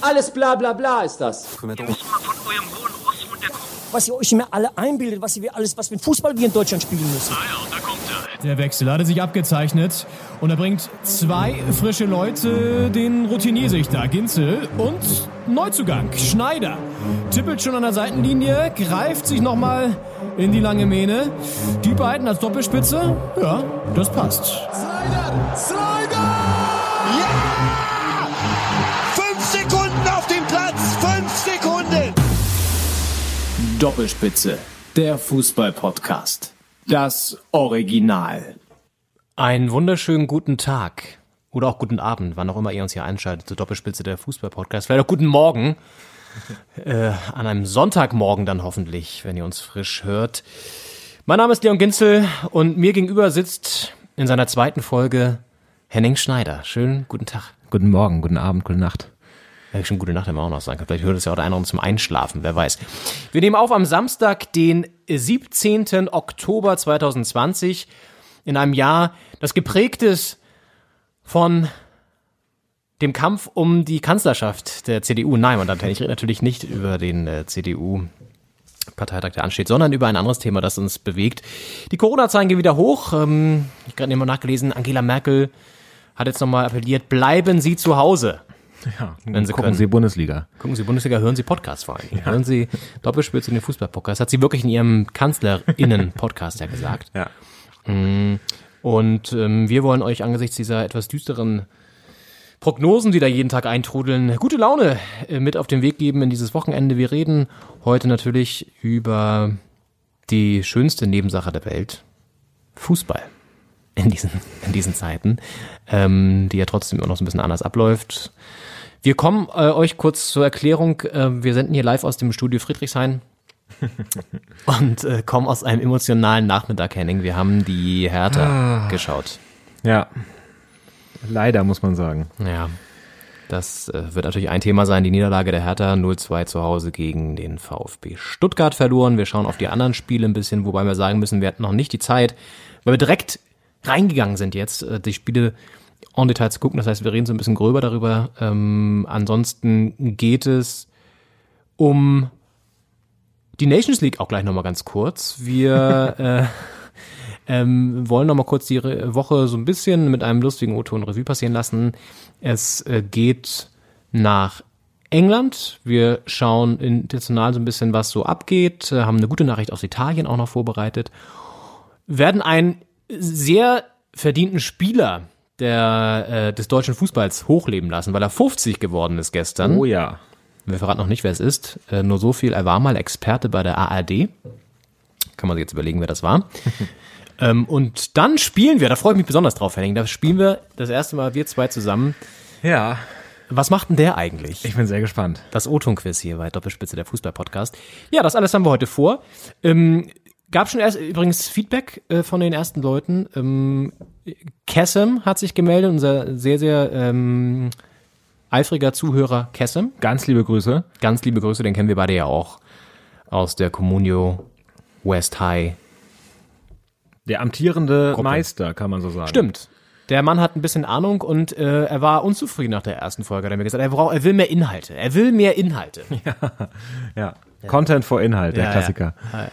Alles bla bla bla ist das. was ihr euch immer alle einbildet, was ihr alles, was ein Fußball wir in Deutschland spielen müssen. Der Wechsel hatte sich abgezeichnet und er bringt zwei frische Leute, den Routinier sich da, Ginzel und Neuzugang, Schneider. Tippelt schon an der Seitenlinie, greift sich nochmal in die lange Mähne. Die beiden als Doppelspitze, ja, das passt. Slider! Slider! Doppelspitze, der Fußball-Podcast. Das Original. Einen wunderschönen guten Tag oder auch guten Abend, wann auch immer ihr uns hier einschaltet zur Doppelspitze der Fußball-Podcast. Vielleicht auch guten Morgen. Äh, an einem Sonntagmorgen dann hoffentlich, wenn ihr uns frisch hört. Mein Name ist Leon Ginzel und mir gegenüber sitzt in seiner zweiten Folge Henning Schneider. Schönen guten Tag. Guten Morgen, guten Abend, gute Nacht. Ja, schon gute Nacht man auch noch sagen können. Vielleicht hört es ja auch der eine zum Einschlafen, wer weiß. Wir nehmen auf am Samstag, den 17. Oktober 2020, in einem Jahr, das geprägt ist von dem Kampf um die Kanzlerschaft der CDU. Nein, man ich rede natürlich nicht über den äh, CDU. Parteitag, der ansteht, sondern über ein anderes Thema, das uns bewegt. Die Corona-Zahlen gehen wieder hoch. Ähm, ich habe gerade mal nachgelesen, Angela Merkel hat jetzt nochmal appelliert, bleiben Sie zu Hause. Ja, Wenn Sie gucken können. Sie Bundesliga. Gucken Sie Bundesliga, hören Sie Podcasts vor allem. Hören Sie Doppelspitze in den Fußball-Podcast. Hat sie wirklich in ihrem KanzlerInnen-Podcast ja gesagt. Ja. Und ähm, wir wollen euch angesichts dieser etwas düsteren Prognosen, die da jeden Tag eintrudeln, gute Laune äh, mit auf den Weg geben in dieses Wochenende. Wir reden heute natürlich über die schönste Nebensache der Welt. Fußball. In diesen, in diesen Zeiten, ähm, die ja trotzdem immer noch so ein bisschen anders abläuft. Wir kommen äh, euch kurz zur Erklärung. Äh, wir senden hier live aus dem Studio Friedrichshain und äh, kommen aus einem emotionalen Nachmittag, Henning. Wir haben die Hertha geschaut. Ja. Leider, muss man sagen. Ja, das äh, wird natürlich ein Thema sein. Die Niederlage der Hertha 0-2 zu Hause gegen den VfB Stuttgart verloren. Wir schauen auf die anderen Spiele ein bisschen, wobei wir sagen müssen, wir hatten noch nicht die Zeit, weil wir direkt reingegangen sind jetzt, äh, die Spiele en Detail zu gucken. Das heißt, wir reden so ein bisschen gröber darüber. Ähm, ansonsten geht es um die Nations League auch gleich nochmal ganz kurz. Wir äh, ähm, wollen nochmal kurz die Re Woche so ein bisschen mit einem lustigen O-Ton Revue passieren lassen. Es äh, geht nach England. Wir schauen international so ein bisschen, was so abgeht, äh, haben eine gute Nachricht aus Italien auch noch vorbereitet, werden einen sehr verdienten Spieler der, äh, des deutschen Fußballs hochleben lassen, weil er 50 geworden ist gestern. Oh ja. Wir verraten noch nicht, wer es ist. Äh, nur so viel, er war mal Experte bei der ARD. Kann man sich jetzt überlegen, wer das war. ähm, und dann spielen wir, da freue ich mich besonders drauf, Henning, da spielen wir das erste Mal wir zwei zusammen. Ja. Was macht denn der eigentlich? Ich bin sehr gespannt. Das O-Ton-Quiz hier bei Doppelspitze der Fußball-Podcast. Ja, das alles haben wir heute vor. Ähm, gab schon erst übrigens Feedback äh, von den ersten Leuten. Ähm, Kessem hat sich gemeldet, unser sehr, sehr ähm, eifriger Zuhörer Kessem. Ganz liebe Grüße. Ganz liebe Grüße, den kennen wir beide ja auch aus der Communio West High. Der amtierende Gruppe. Meister, kann man so sagen. Stimmt. Der Mann hat ein bisschen Ahnung und äh, er war unzufrieden nach der ersten Folge. Er hat mir gesagt, er, braucht, er will mehr Inhalte. Er will mehr Inhalte. Ja. Content vor Inhalt, der Ja, Klassiker. Ja.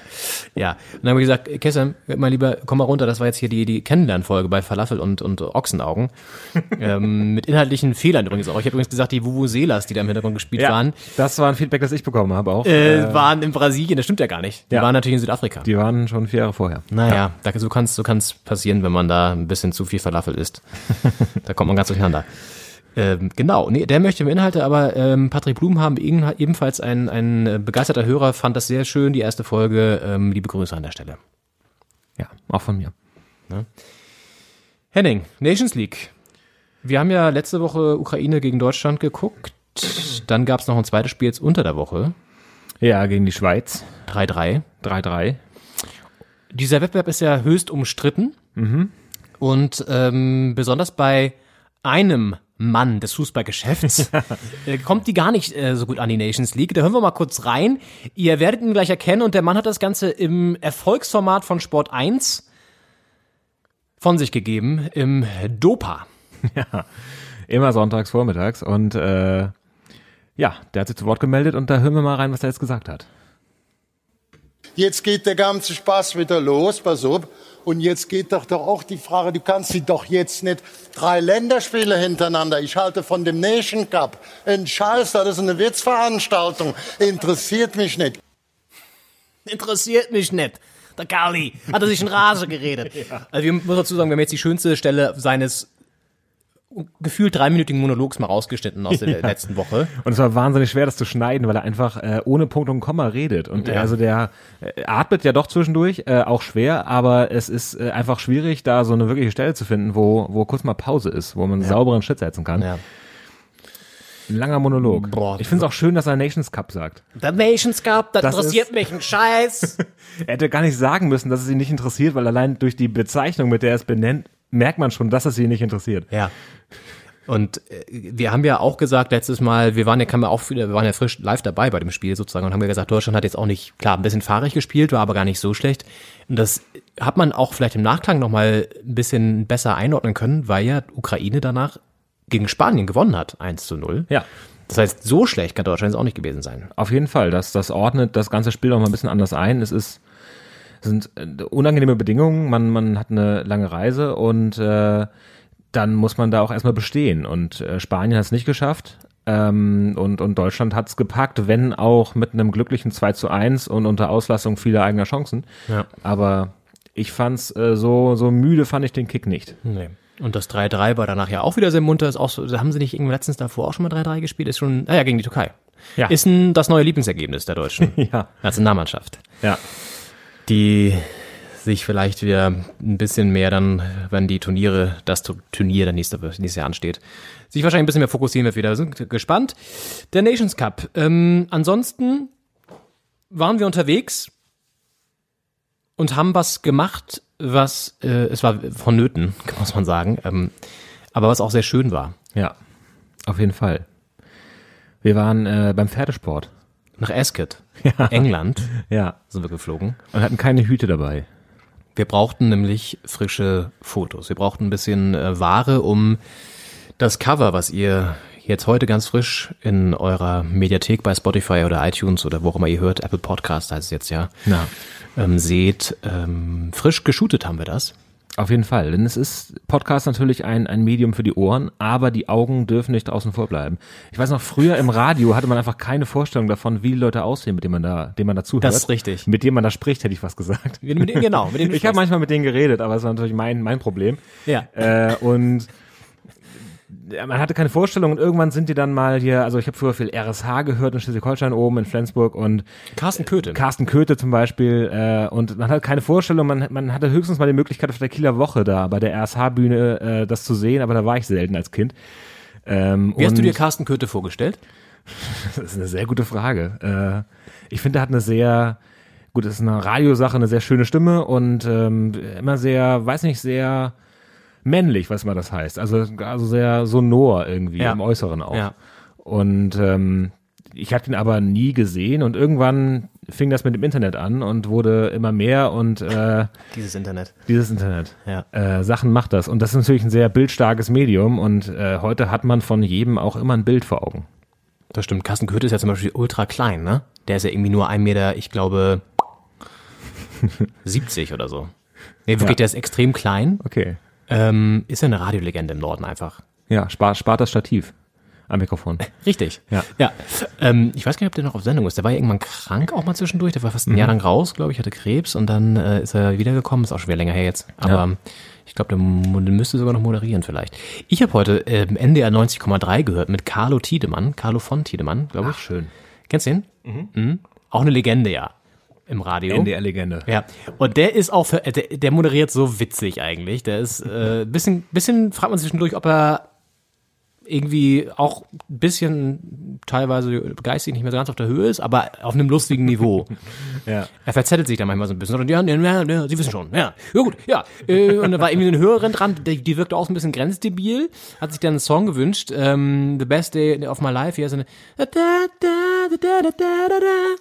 ja. Und dann haben wir gesagt, Kessem, mein Lieber, komm mal runter. Das war jetzt hier die, die Kennenlernfolge bei Falafel und, und Ochsenaugen. ähm, mit inhaltlichen Fehlern übrigens auch. Ich habe übrigens gesagt, die Vuvuzelas, die da im Hintergrund gespielt Ja, waren, das war ein Feedback, das ich bekommen habe auch. äh, waren in Brasilien. Das stimmt ja gar nicht. Die Ja. waren natürlich in Südafrika. Die waren schon vier Jahre vorher. Naja, da, so kann es so kann's passieren, wenn man da ein bisschen zu viel Falafel isst. da kommt man ganz durcheinander. Ähm, genau, nee, der möchte mehr Inhalte, aber ähm, Patrick Blum haben eben- ebenfalls ein, ein äh, begeisterter Hörer, fand das sehr schön, die erste Folge. Ähm, liebe Grüße an der Stelle. Ja, auch von mir. Henning, Nations League. Wir haben ja letzte Woche Ukraine gegen Deutschland geguckt. Dann gab es noch ein zweites Spiel jetzt unter der Woche. Ja, gegen die Schweiz. 3-3. 3-3. Dieser Wettbewerb ist ja höchst umstritten. Und ähm, besonders bei einem Mann des Fußballgeschäfts äh, kommt die gar nicht äh, so gut an die Nations League. Da hören wir mal kurz rein. Ihr werdet ihn gleich erkennen und der Mann hat das Ganze im Erfolgsformat von Sport 1 von sich gegeben, im Dopa. Immer sonntags vormittags. Und äh, ja, der hat sich zu Wort gemeldet und da hören wir mal rein, was er jetzt gesagt hat. Jetzt geht der ganze Spaß wieder los, pass auf. Und jetzt geht doch doch auch die Frage, du kannst sie doch jetzt nicht drei Länderspiele hintereinander. Ich halte von dem Nation Cup. Ein Scheiß, das ist eine Witzveranstaltung. Interessiert mich nicht. Interessiert mich nicht. Der Carly hat er sich in Rase geredet. Also wir müssen dazu sagen, wir haben jetzt die schönste Stelle seines gefühlt dreiminütigen Monologs mal rausgeschnitten aus der letzten Woche. Und es war wahnsinnig schwer, das zu schneiden, weil er einfach äh, ohne Punkt und Komma redet. Und Ja. also der äh, atmet ja doch zwischendurch, äh, auch schwer, aber es ist äh, einfach schwierig, da so eine wirkliche Stelle zu finden, wo, wo kurz mal Pause ist, wo man einen sauberen Schritt setzen kann. Ja. Ein langer Monolog. Boah. ich finde es auch schön, dass er Nations Cup sagt. Der Nations Cup, das, Das interessiert mich ein Scheiß. Er hätte gar nicht sagen müssen, dass es ihn nicht interessiert, weil allein durch die Bezeichnung, mit der er es benennt, merkt man schon, dass es ihn nicht interessiert. Ja. Und äh, wir haben ja auch gesagt letztes Mal, wir waren ja, kann man auch wieder, wir waren ja frisch live dabei bei dem Spiel sozusagen und haben ja gesagt, Deutschland hat jetzt auch nicht, klar, ein bisschen fahrig gespielt, war aber gar nicht so schlecht. Und das hat man auch vielleicht im Nachklang nochmal ein bisschen besser einordnen können, weil ja Ukraine danach gegen Spanien gewonnen hat, 1 zu 0. Ja. Das heißt, so schlecht kann Deutschland jetzt auch nicht gewesen sein. Auf jeden Fall, das, das ordnet das ganze Spiel noch mal ein bisschen anders ein. Es ist sind äh, unangenehme Bedingungen, man, man hat eine lange Reise und äh, dann muss man da auch erstmal bestehen. Und äh, Spanien hat es nicht geschafft. Ähm, und, und Deutschland hat es gepackt, wenn auch mit einem glücklichen 2 zu 1 und unter Auslassung vieler eigener Chancen. Ja. Aber ich fand's äh, so, so müde fand ich den Kick nicht. Nee. Und das 3-3 war danach ja auch wieder sehr munter. Ist auch so, haben sie nicht irgendwie letztens davor auch schon mal 3-3 gespielt? Ist schon, ah ja, gegen die Türkei. Ja. Ist ein, das neue Lieblingsergebnis der Deutschen Ja. Nationalmannschaft. Ja. Die sich vielleicht wieder ein bisschen mehr dann, wenn die Turniere, das Tu- Turnier dann nächste, nächstes Jahr ansteht, sich wahrscheinlich ein bisschen mehr fokussieren wird wieder. Sind gespannt. Der Nations Cup. Ähm, ansonsten waren wir unterwegs und haben was gemacht, was, äh, es war vonnöten, muss man sagen, ähm, aber was auch sehr schön war. Ja. Auf jeden Fall. Wir waren äh, beim Pferdesport. Nach Ascot, England, Ja. sind wir geflogen. Und hatten keine Hüte dabei. Wir brauchten nämlich frische Fotos. Wir brauchten ein bisschen äh, Ware, um das Cover, was ihr jetzt heute ganz frisch in eurer Mediathek bei Spotify oder iTunes oder wo auch immer ihr hört, Apple Podcast heißt es jetzt ja, Ja. ähm, seht, ähm, frisch geshootet haben wir das. Auf jeden Fall, denn es ist Podcast natürlich ein, ein Medium für die Ohren, aber die Augen dürfen nicht außen vor bleiben. Ich weiß noch, früher im Radio hatte man einfach keine Vorstellung davon, wie die Leute aussehen, mit denen man da, denen man dazu Das ist richtig. Mit denen man da spricht, hätte ich was gesagt. Mit, mit, genau, mit dem Ich habe manchmal mit denen geredet, aber es war natürlich mein, mein Problem. Ja. Äh, und ja, man hatte keine Vorstellung und irgendwann sind die dann mal hier, also ich habe früher viel RSH gehört in Schleswig-Holstein oben in Flensburg und Carsten Köthe. Carsten Köthe zum Beispiel äh, und man hat keine Vorstellung, man, man hatte höchstens mal die Möglichkeit auf der Kieler Woche da bei der RSH-Bühne äh, das zu sehen, aber da war ich selten als Kind. Ähm, Wie hast du dir Carsten Köthe vorgestellt? das ist eine sehr gute Frage. Äh, ich finde, er hat eine sehr, gut, das ist eine Radiosache, eine sehr schöne Stimme und ähm, immer sehr, weiß nicht, sehr männlich, was mal das heißt. Also, also sehr sonor irgendwie Ja. im Äußeren auch. Ja. Und ähm, ich habe ihn aber nie gesehen und irgendwann fing das mit dem Internet an und wurde immer mehr und äh, Dieses Internet. dieses Internet. Ja. Äh, Sachen macht das. Und das ist natürlich ein sehr bildstarkes Medium und äh, heute hat man von jedem auch immer ein Bild vor Augen. Das stimmt. Carsten Köthe ist ja zum Beispiel ultra klein, ne? Der ist ja irgendwie nur ein Meter, ich glaube, 70 oder so. Nee, wirklich, Ja. der ist extrem klein. Okay. Ähm, ist ja eine Radiolegende im Norden einfach. Ja, spart, spart das Stativ am Mikrofon. Richtig. Ja. ja. Ähm, ich weiß gar nicht, ob der noch auf Sendung ist. Der war ja irgendwann krank auch mal zwischendurch. Der war fast ein Jahr lang raus, glaube ich, hatte Krebs und dann äh, ist er wiedergekommen. Ist auch schon wieder länger her jetzt. Aber Ja. ich glaube, der, der müsste sogar noch moderieren vielleicht. Ich habe heute ähm, NDR 90,3 gehört mit Carlo Tiedemann. Carlo von Tiedemann, glaube ich. schön. Kennst du ihn? Mhm. Auch eine Legende, ja. Im Radio. NDR-Legende. Ja, und der ist auch, für, äh, der, der moderiert so witzig eigentlich. Der ist äh, bisschen, bisschen fragt man sich zwischendurch, ob er irgendwie auch ein bisschen teilweise geistig nicht mehr so ganz auf der Höhe ist, aber auf einem lustigen Niveau. Ja. Er verzettelt sich da manchmal so ein bisschen. Und ja, ja, ja, Sie wissen schon. Ja, ja gut, ja. Äh, Und da war irgendwie eine höheren dran, die, die wirkte auch so ein bisschen grenzdebil, hat sich dann einen Song gewünscht, ähm, The Best Day of My Life, hier so eine da, da, da, da, da, da, da, da.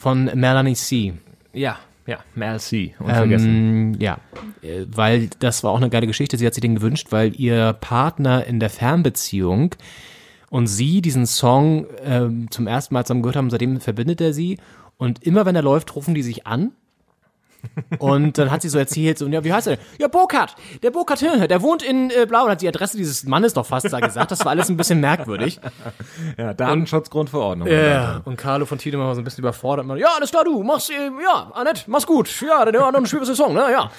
Von Melanie C. Ja, Ja, Mel C. Unvergessen. Ähm, ja, weil das war auch eine geile Geschichte. Sie hat sich den gewünscht, weil ihr Partner in der Fernbeziehung und sie diesen Song ähm, zum ersten Mal zusammen gehört haben, seitdem verbindet er sie. Und immer wenn er läuft, rufen die sich an. Und dann hat sie so erzählt, so, ja, wie heißt er? Ja, Burkhardt, der Burkhardt der wohnt in äh, Blau und hat die Adresse dieses Mannes doch fast da gesagt. Das war alles ein bisschen merkwürdig. ja, Datenschutzgrundverordnung. Ja, und Carlo von Tiedemann war so ein bisschen überfordert. Man, ja, alles klar, du, machst, äh, ja, Annette, mach's gut. Ja, der hat noch eine schwere Saison, ne, ja.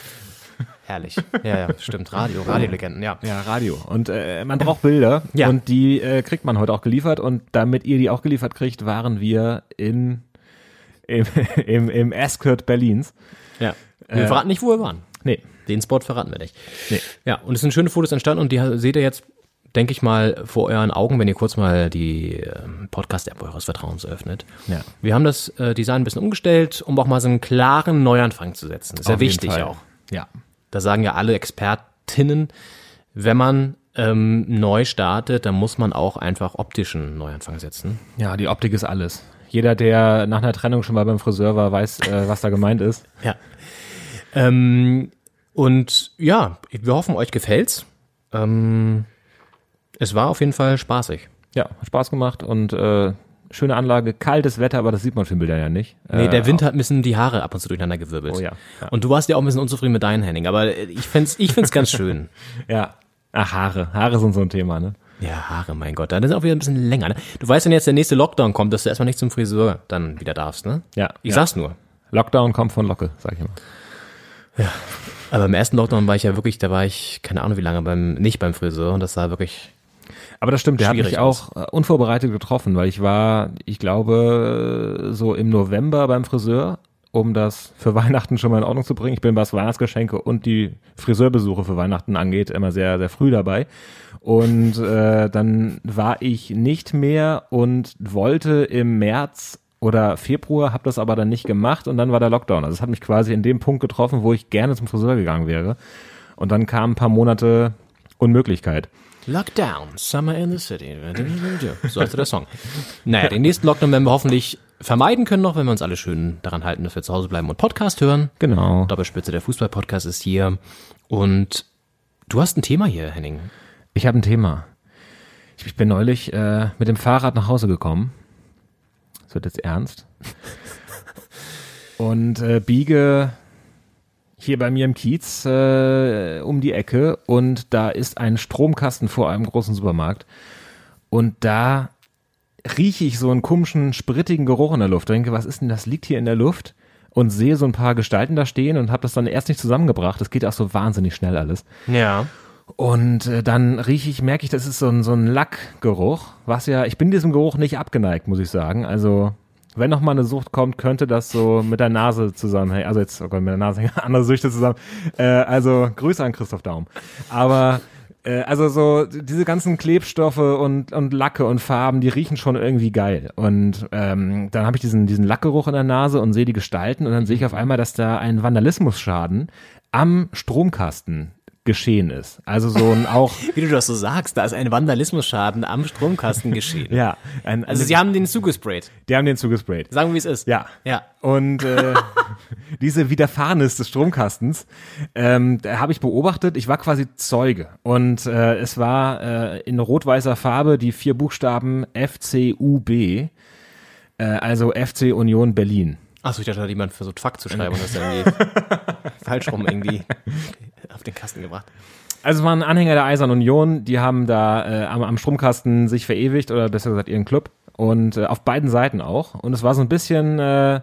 Herrlich. Ja, ja, stimmt. Radio, Radiolegenden, ja. Ja, Radio. Und äh, man braucht Bilder Ja. und die äh, kriegt man heute auch geliefert. Und damit ihr die auch geliefert kriegt, waren wir in im, im, im Ascot Berlins. Ja. Wir verraten nicht, wo wir waren. Nee. Den Spot verraten wir nicht. Nee. Ja, und es sind schöne Fotos entstanden und die seht ihr jetzt, denke ich mal, vor euren Augen, wenn ihr kurz mal die ähm, Podcast-App eures Vertrauens öffnet. Ja. Wir haben das äh, Design ein bisschen umgestellt, um auch mal so einen klaren Neuanfang zu setzen. Das ist ja Auf wichtig auch. Ja. Da sagen ja alle Expertinnen, wenn man ähm, neu startet, dann muss man auch einfach optischen Neuanfang setzen. Ja, die Optik ist alles. Jeder, der nach einer Trennung schon mal beim Friseur war, weiß, äh, was da gemeint ist. Ja. Ähm, und ja, wir hoffen, euch gefällt's. Ähm, es war auf jeden Fall spaßig. Ja, hat Spaß gemacht und äh, schöne Anlage, kaltes Wetter, aber das sieht man auf den Bildern ja nicht. Nee, äh, der Wind hat ein bisschen die Haare ab und zu durcheinander gewirbelt. Oh ja, ja. Und du warst ja auch ein bisschen unzufrieden mit deinen Henning, aber ich find's, ich find's ganz schön. Ja. Ach, Haare. Haare sind so ein Thema, ne? Ja, Haare, mein Gott, dann ist auch wieder ein bisschen länger. Ne? Du weißt, wenn jetzt der nächste Lockdown kommt, dass du erstmal nicht zum Friseur dann wieder darfst, ne? Ja. Ich ja. sag's nur. Lockdown kommt von Locke, sag ich immer. Aber im ersten Lockdown war ich ja wirklich, da war ich, keine Ahnung wie lange, beim, nicht beim Friseur und das war wirklich, Aber das stimmt, der hat mich auch äh, unvorbereitet getroffen, weil ich war, ich glaube, äh, so im November beim Friseur, um das für Weihnachten schon mal in Ordnung zu bringen. Ich bin, was Weihnachtsgeschenke und die Friseurbesuche für Weihnachten angeht, immer sehr, sehr früh dabei. Und äh, dann war ich nicht mehr und wollte im März oder Februar, habe das aber dann nicht gemacht und dann war der Lockdown. Also es hat mich quasi in dem Punkt getroffen, wo ich gerne zum Friseur gegangen wäre. Und dann kamen ein paar Monate Unmöglichkeit. Lockdown, Summer in the City. So heißt der Song. Naja, den nächsten Lockdown werden wir hoffentlich vermeiden können noch, wenn wir uns alle schön daran halten, dass wir zu Hause bleiben und Podcast hören. Genau. Doppelspitze, der Fußball-Podcast ist hier. Und du hast ein Thema hier, Henning. Ich habe ein Thema. Ich, bin neulich äh, mit dem Fahrrad nach Hause gekommen. Es wird jetzt ernst. Und äh, biege hier bei mir im Kiez äh, um die Ecke und da ist ein Stromkasten vor einem großen Supermarkt. Und da rieche ich so einen komischen, sprittigen Geruch in der Luft. Denke, was ist denn das? Liegt hier in der Luft? Und sehe so ein paar Gestalten da stehen und habe das dann erst nicht zusammengebracht. Das geht auch so wahnsinnig schnell alles. Ja. Und äh, dann rieche ich, merke ich, das ist so ein, so ein Lackgeruch, was ja, ich bin diesem Geruch nicht abgeneigt, muss ich sagen. Also, wenn noch mal eine Sucht kommt, könnte das so mit der Nase zusammenhängen. Also jetzt, oh Gott, mit der Nase hängen andere Süchte zusammen. Äh, also, Grüße an Christoph Daum. Aber, äh, also so, diese ganzen Klebstoffe und, und Lacke und Farben, die riechen schon irgendwie geil. Und ähm, dann habe ich diesen, diesen Lackgeruch in der Nase und sehe die Gestalten und dann sehe ich auf einmal, dass da ein Vandalismusschaden am Stromkasten geschehen ist. Also so ein auch Wie du das so sagst, da ist ein Vandalismusschaden am Stromkasten geschehen. ja, ein, Also sie haben den zugesprayt. die haben den zugesprayt. Sagen wir, wie es ist. Ja. Ja. Und äh, diese Widerfahrenes des Stromkastens ähm, da habe ich beobachtet. Ich war quasi Zeuge und äh, es war äh, in rot-weißer Farbe die vier Buchstaben FCUB, äh, also FC Union Berlin. Achso, ich dachte, da hat jemand versucht, Fakt zu schreiben und das irgendwie falsch rum irgendwie auf den Kasten gebracht. Also es waren Anhänger der Eisern Union, die haben da äh, am, am Stromkasten sich verewigt oder besser gesagt ihren Club und äh, auf beiden Seiten auch. Und es war so ein bisschen äh,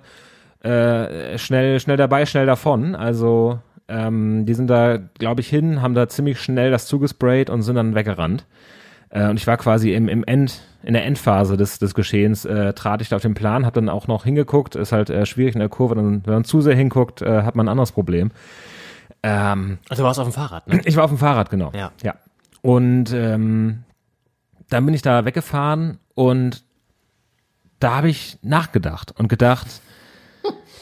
äh, schnell, schnell dabei, schnell davon. Also ähm, die sind da, glaube ich, hin, haben da ziemlich schnell das zugesprayt und sind dann weggerannt. Äh, und ich war quasi im, im End, in der Endphase des, des Geschehens, äh, trat ich da auf den Plan, habe dann auch noch hingeguckt, ist halt äh, schwierig in der Kurve, dann, wenn man zu sehr hinguckt, äh, hat man ein anderes Problem. Ähm, Also du warst auf dem Fahrrad, ne? ich war auf dem Fahrrad, genau. Ja. ja. Und ähm, dann bin ich da weggefahren und da habe ich nachgedacht und gedacht,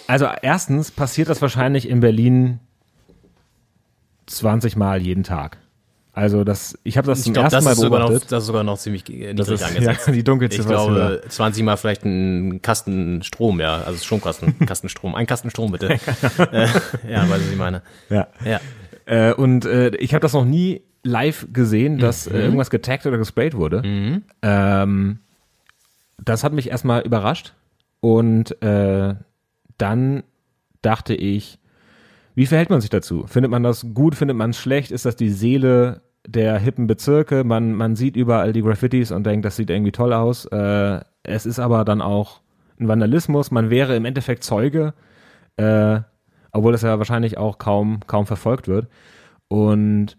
also erstens passiert das wahrscheinlich in Berlin 20 Mal jeden Tag. Also das, ich habe das Ich zum glaube, ersten das, Mal sogar noch, beobachtet. das ist sogar noch ziemlich äh, Das niedrig ist, angesetzt. ja, die Dunkelziffer Ich ist glaube, 20 Mal vielleicht ein Kasten Strom, ja. Also Stromkasten, Kastenstrom. Ein Kasten Strom, bitte. äh, ja, weißt du, was ich meine. Ja. Ja. Äh, und äh, ich habe das noch nie live gesehen, dass Mhm. äh, irgendwas getaggt oder gesprayt wurde. Ähm, das hat mich erstmal überrascht. Und äh, dann dachte ich, wie verhält man sich dazu? Findet man das gut? Findet man es schlecht? Ist das die Seele der hippen Bezirke? Man, man sieht überall die Graffitis und denkt, das sieht irgendwie toll aus. Äh, es ist aber dann auch ein Vandalismus. Man wäre im Endeffekt Zeuge, äh, obwohl das ja wahrscheinlich auch kaum, kaum verfolgt wird. Und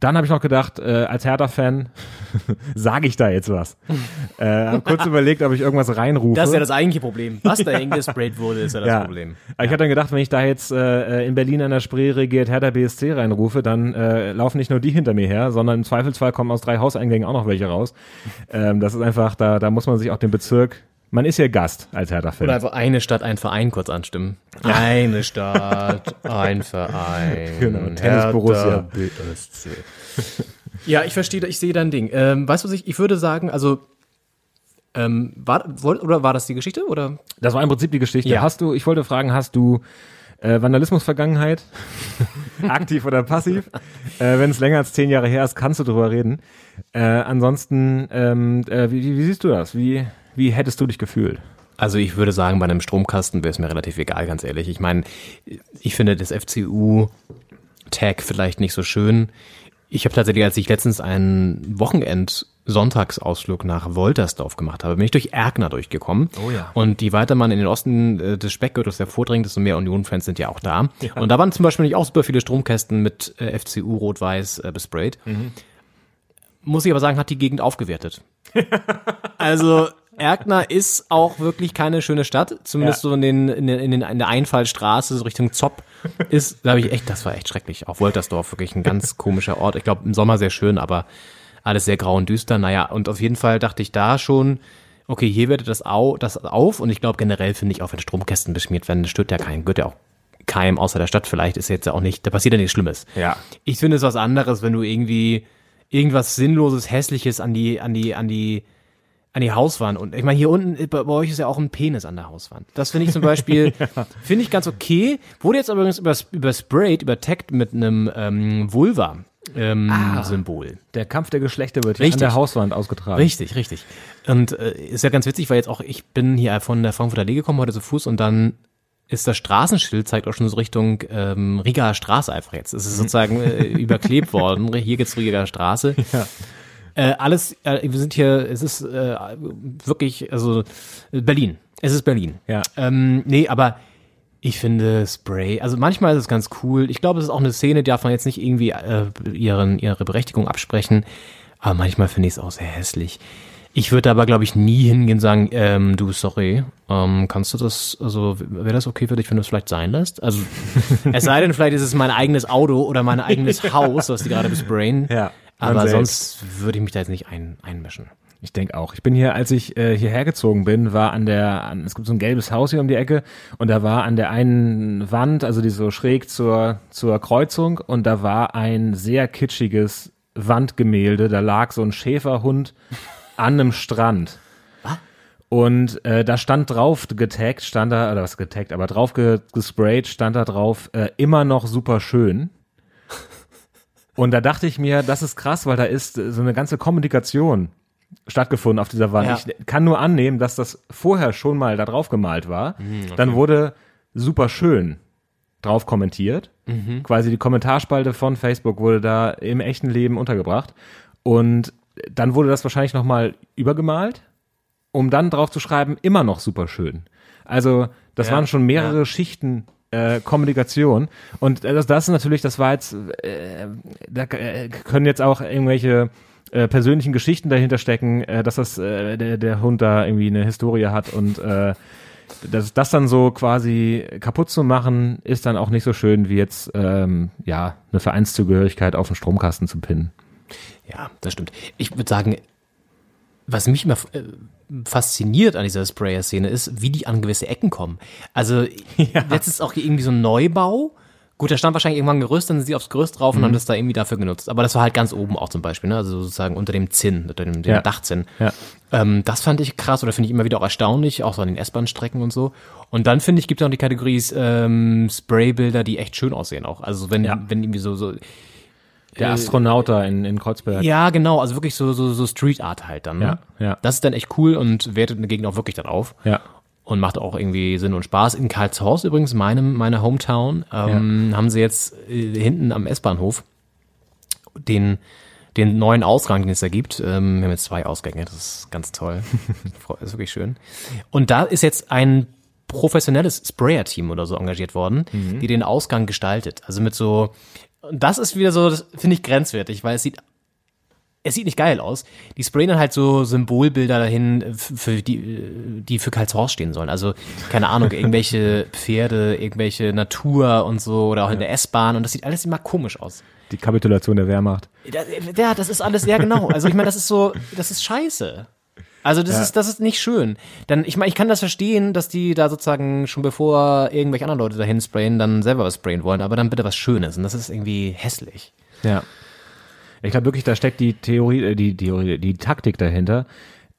dann habe ich noch gedacht, äh, als Hertha-Fan sage ich da jetzt was. äh, hab kurz überlegt, ob ich irgendwas reinrufe. Das ist ja das eigentliche Problem. Was da hingesprayt wurde, ist ja das Ja. Problem. Aber ich hatte dann gedacht, wenn ich da jetzt äh, in Berlin an der Spree regiert Hertha BSC reinrufe, dann äh, laufen nicht nur die hinter mir her, sondern im Zweifelsfall kommen aus drei Hauseingängen auch noch welche raus. Ähm, das ist einfach, da, da muss man sich auch den Bezirk, man ist ja Gast als Hertha-Fan. Oder einfach eine Stadt, ein Verein kurz anstimmen. Eine Stadt, ein Verein. Genau, Tennis Borussia. BSC. Ja, ich verstehe, ich sehe dein Ding. Ähm, weißt du, was ich, ich würde sagen, also, ähm, war, oder war das die Geschichte, oder? Das war im Prinzip die Geschichte. Ja. Hast du, ich wollte fragen, hast du äh, Vandalismus-Vergangenheit? Aktiv oder passiv? Äh, Wenn es länger als zehn Jahre her ist, kannst du drüber reden. Äh, ansonsten, ähm, äh, wie, wie, wie siehst du das? Wie, wie hättest du dich gefühlt? Also ich würde sagen, bei einem Stromkasten wäre es mir relativ egal, ganz ehrlich. Ich meine, ich finde das FCU-Tag vielleicht nicht so schön. Ich habe tatsächlich, als ich letztens einen Wochenend-Sonntagsausflug nach Woltersdorf gemacht habe, bin ich durch Erkner durchgekommen. Oh ja. Und je weiter man in den Osten äh, des Speckgürtels hervordringt, desto mehr Union-Fans sind ja auch da. Und da waren zum Beispiel nicht auch super viele Stromkästen mit äh, FCU rot-weiß äh, besprayt. Muss ich aber sagen, hat die Gegend aufgewertet. Also Erkner ist auch wirklich keine schöne Stadt, zumindest Ja. so in, den, in, den, in, der Einfallstraße, so Richtung Zopp, ist, glaube ich, echt, das war echt schrecklich. Auch Woltersdorf, wirklich ein ganz komischer Ort. Ich glaube, im Sommer sehr schön, aber alles sehr grau und düster. Naja, und auf jeden Fall dachte ich da schon, okay, hier wertet das, au, das auf und ich glaube generell finde ich auch, wenn Stromkästen beschmiert werden, das stört ja keinen, gehört ja auch keinem außer der Stadt vielleicht, ist jetzt ja auch nicht, da passiert ja nichts Schlimmes. Ja. Ich finde es was anderes, wenn du irgendwie irgendwas Sinnloses, Hässliches an die, an die, an die, an die Hauswand. Und ich meine, hier unten bei, euch ist ja auch ein Penis an der Hauswand. Das finde ich zum Beispiel, finde ich ganz okay. Wurde jetzt übrigens übers, übersprayed, übertaggt mit einem ähm, Vulva-Symbol. Der Kampf der Geschlechter wird hier an Richtig. der Hauswand ausgetragen. Richtig, richtig. Und äh, ist ja ganz witzig, weil jetzt auch, ich bin hier von der Frankfurter Allee gekommen, heute zu Fuß und dann ist das Straßenschild, zeigt auch schon so Richtung ähm, Rigaer Straße einfach jetzt. Es ist sozusagen äh, überklebt worden. Hier geht's Rigaer Straße. Äh, alles, äh, wir sind hier, es ist äh, wirklich, also Berlin. Es ist Berlin. Ja. Ähm, nee, aber ich finde Spray, also manchmal ist es ganz cool. Ich glaube, es ist auch eine Szene, die darf man jetzt nicht irgendwie äh, ihren, ihre Berechtigung absprechen. Aber manchmal finde ich es auch sehr hässlich. Ich würde aber, glaube ich, nie hingehen und sagen, ähm, du, sorry, ähm, kannst du das, also wäre das okay für dich, wenn du es vielleicht sein lässt? Also, es sei denn, vielleicht ist es mein eigenes Auto oder mein eigenes Haus, was die gerade besprayen. Ja, man Aber selbst. sonst würde ich mich da jetzt nicht ein, einmischen. Ich denke auch. Ich bin hier, als ich äh, hierher gezogen bin, war an der, an, es gibt so ein gelbes Haus hier um die Ecke und da war an der einen Wand, also die so schräg zur, zur Kreuzung und da war ein sehr kitschiges Wandgemälde. Da lag so ein Schäferhund an einem Strand. Und äh, da stand drauf getaggt, stand da, oder was getaggt, aber drauf ge gesprayt, stand da drauf, äh, immer noch super schön. Und da dachte ich mir, das ist krass, weil da ist äh, so eine ganze Kommunikation stattgefunden auf dieser Wand. Ja. Ich kann nur annehmen, dass das vorher schon mal da drauf gemalt war. Dann wurde super schön drauf kommentiert. Quasi die Kommentarspalte von Facebook wurde da im echten Leben untergebracht. Und dann wurde das wahrscheinlich nochmal übergemalt, um dann drauf zu schreiben, immer noch super schön. Also das Ja, waren schon mehrere Schichten äh, Kommunikation. Und äh, das, das ist natürlich, das war jetzt, äh, da äh, können jetzt auch irgendwelche äh, persönlichen Geschichten dahinter stecken, äh, dass das äh, der, der Hund da irgendwie eine Historie hat und äh, das, das dann so quasi kaputt zu machen, ist dann auch nicht so schön wie jetzt ähm, ja eine Vereinszugehörigkeit auf den Stromkasten zu pinnen. Ja, das stimmt. Ich würde sagen, was mich immer äh, fasziniert an dieser Sprayer-Szene ist, wie die an gewisse Ecken kommen. Also, jetzt ist auch irgendwie so ein Neubau. Gut, da stand wahrscheinlich irgendwann ein Gerüst, dann sind sie aufs Gerüst drauf und haben das da irgendwie dafür genutzt. Aber das war halt ganz oben auch zum Beispiel, ne? Also sozusagen unter dem Zinn, unter dem, dem Ja. Dachzinn. Ja. Ähm, das fand ich krass oder finde ich immer wieder auch erstaunlich, auch so an den S-Bahn-Strecken und so. Und dann finde ich, gibt es auch die Kategorie ähm, Spraybilder, die echt schön aussehen auch. Also wenn, Ja. wenn irgendwie so, so Der Astronaut da in, in Kreuzberg. ja, genau, also wirklich so, so, so Street Art halt dann. Ne? Ja, ja. Das ist dann echt cool und wertet eine Gegend auch wirklich dann auf. Ja. Und macht auch irgendwie Sinn und Spaß. In Karlshorst übrigens, meinem, meiner Hometown, ähm, haben sie jetzt äh, hinten am S-Bahnhof den, den neuen Ausgang, den es da gibt. Ähm, wir haben jetzt zwei Ausgänge, das ist ganz toll. das ist wirklich schön. Und da ist jetzt ein professionelles Sprayer-Team oder so engagiert worden, die den Ausgang gestaltet. Also mit so, und das ist wieder so, das finde ich grenzwertig, weil es sieht es sieht nicht geil aus. Die sprayen dann halt so Symbolbilder dahin, äh, für die, äh, die für Karlshorst stehen sollen. Also, keine Ahnung, irgendwelche Pferde, irgendwelche Natur und so, oder auch in der S-Bahn. Und das sieht alles immer komisch aus. Die Kapitulation der Wehrmacht. Da- Ja, das ist alles, ja genau. Also ich meine, das ist so, das ist scheiße. Also das ist, das ist nicht schön. Dann, ich meine, ich kann das verstehen, dass die da sozusagen schon bevor irgendwelche anderen Leute dahin sprayen, dann selber was sprayen wollen, aber dann bitte was Schönes. Und das ist irgendwie hässlich. Ja. Ich glaube wirklich, da steckt die Theorie, äh, die Theorie, die Taktik dahinter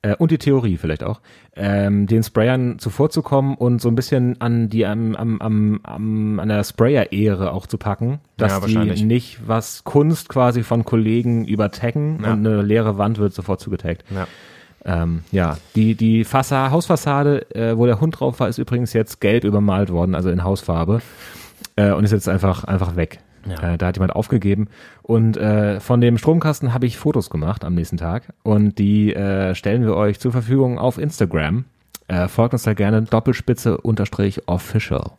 äh, und die Theorie vielleicht auch, ähm, den Sprayern zuvorzukommen und so ein bisschen an die am, am, am, am an der Sprayer-Ehre auch zu packen, dass Ja, die nicht was Kunst quasi von Kollegen übertaggen Ja. und eine leere Wand wird sofort zugetaggt. Ja. Ähm, ja, die, die Fassa Hausfassade, äh, wo der Hund drauf war, ist übrigens jetzt gelb übermalt worden, also in Hausfarbe. Äh, und ist jetzt einfach, einfach weg. Ja. Äh, da hat jemand aufgegeben. Und äh, von dem Stromkasten habe ich Fotos gemacht am nächsten Tag. Und die äh, stellen wir euch zur Verfügung auf Instagram. Äh, folgt uns da gerne Doppelspitze unterstrich official.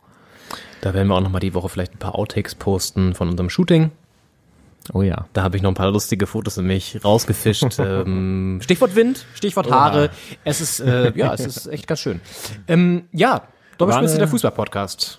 Da werden wir auch nochmal die Woche vielleicht ein paar Outtakes posten von unserem Shooting. Oh ja. Da habe ich noch ein paar lustige Fotos in mich rausgefischt. ähm, Stichwort Wind, Stichwort Haare. Es ist, äh, ja, es ist echt ganz schön. Ähm, ja, Doppelspitze der Fußball-Podcast.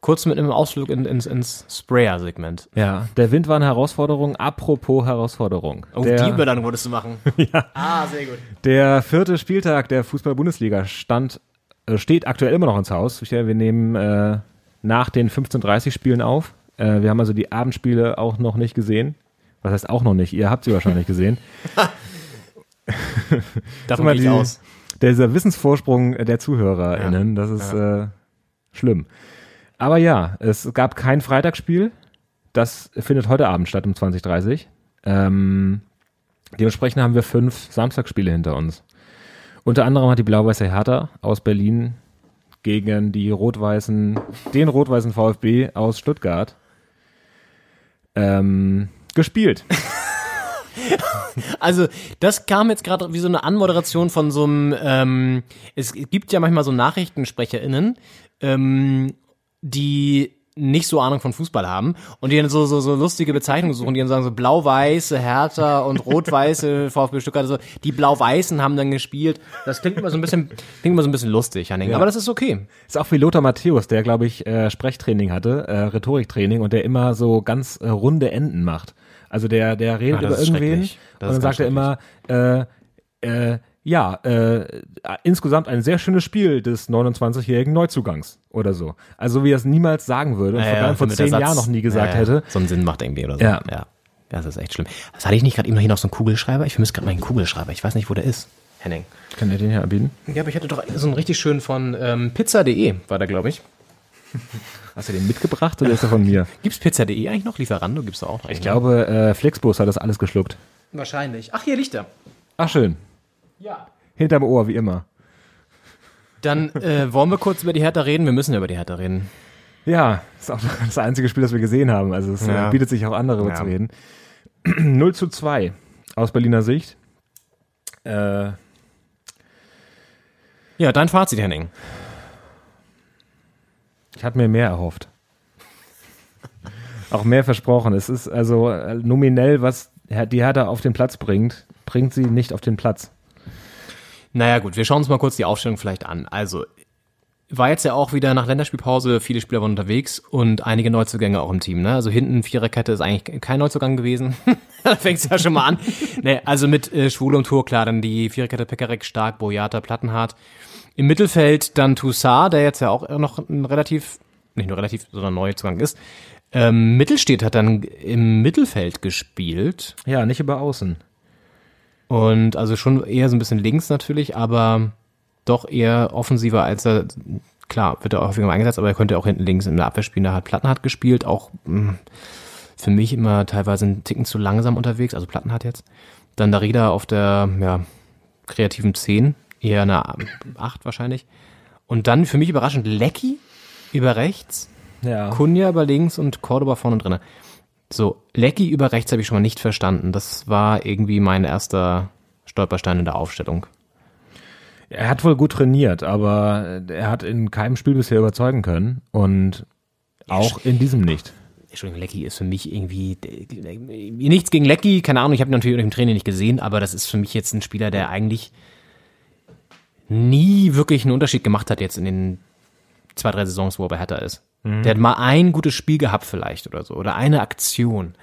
Kurz mit einem Ausflug in, ins, ins Sprayer-Segment. Ja, der Wind war eine Herausforderung. Apropos Herausforderung. Oh, der, die Überleitung wolltest du machen. ja. Ah, sehr gut. Der vierte Spieltag der Fußball-Bundesliga stand, äh, steht aktuell immer noch ins Haus. Wir nehmen äh, nach den 15.30 Spielen auf. Äh, wir haben also die Abendspiele auch noch nicht gesehen. Was heißt auch noch nicht? Ihr habt sie wahrscheinlich gesehen. Davon gehe ich aus. Dieser Wissensvorsprung der ZuhörerInnen, das ist äh, schlimm. Aber ja, es gab kein Freitagsspiel. Das findet heute Abend statt um 20.30 Ähm, dementsprechend haben wir fünf Samstagsspiele hinter uns. Unter anderem hat die blau-weiße Hertha aus Berlin gegen die rot-weißen, den rot-weißen VfB aus Stuttgart ähm, gespielt. Also, das kam jetzt gerade wie so eine Anmoderation von so einem, ähm, es gibt ja manchmal so NachrichtensprecherInnen, ähm, die nicht so Ahnung von Fußball haben und die dann so, so, so lustige Bezeichnungen suchen, die dann sagen so blau-weiße Hertha und rot-weiße VfB Stuttgart, also die blau-weißen haben dann gespielt. Das klingt immer so ein bisschen, klingt immer so ein bisschen lustig, Henning, aber das ist okay. Ist auch wie Lothar Matthäus, der, glaube ich, äh, Sprechtraining hatte, äh, Rhetoriktraining und der immer so ganz äh, runde Enden macht. Also der, der redet das über irgendwen und dann sagt er immer, äh, äh, ja, äh, insgesamt ein sehr schönes Spiel des 29-jährigen Neuzugangs oder so. Also wie er es niemals sagen würde und vor, allem vor zehn Jahren noch nie gesagt ja, ja, hätte. So einen Sinn macht irgendwie oder so. Ja. ja. Das ist echt schlimm. Was hatte ich nicht gerade eben noch hier noch so einen Kugelschreiber? Ich vermisse gerade meinen Kugelschreiber. Ich weiß nicht, wo der ist. Henning. Kann er den hier anbieten? Ja, aber ich hatte doch so einen richtig schönen von ähm, pizza.de, war der, glaube ich. Hast du den mitgebracht oder ist er von mir? Gibt's pizza.de eigentlich noch? Lieferando gibt's da auch noch. Ich glaube, äh, Flixbus hat das alles geschluckt. Wahrscheinlich. Ach, hier liegt er. Ach schön. Ja. Hinterm Ohr, wie immer. Dann äh, wollen wir kurz über die Hertha reden. Wir müssen ja über die Hertha reden. Ja, ist auch das einzige Spiel, das wir gesehen haben. Also es Ja. äh, bietet sich auch andere Ja. zu reden. 0 zu 2 aus Berliner Sicht. Äh, Ja, dein Fazit, Henning. ich hatte mir mehr erhofft. Auch mehr versprochen. Es ist also äh, nominell, was die Hertha auf den Platz bringt, bringt sie nicht auf den Platz. Naja, gut, wir schauen uns mal kurz die Aufstellung vielleicht an. Also, war jetzt ja auch wieder nach Länderspielpause, viele Spieler waren unterwegs und einige Neuzugänge auch im Team. Ne? Also hinten Viererkette ist eigentlich kein Neuzugang gewesen. da fängt es ja schon mal an. Nee, also mit äh, Schwule und Tour, klar, dann die Viererkette Pekarek, Stark, Boyata, Plattenhardt. Im Mittelfeld dann Toussaint, der jetzt ja auch noch ein relativ nicht nur relativ, sondern Neuzugang ist. Ähm, Mittelstedt hat dann im Mittelfeld gespielt Ja, nicht über außen. Und also schon eher so ein bisschen links natürlich, aber doch eher offensiver als er, klar, wird er häufiger mal eingesetzt, aber er könnte auch hinten links in der Abwehr spielen. Da hat Plattenhardt gespielt, auch mh, für mich immer teilweise einen Ticken zu langsam unterwegs, also Plattenhardt jetzt. Dann Darida auf der, ja, kreativen 10, eher eine 8 wahrscheinlich. Und dann für mich überraschend Lecky über rechts, Ja. Kunja über links und Cordoba vorne drinne. So, Lecky über rechts habe ich schon mal nicht verstanden. Das war irgendwie mein erster Stolperstein in der Aufstellung. Er hat wohl gut trainiert, aber er hat in keinem Spiel bisher überzeugen können und auch in diesem nicht. Entschuldigung, Lecky ist für mich irgendwie nichts gegen Lecky, keine Ahnung, ich habe ihn natürlich im Training nicht gesehen, aber das ist für mich jetzt ein Spieler, der eigentlich nie wirklich einen Unterschied gemacht hat jetzt in den zwei, drei Saisons, wo er bei Hertha ist. Der hat mal ein gutes Spiel gehabt vielleicht oder so oder eine Aktion.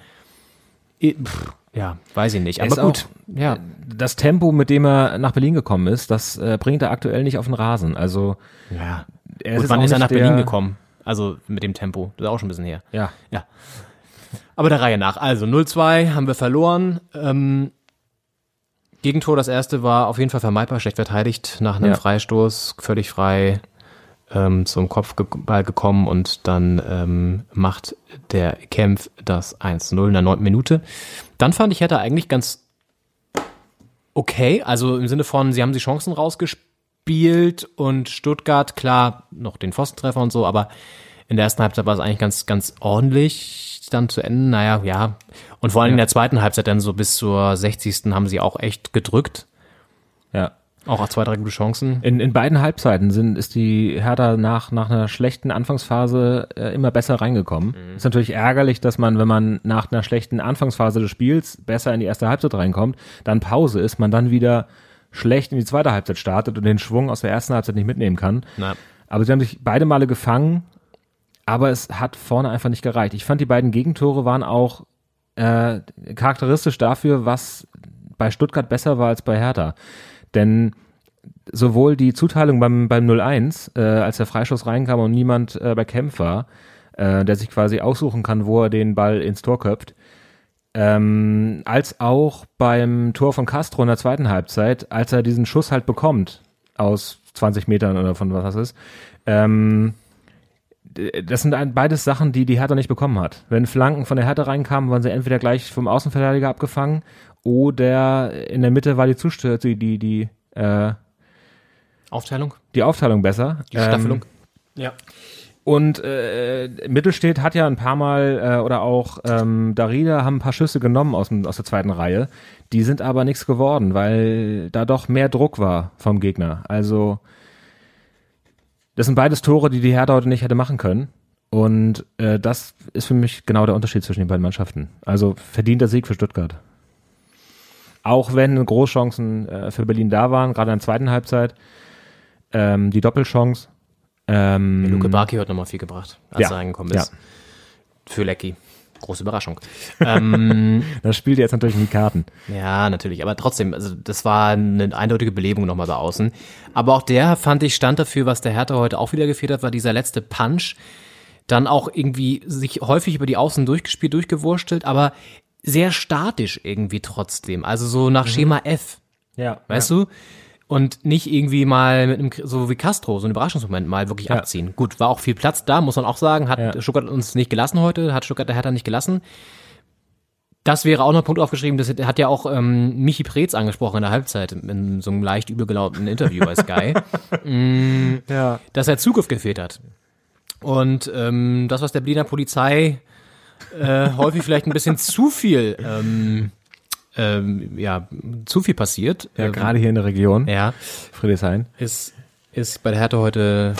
Pff, Ja, weiß ich nicht, Er aber ist gut. Ja, Das Tempo, mit dem er nach Berlin gekommen ist, das äh, bringt er aktuell nicht auf den Rasen. Also ja. er Gut, jetzt wann auch ist er nach Berlin gekommen? Also mit dem Tempo, das ist auch schon ein bisschen her. Ja. Ja. Aber der Reihe nach. Also 0-2 haben wir verloren. Ähm, Gegentor, das erste war auf jeden Fall vermeidbar, schlecht verteidigt, nach einem Ja. Freistoß, völlig frei ähm, zum Kopfball gekommen und dann ähm, macht der Kempf das 1-0 in der neunten Minute. Dann fand ich, hätte eigentlich ganz okay, also im Sinne von, sie haben die Chancen rausgespielt und Stuttgart, klar, noch den Pfostentreffer und so, aber in der ersten Halbzeit war es eigentlich ganz, ganz ordentlich dann zu Ende. Naja, ja. Und vor allem in der zweiten Halbzeit dann so bis zur 60. haben sie auch echt gedrückt. Ja. Auch zwei, drei gute Chancen. In, in beiden Halbzeiten sind, ist die Hertha nach, nach einer schlechten Anfangsphase äh, immer besser reingekommen. Ist natürlich ärgerlich, dass man, wenn man nach einer schlechten Anfangsphase des Spiels besser in die erste Halbzeit reinkommt, dann Pause ist, man dann wieder schlecht in die zweite Halbzeit startet und den Schwung aus der ersten Halbzeit nicht mitnehmen kann. Na. Aber sie haben sich beide Male gefangen, aber es hat vorne einfach nicht gereicht. Ich fand, die beiden Gegentore waren auch äh, charakteristisch dafür, was bei Stuttgart besser war als bei Hertha. Denn sowohl die Zuteilung beim, beim 0-1, äh, als der Freischuss reinkam und niemand äh, bei Kempf war, äh, der sich quasi aussuchen kann, wo er den Ball ins Tor köpft, ähm, als auch beim Tor von Castro in der zweiten Halbzeit, als er diesen Schuss halt bekommt, aus 20 Metern oder von was das ist, ähm, das sind ein- beides Sachen, die die Hertha nicht bekommen hat. Wenn Flanken von der Hertha reinkamen, waren sie entweder gleich vom Außenverteidiger abgefangen oder in der Mitte war die Zustör die, die, die, äh, Aufteilung? die Aufteilung besser. Die Staffelung? Ähm, ja. und äh, Mittelstedt hat ja ein paar Mal äh, oder auch ähm, Darida haben ein paar Schüsse genommen aus, dem, aus der zweiten Reihe. Die sind aber nichts geworden, weil da doch mehr Druck war vom Gegner. Also das sind beides Tore, die die Hertha heute nicht hätte machen können. Und äh, das ist für mich genau der Unterschied zwischen den beiden Mannschaften. Also verdienter Sieg für Stuttgart. Auch wenn Großchancen äh, für Berlin da waren, gerade in der zweiten Halbzeit. Ähm, die Doppelchance. Ähm, Luke Barki hat nochmal viel gebracht, als Ja, er reingekommen ja. ist. Für Lecky. Große Überraschung. ähm, Das spielt jetzt natürlich in die Karten. Ja, natürlich. Aber trotzdem, also das war eine eindeutige Belebung nochmal bei außen. Aber auch der, fand ich, stand dafür, was der Hertha heute auch wieder gefehlt hat, war dieser letzte Punch. Dann auch irgendwie sich häufig über die Außen durchgespielt, durchgewurstelt, aber sehr statisch irgendwie trotzdem. Also so nach Schema F, Ja. weißt du? Und nicht irgendwie mal mit einem, so wie Castro, so ein Überraschungsmoment mal wirklich Ja. abziehen. Gut, war auch viel Platz da, muss man auch sagen. Hat Ja. Stuttgart uns nicht gelassen heute, hat Stuttgart der Hertha nicht gelassen. Das wäre auch noch ein Punkt aufgeschrieben, das hat ja auch ähm, Michi Preetz angesprochen in der Halbzeit, in so einem leicht übelgelaunten Interview bei Sky, Mm, Ja. dass er Zugriff gefehlt hat. Und ähm, das, was der Berliner Polizei äh, häufig vielleicht ein bisschen zu viel, ähm, ähm, ja, zu viel passiert. Ja, ähm, gerade hier in der Region, ja, Friedrichshain. ist, ist bei der Hertha heute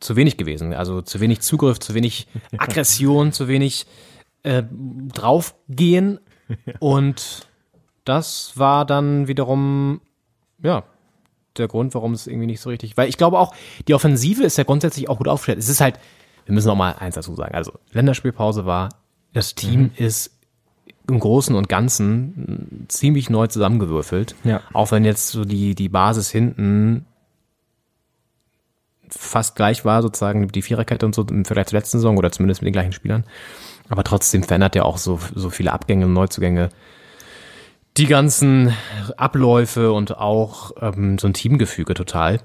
zu wenig gewesen. Also zu wenig Zugriff, zu wenig Aggression, zu wenig äh, draufgehen. Und das war dann wiederum, ja, der Grund, warum es irgendwie nicht so richtig, weil ich glaube auch, die Offensive ist ja grundsätzlich auch gut aufgestellt. Es ist halt, wir müssen noch mal eins dazu sagen. Also Länderspielpause war, das Team ist im Großen und Ganzen ziemlich neu zusammengewürfelt. Ja. Auch wenn jetzt so die, die Basis hinten fast gleich war, sozusagen die Viererkette und so im Vergleich zur letzten Saison oder zumindest mit den gleichen Spielern. Aber trotzdem verändert er auch so, so viele Abgänge und Neuzugänge. Die ganzen Abläufe und auch ähm, so ein Teamgefüge total.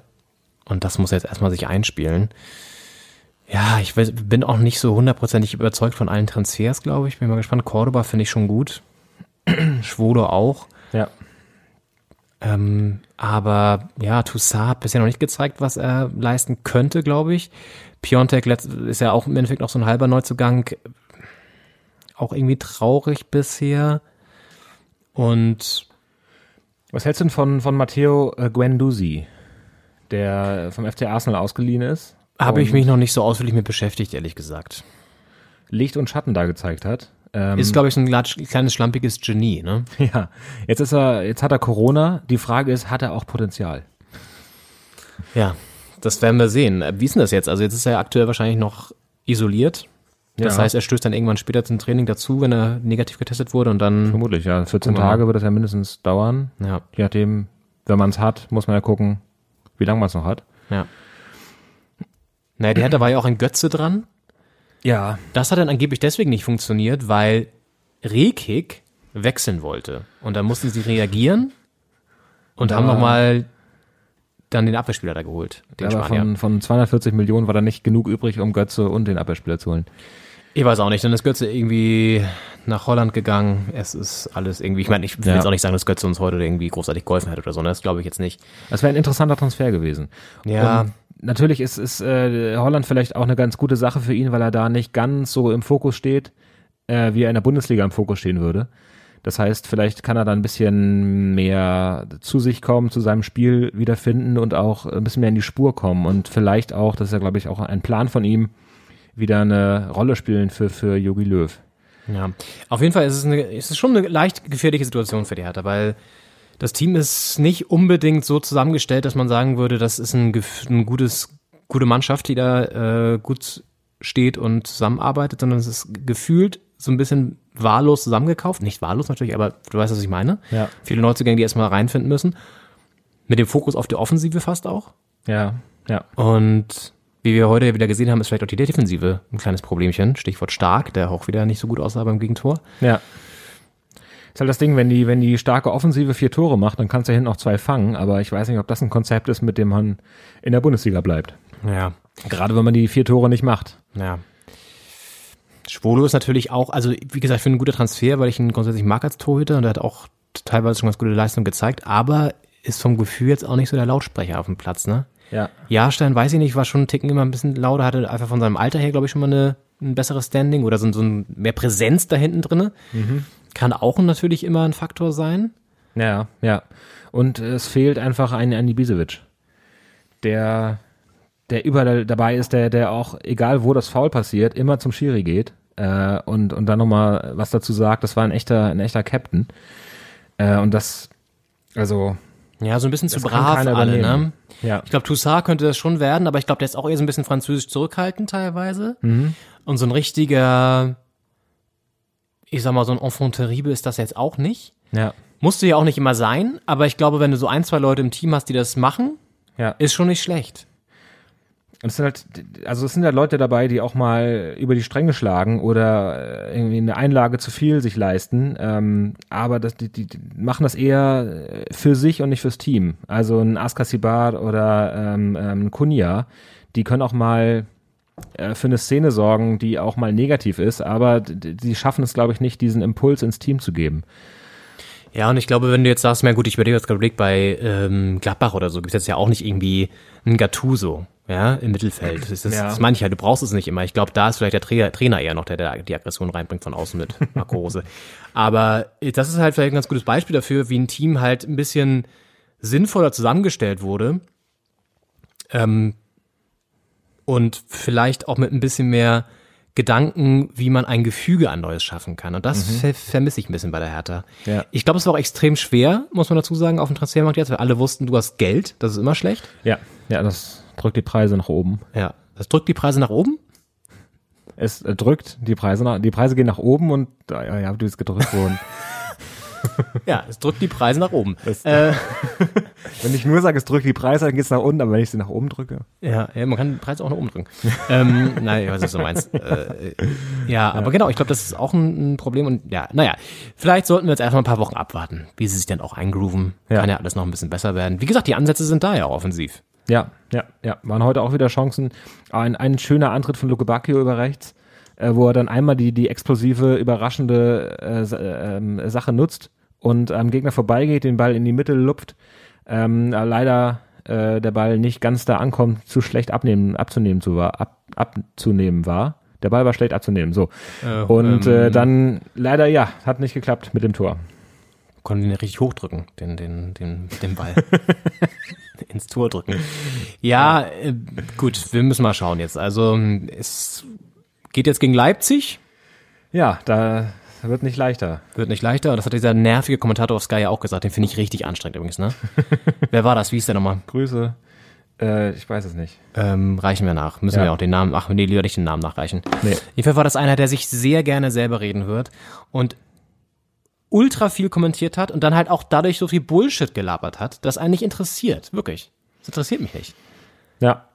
Und das muss jetzt erstmal sich einspielen. Ja, ich weiß, bin auch nicht so hundertprozentig überzeugt von allen Transfers, glaube ich. Bin mal gespannt. Cordoba finde ich schon gut. Schwode auch. Ja. Ähm, aber ja, Toussaint hat bisher noch nicht gezeigt, was er leisten könnte, glaube ich. Piontek ist ja auch im Endeffekt noch so ein halber Neuzugang. Auch irgendwie traurig bisher. Und Was hältst du denn von, von Matteo äh, Guendouzi, der vom FC Arsenal ausgeliehen ist? Habe ich mich noch nicht so ausführlich mit beschäftigt, ehrlich gesagt. Licht und Schatten da gezeigt hat. Ähm, Ist, glaube ich, so ein kleines, schlampiges Genie, ne? ja, jetzt ist er, jetzt hat er Corona. Die Frage ist, hat er auch Potenzial? Ja, das werden wir sehen. Äh, Wie ist denn das jetzt? Also jetzt ist er aktuell wahrscheinlich noch isoliert. Das Ja. heißt, er stößt dann irgendwann später zum Training dazu, wenn er negativ getestet wurde und dann, Vermutlich, ja. 14 Gucken wir mal. Tage wird das ja mindestens dauern. ja, Je nachdem, wenn man es hat, muss man ja gucken, wie lange man es noch hat. ja. Naja, die Hertha war ja auch ein Götze dran. Ja. Das hat dann angeblich deswegen nicht funktioniert, weil Rekik wechseln wollte. Und dann mussten sie reagieren und Da haben nochmal dann den Abwehrspieler da geholt, den Spanier. von, von 240 Millionen war da nicht genug übrig, um Götze und den Abwehrspieler zu holen. Ich weiß auch nicht, dann ist Götze irgendwie nach Holland gegangen. Es ist alles irgendwie, ich meine, ich will Ja. jetzt auch nicht sagen, dass Götze uns heute irgendwie großartig geholfen hätte oder so, ne? das glaube ich jetzt nicht. Das wäre ein interessanter Transfer gewesen. Ja. Und natürlich ist, ist äh, Holland vielleicht auch eine ganz gute Sache für ihn, weil er da nicht ganz so im Fokus steht, äh, wie er in der Bundesliga im Fokus stehen würde. Das heißt, vielleicht kann er da ein bisschen mehr zu sich kommen, zu seinem Spiel wiederfinden und auch ein bisschen mehr in die Spur kommen und vielleicht auch, das ist ja glaube ich auch ein Plan von ihm, wieder eine Rolle spielen für, für Jogi Löw. Ja, auf jeden Fall ist es, eine, ist es schon eine leicht gefährliche Situation für die Hertha, weil das Team ist nicht unbedingt so zusammengestellt, dass man sagen würde, das ist ein, ein gutes, gute Mannschaft, die da äh, gut steht und zusammenarbeitet, sondern es ist gefühlt so ein bisschen wahllos zusammengekauft. Nicht wahllos natürlich, aber du weißt, was ich meine. Ja. Viele Neuzugänge, die erstmal reinfinden müssen. Mit dem Fokus auf die Offensive fast auch. Ja, ja. Und wie wir heute wieder gesehen haben, ist vielleicht auch die Defensive ein kleines Problemchen. Stichwort stark, der auch wieder nicht so gut aussah beim Gegentor. Ja. Ist halt das Ding, wenn die, wenn die starke Offensive vier Tore macht, dann kannst du ja hinten auch zwei fangen, aber ich weiß nicht, ob das ein Konzept ist, mit dem man in der Bundesliga bleibt. Ja. Gerade wenn man die vier Tore nicht macht. Ja. Schwolo ist natürlich auch, also wie gesagt, ich finde ein guter Transfer, weil ich ihn grundsätzlich mag als Torhüter und er hat auch teilweise schon ganz gute Leistung gezeigt, aber ist vom Gefühl jetzt auch nicht so der Lautsprecher auf dem Platz, ne? Ja. Jahrstein, weiß ich nicht, war schon einen Ticken immer ein bisschen lauter, hatte einfach von seinem Alter her, glaube ich, schon mal eine, ein besseres Standing oder so, so ein mehr Präsenz da hinten drinne. Kann auch natürlich immer ein Faktor sein. Ja, ja. Und es fehlt einfach ein, ein Ibisevic, der, der überall dabei ist, der, der auch, egal wo das Foul passiert, immer zum Schiri geht äh, und, und dann nochmal was dazu sagt. Das war ein echter, ein echter Captain. Äh, und das, also, Ja, so ein bisschen zu brav alle, ne? Ja. Ich glaube, Toussaint könnte das schon werden, aber ich glaube, der ist auch eher so ein bisschen französisch zurückhaltend teilweise. Mhm. Und so ein richtiger, ich sag mal, so ein Enfant terrible ist das jetzt auch nicht. ja, Musste ja auch nicht immer sein, aber ich glaube, wenn du so ein, zwei Leute im Team hast, die das machen, ja. ist schon nicht schlecht. Und es sind halt, also es sind ja Leute dabei, die auch mal über die Stränge schlagen oder äh, irgendwie eine Einlage zu viel sich leisten. Ähm, aber das, die, die, machen das eher äh, für sich und nicht fürs Team. Also ein Askasibar oder ähm, ähm, ein Kunja, die können auch mal für eine Szene sorgen, die auch mal negativ ist, aber die schaffen es, glaube ich, nicht, diesen Impuls ins Team zu geben. Ja, und ich glaube, wenn du jetzt sagst, na gut, ich überlege jetzt gerade bei ähm, Gladbach oder so gibt es jetzt ja auch nicht irgendwie einen Gattuso, ja, im Mittelfeld. Das, ist, Ja. das meine ich halt, du brauchst es nicht immer. Ich glaube, da ist vielleicht der Trainer, Trainer eher noch, der, der die Aggression reinbringt von außen mit Marco Rose. Aber äh, das ist halt vielleicht ein ganz gutes Beispiel dafür, wie ein Team halt ein bisschen sinnvoller zusammengestellt wurde. Ähm, und vielleicht auch mit ein bisschen mehr Gedanken, wie man ein Gefüge an Neues schaffen kann. Und das ver vermisse ich ein bisschen bei der Hertha. Ja. Ich glaube, es war auch extrem schwer, muss man dazu sagen, auf dem Transfermarkt jetzt, weil alle wussten, du hast Geld, das ist immer schlecht. Ja, ja, das drückt die Preise nach oben. Ja. Das drückt die Preise nach oben. Es äh, drückt die Preise nach, die Preise gehen nach oben und, ja, ja, du ist gedrückt worden. Ja, es drückt die Preise nach oben. Wenn ich nur sage, es drückt die Preise, dann geht's nach unten, aber wenn ich sie nach oben drücke. Ja, ja man kann den Preis auch nach oben drücken. ähm, nein, ich weiß nicht, was du meinst. Äh, ja, aber genau, ich glaube, das ist auch ein, ein Problem. Und ja, naja, vielleicht sollten wir jetzt erstmal ein paar Wochen abwarten, wie sie sich dann auch eingrooven. Ja. Kann ja alles noch ein bisschen besser werden. Wie gesagt, die Ansätze sind da ja auch offensiv. Ja, ja, ja. Waren heute auch wieder Chancen. Ein, ein schöner Antritt von Luke Bacchio über rechts, äh, wo er dann einmal die, die explosive, überraschende äh, ähm, Sache nutzt und am Gegner vorbeigeht, den Ball in die Mitte lupft. Ähm, aber leider äh, der Ball nicht ganz da ankommt, zu schlecht abnehmen, abzunehmen zu war, ab, abzunehmen war. Der Ball war schlecht abzunehmen, so. und äh, dann leider, ja, hat nicht geklappt mit dem Tor. Konnten den richtig hochdrücken, den, den, den, den Ball. Ins Tor drücken. Ja, äh, gut, wir müssen mal schauen jetzt. Also, es geht jetzt gegen Leipzig. Ja, da wird nicht leichter. Wird nicht leichter. Das hat dieser nervige Kommentator auf Sky ja auch gesagt. Den finde ich richtig anstrengend übrigens, ne? Wer war das? Wie ist der nochmal? Grüße. Äh, ich weiß es nicht. Ähm, reichen wir nach. Müssen Ja. wir auch den Namen, ach nee, lieber nicht den Namen nachreichen. Nee. Jedenfalls war das einer, der sich sehr gerne selber reden hört und ultra viel kommentiert hat und dann halt auch dadurch so viel Bullshit gelabert hat, das einen nicht interessiert. Wirklich. Das interessiert mich nicht. Ja.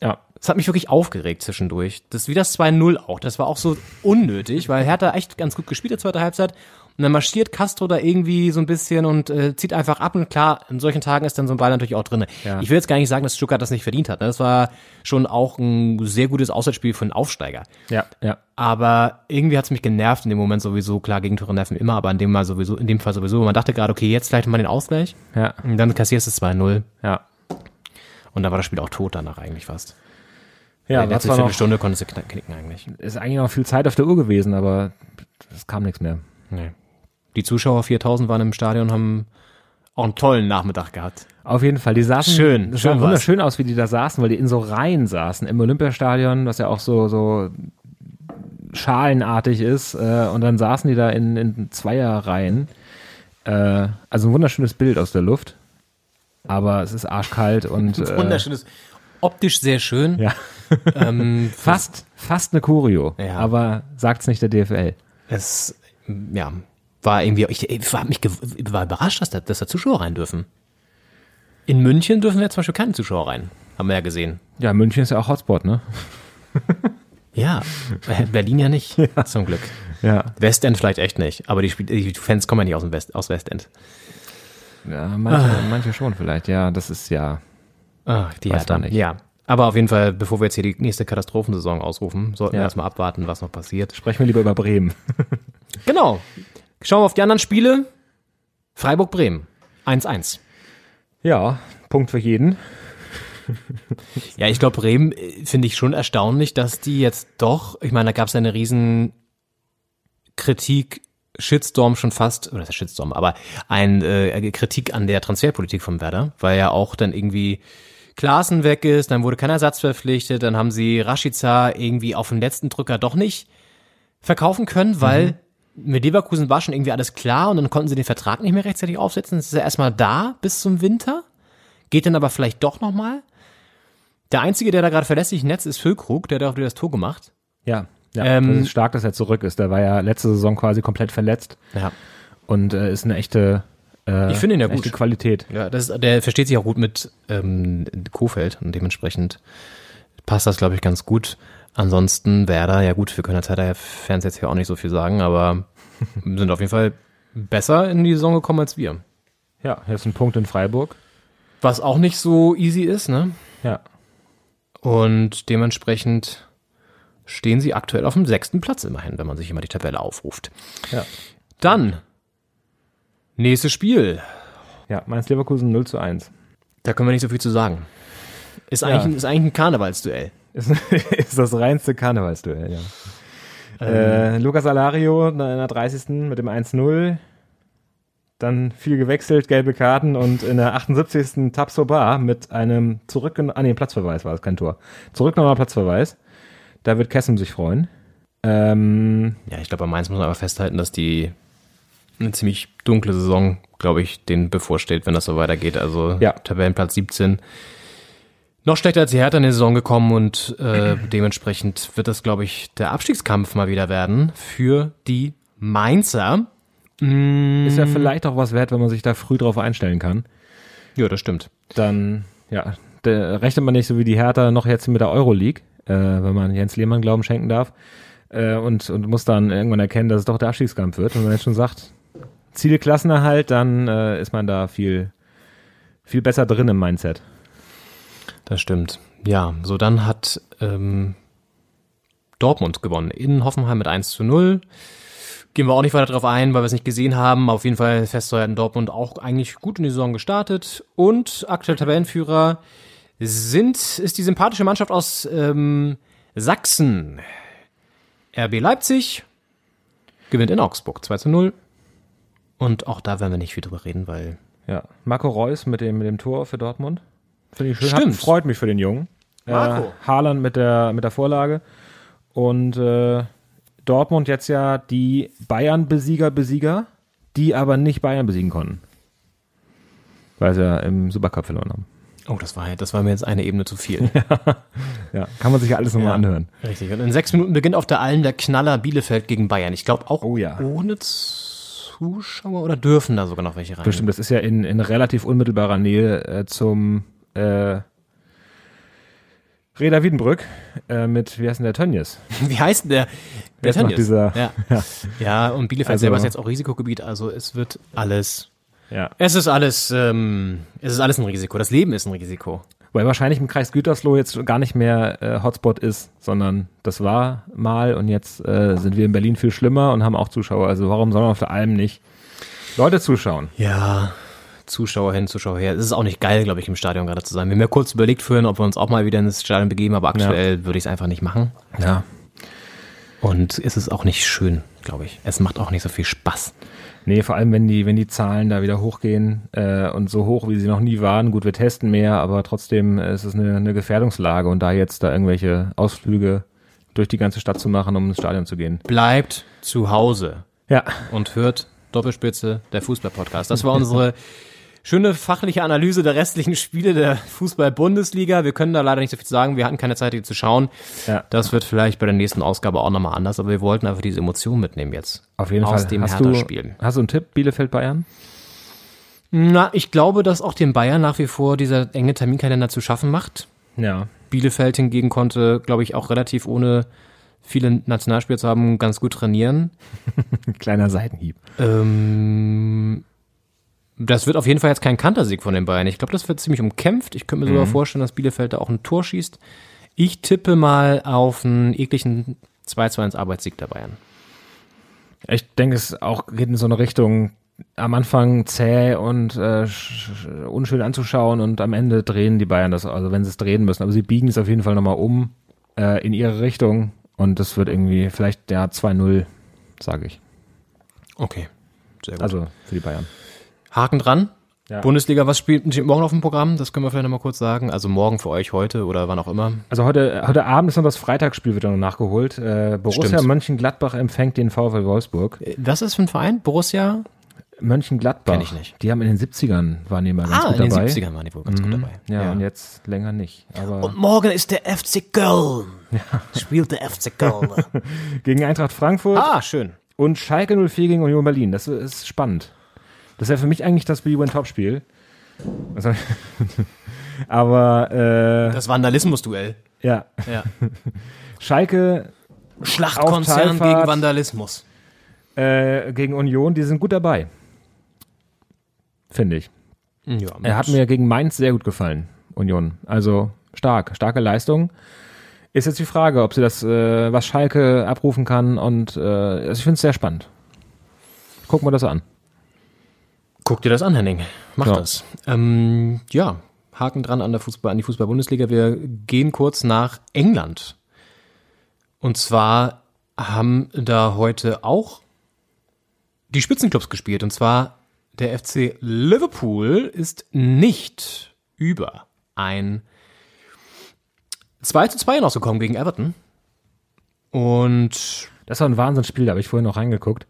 Ja. Das hat mich wirklich aufgeregt zwischendurch. Das wie das 2-0 auch. Das war auch so unnötig, weil Hertha echt ganz gut gespielt hat, zweite Halbzeit. Und dann marschiert Castro da irgendwie so ein bisschen und äh, zieht einfach ab. Und klar, in solchen Tagen ist dann so ein Ball natürlich auch drin. Ja. Ich will jetzt gar nicht sagen, dass Stuttgart das nicht verdient hat. ne? Das war schon auch ein sehr gutes Auswärtsspiel für einen Aufsteiger. Ja. Ja. Aber irgendwie hat's mich genervt in dem Moment sowieso. Klar, Gegentore nerven immer, aber in dem Mal sowieso, in dem Fall sowieso. Man dachte gerade, okay, jetzt vielleicht mal den Ausgleich. Ja. Und dann kassierst du 2-0. Ja. Und dann war das Spiel auch tot danach eigentlich fast. Ja, das letzten war noch, Viertelstunde konntest du kn- knicken eigentlich. ist eigentlich noch viel Zeit auf der Uhr gewesen, aber es kam nichts mehr. Nee. Die Zuschauer 4000 waren im Stadion, haben auch einen tollen Nachmittag gehabt. Auf jeden Fall, die saßen Schön, das schön sah wunderschön aus, wie die da saßen, weil die in so Reihen saßen im Olympiastadion, was ja auch so so schalenartig ist, äh, und dann saßen die da in, in Zweierreihen. Äh, also ein wunderschönes Bild aus der Luft, aber es ist arschkalt und äh, Wunderschönes, optisch sehr schön. ja, Ähm, fast fast eine Choreo, Ja. aber sagt's nicht der DFL. es, ja, war irgendwie, ich, ich war, mich, war überrascht, dass da, dass da Zuschauer rein dürfen. In München dürfen ja zum Beispiel keine Zuschauer rein. Haben wir ja gesehen. Ja, München ist ja auch Hotspot, ne? Ja, Berlin ja nicht, zum Glück. Ja. Westend vielleicht echt nicht, aber die, die Fans kommen ja nicht aus dem West, aus Westend. Ja, manche, manche schon vielleicht. Ja, das ist ja. Ah, die Weiß man nicht. Ja. Aber auf jeden Fall, bevor wir jetzt hier die nächste Katastrophensaison ausrufen, sollten wir Ja. erstmal abwarten, was noch passiert. Sprechen wir lieber über Bremen. Genau. Schauen wir auf die anderen Spiele. Freiburg-Bremen. 1-1. Ja, Punkt für jeden. Ja, ich glaube, Bremen äh, finde ich schon erstaunlich, dass die jetzt doch, ich meine, da gab es eine riesen Kritik, Shitstorm schon fast, oder das ist Shitstorm, aber ein äh, Kritik an der Transferpolitik vom Werder, weil ja auch dann irgendwie Klaassen weg ist, dann wurde kein Ersatz verpflichtet, dann haben sie Rashica irgendwie auf den letzten Drücker doch nicht verkaufen können, weil mit Leverkusen war schon irgendwie alles klar und dann konnten sie den Vertrag nicht mehr rechtzeitig aufsetzen. Es ist ja erstmal da bis zum Winter, geht dann aber vielleicht doch nochmal. Der Einzige, der da gerade verlässlich Netz ist Füllkrug, der hat auch wieder das Tor gemacht. Ja, ja Ähm, das ist stark, dass er zurück ist. Der war ja letzte Saison quasi komplett verletzt Ja. und äh, ist eine echte, äh, Ich finde ihn ja gut. Qualität. Ja, das ist, der versteht sich auch gut mit ähm, Kofeld und dementsprechend passt das, glaube ich, ganz gut. Ansonsten Werder, ja gut, wir können als Hertha-Fans jetzt hier auch nicht so viel sagen, aber sind auf jeden Fall besser in die Saison gekommen als wir. Ja, hier ist ein Punkt in Freiburg. Was auch nicht so easy ist, ne? Ja, Und dementsprechend stehen sie aktuell auf dem sechsten Platz immerhin, wenn man sich immer die Tabelle aufruft. ja. Dann, nächstes Spiel. Ja, Mainz Leverkusen 0 zu 1. Da können wir nicht so viel zu sagen. Ist eigentlich, ein, ist eigentlich ein Karnevalsduell. Ist, ist das reinste Karnevalsduell, ja. Äh, Lucas Alario in der 30. mit dem 1-0. Dann viel gewechselt, gelbe Karten und in der 78. Tabsoba mit einem zurückgenommen, ah nee, Platzverweis war das, kein Tor. Zurückgenommener Platzverweis. Da wird Kessem sich freuen. Ähm, Ja, ich glaube, bei Mainz muss man aber festhalten, dass die eine ziemlich dunkle Saison, glaube ich, denen bevorsteht, wenn das so weitergeht. Also Ja. Tabellenplatz 17. Noch schlechter als die Hertha in die Saison gekommen und äh, dementsprechend wird das, glaube ich, der Abstiegskampf mal wieder werden für die Mainzer. ist ja vielleicht auch was wert, wenn man sich da früh drauf einstellen kann. Ja, das stimmt. Dann, ja, da rechnet man nicht so wie die Hertha noch jetzt mit der Euroleague, äh, wenn man Jens Lehmann Glauben schenken darf. Äh, und, und muss dann irgendwann erkennen, dass es doch der Abstiegskampf wird. Und wenn man jetzt schon sagt, Ziele Klassenerhalt, dann äh, ist man da viel, viel besser drin im Mindset. Das stimmt. Ja, so dann hat ähm, Dortmund gewonnen in Hoffenheim mit 1 zu 0. Gehen wir auch nicht weiter drauf ein, weil wir es nicht gesehen haben. Auf jeden Fall festzuhalten, Dortmund auch eigentlich gut in die Saison gestartet. Und aktuell Tabellenführer sind, ist die sympathische Mannschaft aus ähm, Sachsen. RB Leipzig gewinnt in Augsburg 2 zu 0. Und auch da werden wir nicht viel drüber reden, weil Ja, Marco Reus mit dem, mit dem Tor für Dortmund. Finde ich schön. Stimmt. Hat, freut mich für den Jungen. Marco. Äh, Haaland mit der, mit der Vorlage. Und äh, Dortmund jetzt ja die Bayern-Besieger, Besieger, die aber nicht Bayern besiegen konnten. Weil sie ja im Supercup verloren haben. Oh, das war, das war mir jetzt eine Ebene zu viel. Ja, kann man sich ja alles nochmal Ja. anhören. Richtig. Und in sechs Minuten beginnt auf der Alm der Knaller Bielefeld gegen Bayern. Ich glaube auch Oh ja. ohne Zuschauer oder dürfen da sogar noch welche rein? Bestimmt, das ist ja in, in relativ unmittelbarer Nähe äh, zum äh, Reda Wiedenbrück äh, mit, wie heißt denn der, Tönnies? Wie heißt denn der? Der Tönnies. dieser- ja. ja, und Bielefeld Also- selber ist jetzt auch Risikogebiet, also es wird alles. Ja. Es ist alles, ähm, es ist alles ein Risiko. Das Leben ist ein Risiko. Weil wahrscheinlich im Kreis Gütersloh jetzt gar nicht mehr äh, Hotspot ist, sondern das war mal und jetzt äh, sind wir in Berlin viel schlimmer und haben auch Zuschauer. Also warum soll man der Alm nicht Leute zuschauen? Ja, Zuschauer hin, Zuschauer her. Es ist auch nicht geil, glaube ich, im Stadion gerade zu sein. Wir haben ja kurz überlegt vorhin, ob wir uns auch mal wieder ins Stadion begeben, aber aktuell würde ich es einfach nicht machen. Ja. Und es ist auch nicht schön, glaube ich. Es macht auch nicht so viel Spaß. Nee, vor allem wenn die, wenn die Zahlen da wieder hochgehen äh, und so hoch, wie sie noch nie waren. Gut, wir testen mehr, aber trotzdem äh, ist es eine, eine Gefährdungslage und da jetzt da irgendwelche Ausflüge durch die ganze Stadt zu machen, um ins Stadion zu gehen. Bleibt zu Hause Ja, und hört Doppelspitze, der Fußball-Podcast. Das war unsere schöne fachliche Analyse der restlichen Spiele der Fußball-Bundesliga. Wir können da leider nicht so viel sagen. Wir hatten keine Zeit, die zu schauen. Ja. Das wird vielleicht bei der nächsten Ausgabe auch nochmal anders, aber wir wollten einfach diese Emotion mitnehmen jetzt. auf jeden aus Fall. dem hast, du, Hertha-Spiel. hast du einen Tipp, Bielefeld-Bayern? Na, ich glaube, dass auch den Bayern nach wie vor dieser enge Terminkalender zu schaffen macht. Ja. Bielefeld hingegen konnte, glaube ich, auch relativ ohne viele Nationalspieler zu haben, ganz gut trainieren. Kleiner Seitenhieb. Ähm, das wird auf jeden Fall jetzt kein Kantersieg von den Bayern. Ich glaube, das wird ziemlich umkämpft. Ich könnte mir sogar vorstellen, dass Bielefeld da auch ein Tor schießt. Ich tippe mal auf einen ekligen 2-2-1 Arbeitssieg der Bayern. Ich denke, es auch geht in so eine Richtung, am Anfang zäh und äh, sch- sch- unschön anzuschauen und am Ende drehen die Bayern das, also wenn sie es drehen müssen. Aber sie biegen es auf jeden Fall nochmal um äh, in ihre Richtung und das wird irgendwie vielleicht ja 2-0, sage ich. Okay, sehr gut. Also für die Bayern. Haken dran. Ja. Bundesliga, was spielt steht morgen auf dem Programm? Das können wir vielleicht nochmal kurz sagen. Also morgen für euch heute oder wann auch immer. Also heute, heute Abend ist noch das Freitagsspiel wieder noch nachgeholt. Äh, Borussia Stimmt. Mönchengladbach empfängt den VfL Wolfsburg. Was ist für ein Verein? Borussia? Mönchengladbach. Kenn ich nicht. Die haben in den 70ern, waren die mal ganz ah, gut in den dabei. 70ern waren die wohl ganz gut dabei. Ja, und jetzt länger nicht. Aber Und morgen ist der FC Köln. Spielt der FC Köln. gegen Eintracht Frankfurt Ah, schön. und Schalke 04 gegen Union Berlin. Das ist spannend. Das wäre für mich eigentlich das Be-Win-Top-Spiel. Also, aber äh, Das Vandalismus-Duell. ja, Ja. Schalke Schlachtkonzern gegen Vandalismus. äh, gegen Union, die sind gut dabei. Finde ich. Ja, Er hat mir gegen Mainz sehr gut gefallen, Union. Also stark, starke Leistung. Ist jetzt die Frage, ob sie das, äh, was Schalke abrufen kann und äh, also ich finde es sehr spannend. Gucken wir das an. Guck dir das an, Henning. Mach Ja. das. Ähm, ja, Haken dran an der Fußball, an die Fußball-Bundesliga. Wir gehen kurz nach England. Und zwar haben da heute auch die Spitzenclubs gespielt. Und zwar der FC Liverpool ist nicht über ein 2 zu 2 hinausgekommen gegen Everton. Und Das war ein Wahnsinnsspiel, da habe ich vorhin noch reingeguckt.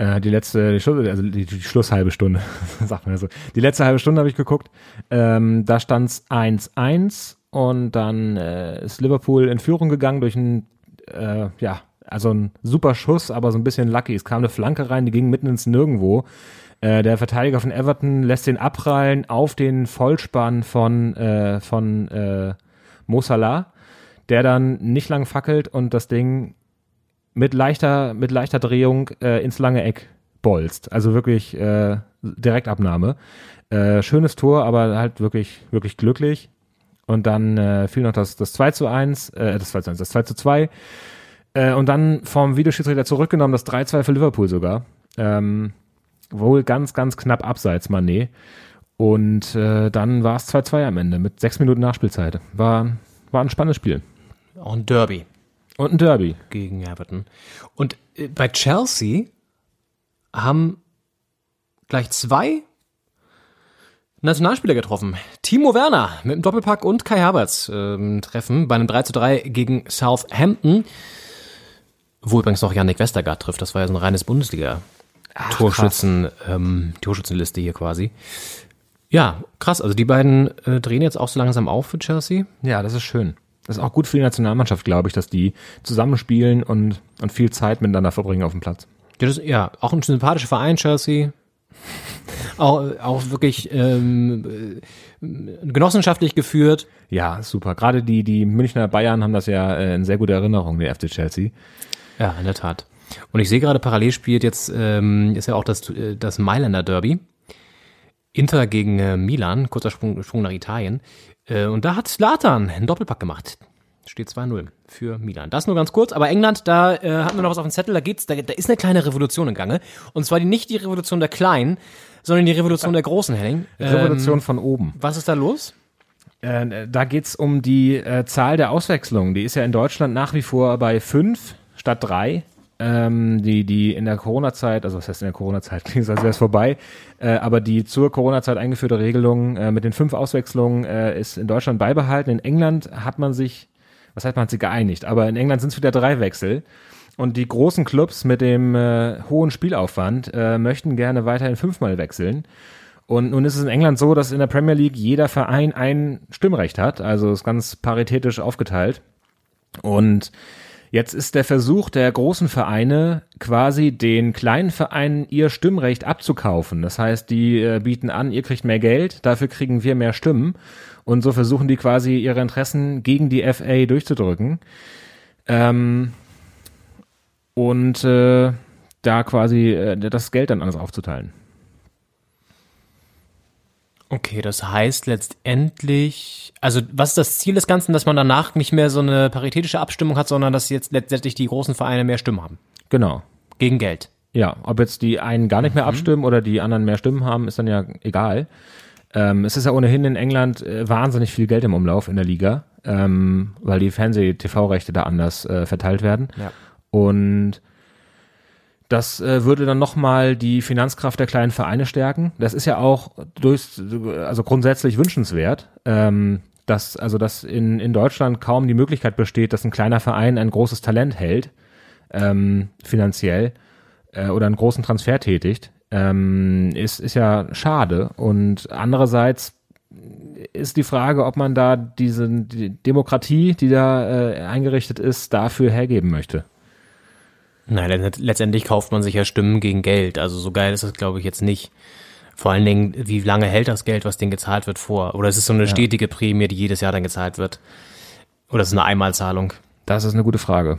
Äh, die letzte, die Schluss, also die, die Schlusshalbe Stunde, sagt man ja so. Die letzte halbe Stunde habe ich geguckt. Ähm, da stand's 1-1 und dann äh, ist Liverpool in Führung gegangen durch ein, äh, ja, also ein super Schuss, aber so ein bisschen lucky. Es kam eine Flanke rein, die ging mitten ins Nirgendwo. Äh, der Verteidiger von Everton lässt den abprallen auf den Vollspann von, äh, von äh, Mo Salah, der dann nicht lang fackelt und das Ding mit leichter, mit leichter Drehung äh, ins lange Eck bolzt. Also wirklich äh, Direktabnahme. Äh, schönes Tor, aber halt wirklich, wirklich glücklich. Und dann äh, fiel noch das, das 2 zu 1, äh, das 2 zu 1, das 2 zu 2. Äh, und dann vom Videoschiedsrichter zurückgenommen, das 3-2 für Liverpool sogar. Ähm, wohl ganz, ganz knapp abseits Mané. Und äh, dann war es 2-2 am Ende mit sechs Minuten Nachspielzeit. War, war ein spannendes Spiel. Ein Derby Und ein Derby. gegen Everton. Und äh, bei Chelsea haben gleich zwei Nationalspieler getroffen. Timo Werner mit dem Doppelpack und Kai Havertz ähm, treffen bei einem 3 zu 3 gegen Southampton. Wo übrigens noch Yannick Westergaard trifft. Das war ja so ein reines Bundesliga-Torschützen, ähm, Torschützenliste hier quasi. Ja, krass. Also die beiden äh, drehen jetzt auch so langsam auf für Chelsea. Ja, das ist schön. Das ist auch gut für die Nationalmannschaft, glaube ich, dass die zusammenspielen und, und viel Zeit miteinander verbringen auf dem Platz. Ja, das, ja, auch ein sympathischer Verein, Chelsea. Auch, auch wirklich ähm, äh, genossenschaftlich geführt. Ja, super. Gerade die, die Münchner Bayern haben das ja äh, in sehr guter Erinnerung, der FC Chelsea. Ja, in der Tat. Und ich sehe gerade, parallel spielt jetzt, ähm, ist ja auch das, äh, das Mailänder Derby. Inter gegen äh, Milan, kurzer Sprung, Sprung nach Italien. Äh, und da hat Slatan einen Doppelpack gemacht. Steht 2-0 für Milan. Das nur ganz kurz, aber England, da äh, hatten wir noch was auf dem Zettel, da geht's, da, da ist eine kleine Revolution im Gange. Und zwar die, nicht die Revolution der Kleinen, sondern die Revolution der Großen, Henning. Revolution Ähm, von oben. was ist da los? Äh, da geht's um die äh, Zahl der Auswechslungen. Die ist ja in Deutschland nach wie vor bei fünf statt drei. Ähm, die, die in der Corona-Zeit, also was heißt in der Corona-Zeit, klingt so, als wäre es vorbei, äh, aber die zur Corona-Zeit eingeführte Regelung äh, mit den fünf Auswechslungen äh, ist in Deutschland beibehalten. In England hat man sich, was heißt man hat sich geeinigt, aber in England sind es wieder drei Wechsel. Und die großen Clubs mit dem äh, hohen Spielaufwand äh, möchten gerne weiterhin fünfmal wechseln. Und nun ist es in England so, dass in der Premier League jeder Verein ein Stimmrecht hat, also ist ganz paritätisch aufgeteilt. Und jetzt ist der Versuch der großen Vereine quasi den kleinen Vereinen ihr Stimmrecht abzukaufen. Das heißt, die äh, bieten an, ihr kriegt mehr Geld, dafür kriegen wir mehr Stimmen. Und so versuchen die quasi ihre Interessen gegen die FA durchzudrücken. Ähm, und äh, da quasi äh, das Geld dann anders aufzuteilen. Okay, das heißt letztendlich, also was ist das Ziel des Ganzen, dass man danach nicht mehr so eine paritätische Abstimmung hat, sondern dass jetzt letztendlich die großen Vereine mehr Stimmen haben? Genau. Gegen Geld. Ja, ob jetzt die einen gar nicht mehr abstimmen oder die anderen mehr Stimmen haben, ist dann ja egal. Ähm, es ist ja ohnehin in England äh, wahnsinnig viel Geld im Umlauf in der Liga, ähm, weil die Fernseh-TV-Rechte da anders äh, verteilt werden. Ja. Und das äh, würde dann nochmal die Finanzkraft der kleinen Vereine stärken. Das ist ja auch durch, also grundsätzlich wünschenswert, ähm, dass, also dass in, in Deutschland kaum die Möglichkeit besteht, dass ein kleiner Verein ein großes Talent hält, ähm, finanziell, äh, oder einen großen Transfer tätigt, ähm, ist, ist ja schade. Und andererseits ist die Frage, ob man da diese die Demokratie, die da äh, eingerichtet ist, dafür hergeben möchte. Nein, let- letztendlich kauft man sich ja Stimmen gegen Geld. Also so geil ist das, glaube ich, jetzt nicht. Vor allen Dingen, wie lange hält das Geld, was denen gezahlt wird, vor? Oder ist es so eine stetige Prämie, die jedes Jahr dann gezahlt wird? Oder ist es eine Einmalzahlung? Das ist eine gute Frage.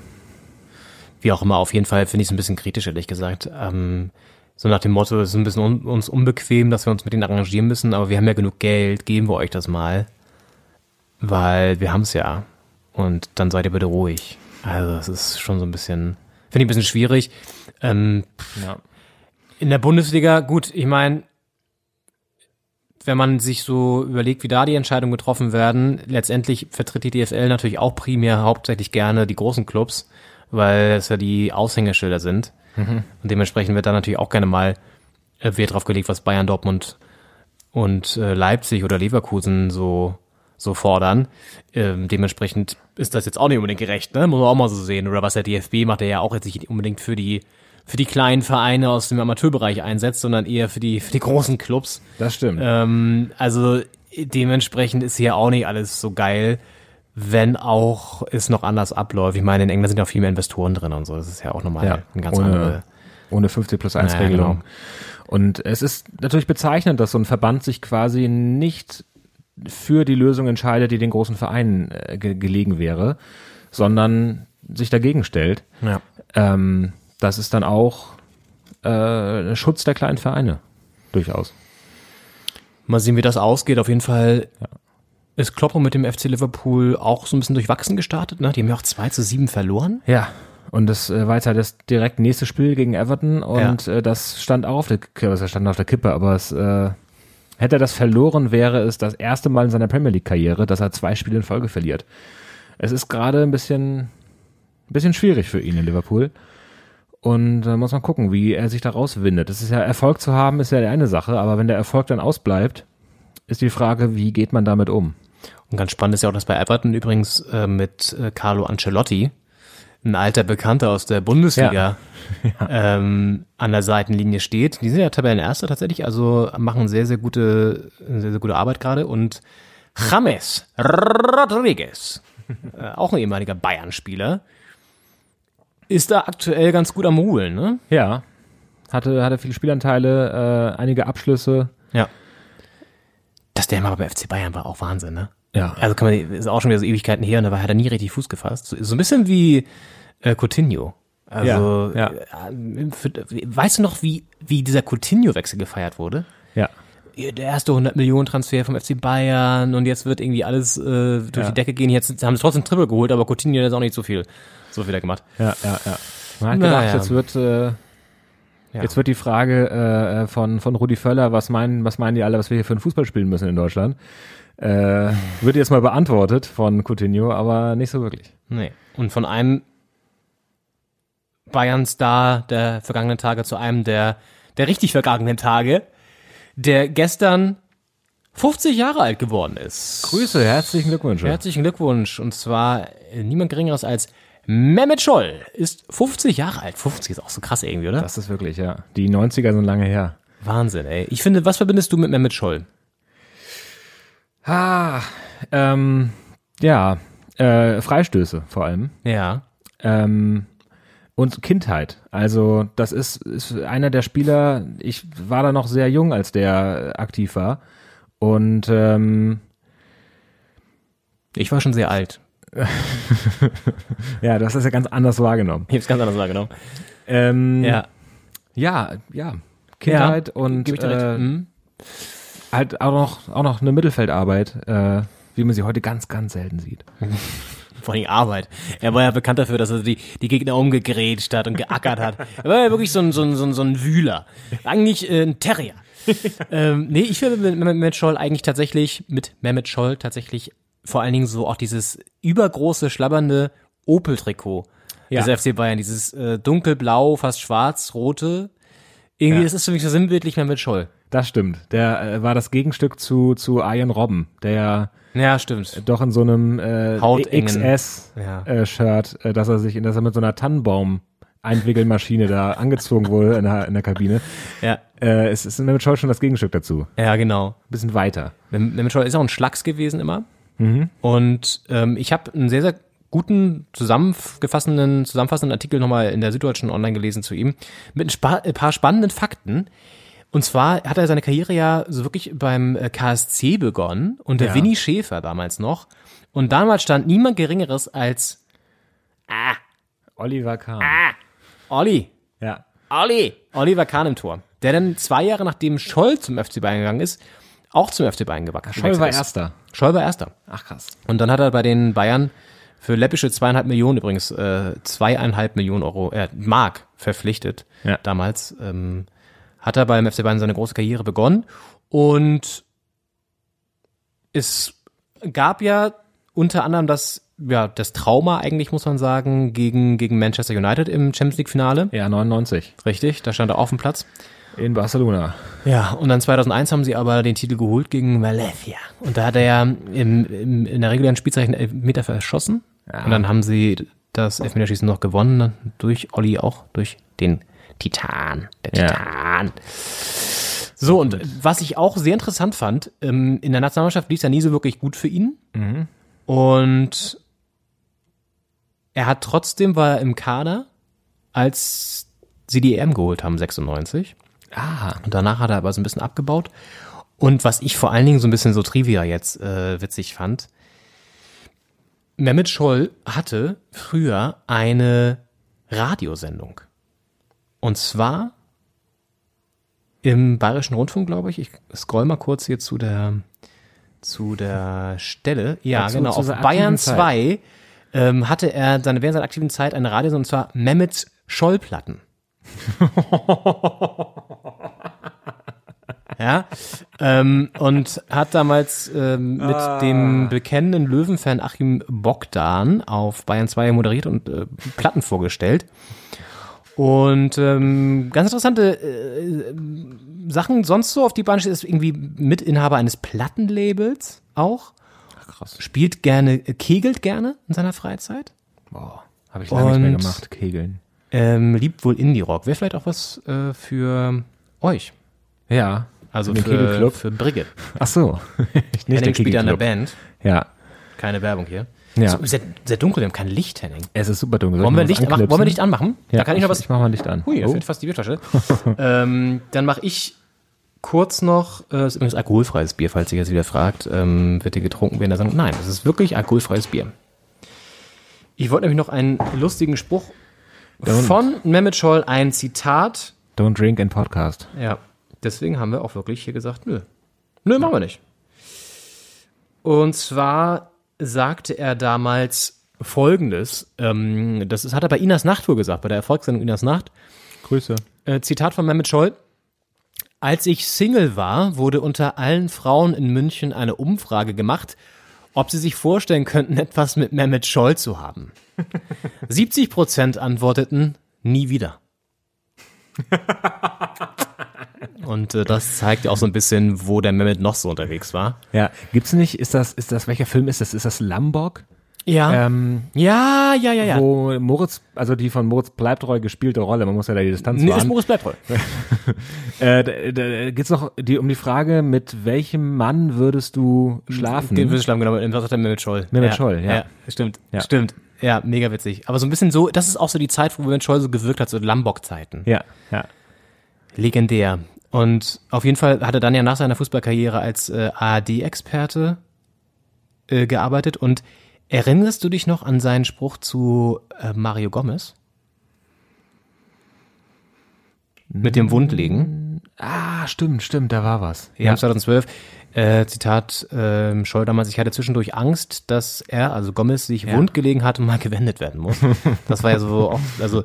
Wie auch immer, auf jeden Fall finde ich es ein bisschen kritisch, ehrlich gesagt. Ähm, so nach dem Motto, es ist ein bisschen un uns unbequem, dass wir uns mit denen arrangieren müssen, aber wir haben ja genug Geld, geben wir euch das mal. Weil wir haben es ja. Und dann seid ihr bitte ruhig. Also das ist schon so ein bisschen, finde ich ein bisschen schwierig. Ähm, Ja. in der Bundesliga, gut, ich meine, wenn man sich so überlegt, wie da die Entscheidungen getroffen werden, letztendlich vertritt die DFL natürlich auch primär hauptsächlich gerne die großen Clubs, weil es ja die Aushängeschilder sind. Und dementsprechend wird da natürlich auch gerne mal äh, Wert drauf gelegt, was Bayern, Dortmund und äh, Leipzig oder Leverkusen so so fordern. Ähm, dementsprechend ist das jetzt auch nicht unbedingt gerecht, ne? Muss man auch mal so sehen. Oder was der DFB macht, der ja auch jetzt nicht unbedingt für die für die kleinen Vereine aus dem Amateurbereich einsetzt, sondern eher für die für die großen Clubs. Das stimmt. Ähm, also dementsprechend ist hier auch nicht alles so geil. wenn auch es noch anders abläuft. Ich meine, in England sind ja auch viel mehr Investoren drin und so. Das ist ja auch nochmal Ja, ein ganz ohne, andere. ohne 50 plus 1 Naja, Regelung. genau. Und es ist natürlich bezeichnend, dass so ein Verband sich quasi nicht für die Lösung entscheidet, die den großen Vereinen äh, ge gelegen wäre, sondern sich dagegen stellt. Ja. Ähm, das ist dann auch äh, Schutz der kleinen Vereine. Durchaus. Mal sehen, wie das ausgeht. Auf jeden Fall ist Kloppo mit dem FC Liverpool auch so ein bisschen durchwachsen gestartet. Ne? Die haben ja auch 2 zu 7 verloren. Ja. Und das äh, war jetzt halt das direkt nächste Spiel gegen Everton und äh, das stand auch auf der Kippe, das stand auf der Kippe, aber es äh, hätte er das verloren, wäre es das erste Mal in seiner Premier League Karriere, dass er zwei Spiele in Folge verliert. Es ist gerade ein bisschen, ein bisschen schwierig für ihn in Liverpool. Und da muss man gucken, wie er sich da rauswindet. Das ist ja, Erfolg zu haben, ist ja eine Sache, aber wenn der Erfolg dann ausbleibt, ist die Frage, wie geht man damit um? Und ganz spannend ist ja auch, dass bei Everton übrigens äh, mit äh, Carlo Ancelotti, ein alter Bekannter aus der Bundesliga, ähm, an der Seitenlinie steht. Die sind ja Tabellenerster tatsächlich, also machen sehr, sehr gute, sehr, sehr gute Arbeit gerade. Und James Rodriguez, äh, auch ein ehemaliger Bayern-Spieler, ist da aktuell ganz gut am Ruheln, ne? Ja, hatte, hatte viele Spielanteile, äh, einige Abschlüsse. Ja. Dass der mal bei FC Bayern war, auch Wahnsinn, ne? Ja. Also kann man, ist auch schon wieder so Ewigkeiten her und da war, hat er nie richtig Fuß gefasst. So, so ein bisschen wie äh, Coutinho. Also, Ja, äh, für, weißt du noch, wie, wie dieser Coutinho-Wechsel gefeiert wurde? Ja. Der erste 100 Millionen Transfer vom FC Bayern und jetzt wird irgendwie alles äh, durch Ja. die Decke gehen. Jetzt haben sie trotzdem Triple geholt, aber Coutinho hat auch nicht so viel, so viel da gemacht. Ja, ja, ja. Man hat Naja. gedacht, jetzt wird, äh, Ja. jetzt wird die Frage äh, von, von Rudi Völler, was meinen, was meinen die alle, was wir hier für einen Fußball spielen müssen in Deutschland, äh, wird jetzt mal beantwortet von Coutinho, aber nicht so wirklich. Nee. Und von einem Bayern-Star der vergangenen Tage zu einem der, der richtig vergangenen Tage, der gestern 50 Jahre alt geworden ist. Grüße, herzlichen Glückwunsch. Herzlichen Glückwunsch. Und zwar äh, niemand geringeres als Mehmet Scholl ist 50 Jahre alt. 50 ist auch so krass irgendwie, oder? Das ist wirklich, ja. Die 90er sind lange her. Wahnsinn, ey. Ich finde, was verbindest du mit Mehmet Scholl? Ah, ähm, ja, äh, Freistöße vor allem. Ja. Ähm, und Kindheit. Also das ist, ist einer der Spieler, ich war da noch sehr jung, als der aktiv war. Und ähm, Ich war schon sehr alt. ja, das ist ja ganz anders wahrgenommen. Ich hab's ganz anders wahrgenommen. Ähm, Ja. ja, ja. Kindheit Ja, und äh, Mhm. Halt auch noch, auch noch eine Mittelfeldarbeit, äh, wie man sie heute ganz, ganz selten sieht. Vor allem Arbeit. Er war ja bekannt dafür, dass er die, die Gegner umgegrätscht hat und geackert hat. Er war ja wirklich so ein, so ein, so ein, so ein Wühler. Eigentlich äh, ein Terrier. ähm, nee, ich finde mit Mehmet Scholl eigentlich tatsächlich, mit Mehmet Scholl tatsächlich vor allen Dingen so auch dieses übergroße, schlabbernde Opel-Trikot Ja. des FC Bayern. Dieses äh, dunkelblau, fast schwarz-rote. Irgendwie, Ja. das ist für mich so sinnbildlich Mehmet Scholl. Das stimmt. Der äh, war das Gegenstück zu, zu Arjen Robben, der ja stimmt. doch in so einem äh, Hautengen. XS Ja. äh, äh, dass er sich, dass er mit so einer Tannenbaum Einwickelmaschine da angezogen wurde in der, in der Kabine. Ja, Äh, es ist mit Scholl schon das Gegenstück dazu. ja, genau. Bisschen weiter. Mehmet Scholl ist auch ein Schlacks gewesen immer. Und ähm, ich habe einen sehr, sehr guten zusammengefassenden, zusammenfassenden Artikel nochmal in der Süddeutschen Online gelesen zu ihm, mit ein, spa ein paar spannenden Fakten. Und zwar hat er seine Karriere ja so wirklich beim äh, KSC begonnen, unter Ja. Winnie Schäfer damals noch. Und damals stand niemand Geringeres als Oliver Kahn. Olli. Ja. Olli. Oliver Kahn im Tor. Der dann zwei Jahre nachdem Scholl zum FC Bayern gegangen ist, auch zum FC Bayern gewachsen Scholl war. Erster. Scholl war Erster. Ach krass. Und dann hat er bei den Bayern für läppische zweieinhalb Millionen übrigens äh, zweieinhalb Millionen Euro äh, Mark verpflichtet Ja. damals. Ähm, hat er beim FC Bayern seine große Karriere begonnen und es gab ja unter anderem das ja das Trauma eigentlich muss man sagen gegen gegen Manchester United im Champions League Finale. Ja, 99. Richtig, da stand er auf dem Platz. In Barcelona. Ja, und dann 2001 haben sie aber den Titel geholt gegen Valencia. Und da hat er ja im, im, in der regulären Spielzeit einen Elfmeter verschossen. Und dann haben sie das Elfmeterschießen noch gewonnen, durch Olli auch, durch den Titan. Der Ja. Titan. So, und was ich auch sehr interessant fand, ähm, in der Nationalmannschaft lief es ja nie so wirklich gut für ihn. Und er hat trotzdem, war er im Kader, als sie die EM geholt haben, 96. Ah. Und danach hat er aber so ein bisschen abgebaut. Und was ich vor allen Dingen so ein bisschen so Trivia jetzt äh, witzig fand, Mehmet Scholl hatte früher eine Radiosendung. Und zwar im Bayerischen Rundfunk, glaube ich. Ich scroll mal kurz hier zu der zu der Stelle. Ja, Ja, zu- genau. Auf Bayern aktiven Zeit. 2 ähm, hatte er seine, während seiner aktiven Zeit eine Radiosendung, und zwar Mehmet Scholl-Platten. ja, ähm, und hat damals ähm, mit dem bekennenden Löwenfan Achim Bogdan auf Bayern 2 moderiert und äh, Platten vorgestellt. Und ähm, ganz interessante äh, Sachen sonst so auf die Bahn steht, ist irgendwie Mitinhaber eines Plattenlabels auch. Krass. Spielt gerne, äh, kegelt gerne in seiner Freizeit. Boah, habe ich lange nicht mehr Und- gemacht, Kegeln. Ähm, liebt wohl Indie-Rock. Wäre vielleicht auch was äh, für euch. Ja. Also für, Kegelclub? für Brigitte. Ach so. nicht Henning spielt ja in der Kegelclub. Band. Ja. Keine Werbung hier. Ja. So, sehr, sehr dunkel, wir haben kein Licht, Henning. Es ist super dunkel. Wollen ich wir, Licht anknipsen? Wollen wir Licht anmachen? Ja, da kann ich noch was. Ich mach mal Licht an. Hui, er Oh. fehlt fast die Bierflasche. ähm, dann mache ich kurz noch, äh, ist übrigens alkoholfreies Bier, falls ihr jetzt wieder fragt, ähm, wird hier getrunken während der Sendung? Nein, es ist wirklich alkoholfreies Bier. Ich wollte nämlich noch einen lustigen Spruch von Mehmet Scholl, ein Zitat. Don't drink and podcast. Ja, deswegen haben wir auch wirklich hier gesagt, nö. Nö, machen wir nicht. Und zwar sagte er damals folgendes, ähm, das ist, hat er bei Inas Nachttour gesagt, bei der Erfolgssendung Inas Nacht. Grüße. Äh, Zitat von Mehmet Scholl. Als ich Single war, wurde unter allen Frauen in München eine Umfrage gemacht, ob sie sich vorstellen könnten, etwas mit Mehmet Scholl zu haben. 70 Prozent antworteten, nie wieder. Und äh, das zeigt ja auch so ein bisschen, wo der Mehmet noch so unterwegs war. Ja, gibt's nicht, ist das, ist das, welcher Film ist das? Ist das Lombok? Ja. Ähm, ja, ja, ja, ja. wo Moritz, also die von Moritz Bleibtreu gespielte Rolle, man muss ja da die Distanz Nee, ist. Moritz Bleibtreu. Äh, da, da geht's noch die, um die Frage, mit welchem Mann würdest du schlafen? Den Würfelschlamm, genau, was sagt der Mehmet Scholl? Mehmet Scholl, ja. stimmt, Ja. stimmt. Ja, mega witzig. Aber so ein bisschen so, das ist auch so die Zeit, wo Mehmet Scholl so gewirkt hat, so Lambok-Zeiten. ja, ja. Legendär. Und auf jeden Fall hat er dann ja nach seiner Fußballkarriere als äh, ARD-Experte äh, gearbeitet. Und erinnerst du dich noch an seinen Spruch zu äh, Mario Gomez? Mit dem Wundlegen. Ah, stimmt, stimmt, da war was. Ja, 2012. Äh, Zitat ähm, Scholl damals, ich hatte zwischendurch Angst, dass er, also Gomez, sich wundgelegen hat und mal gewendet werden muss. Das war ja so auch, also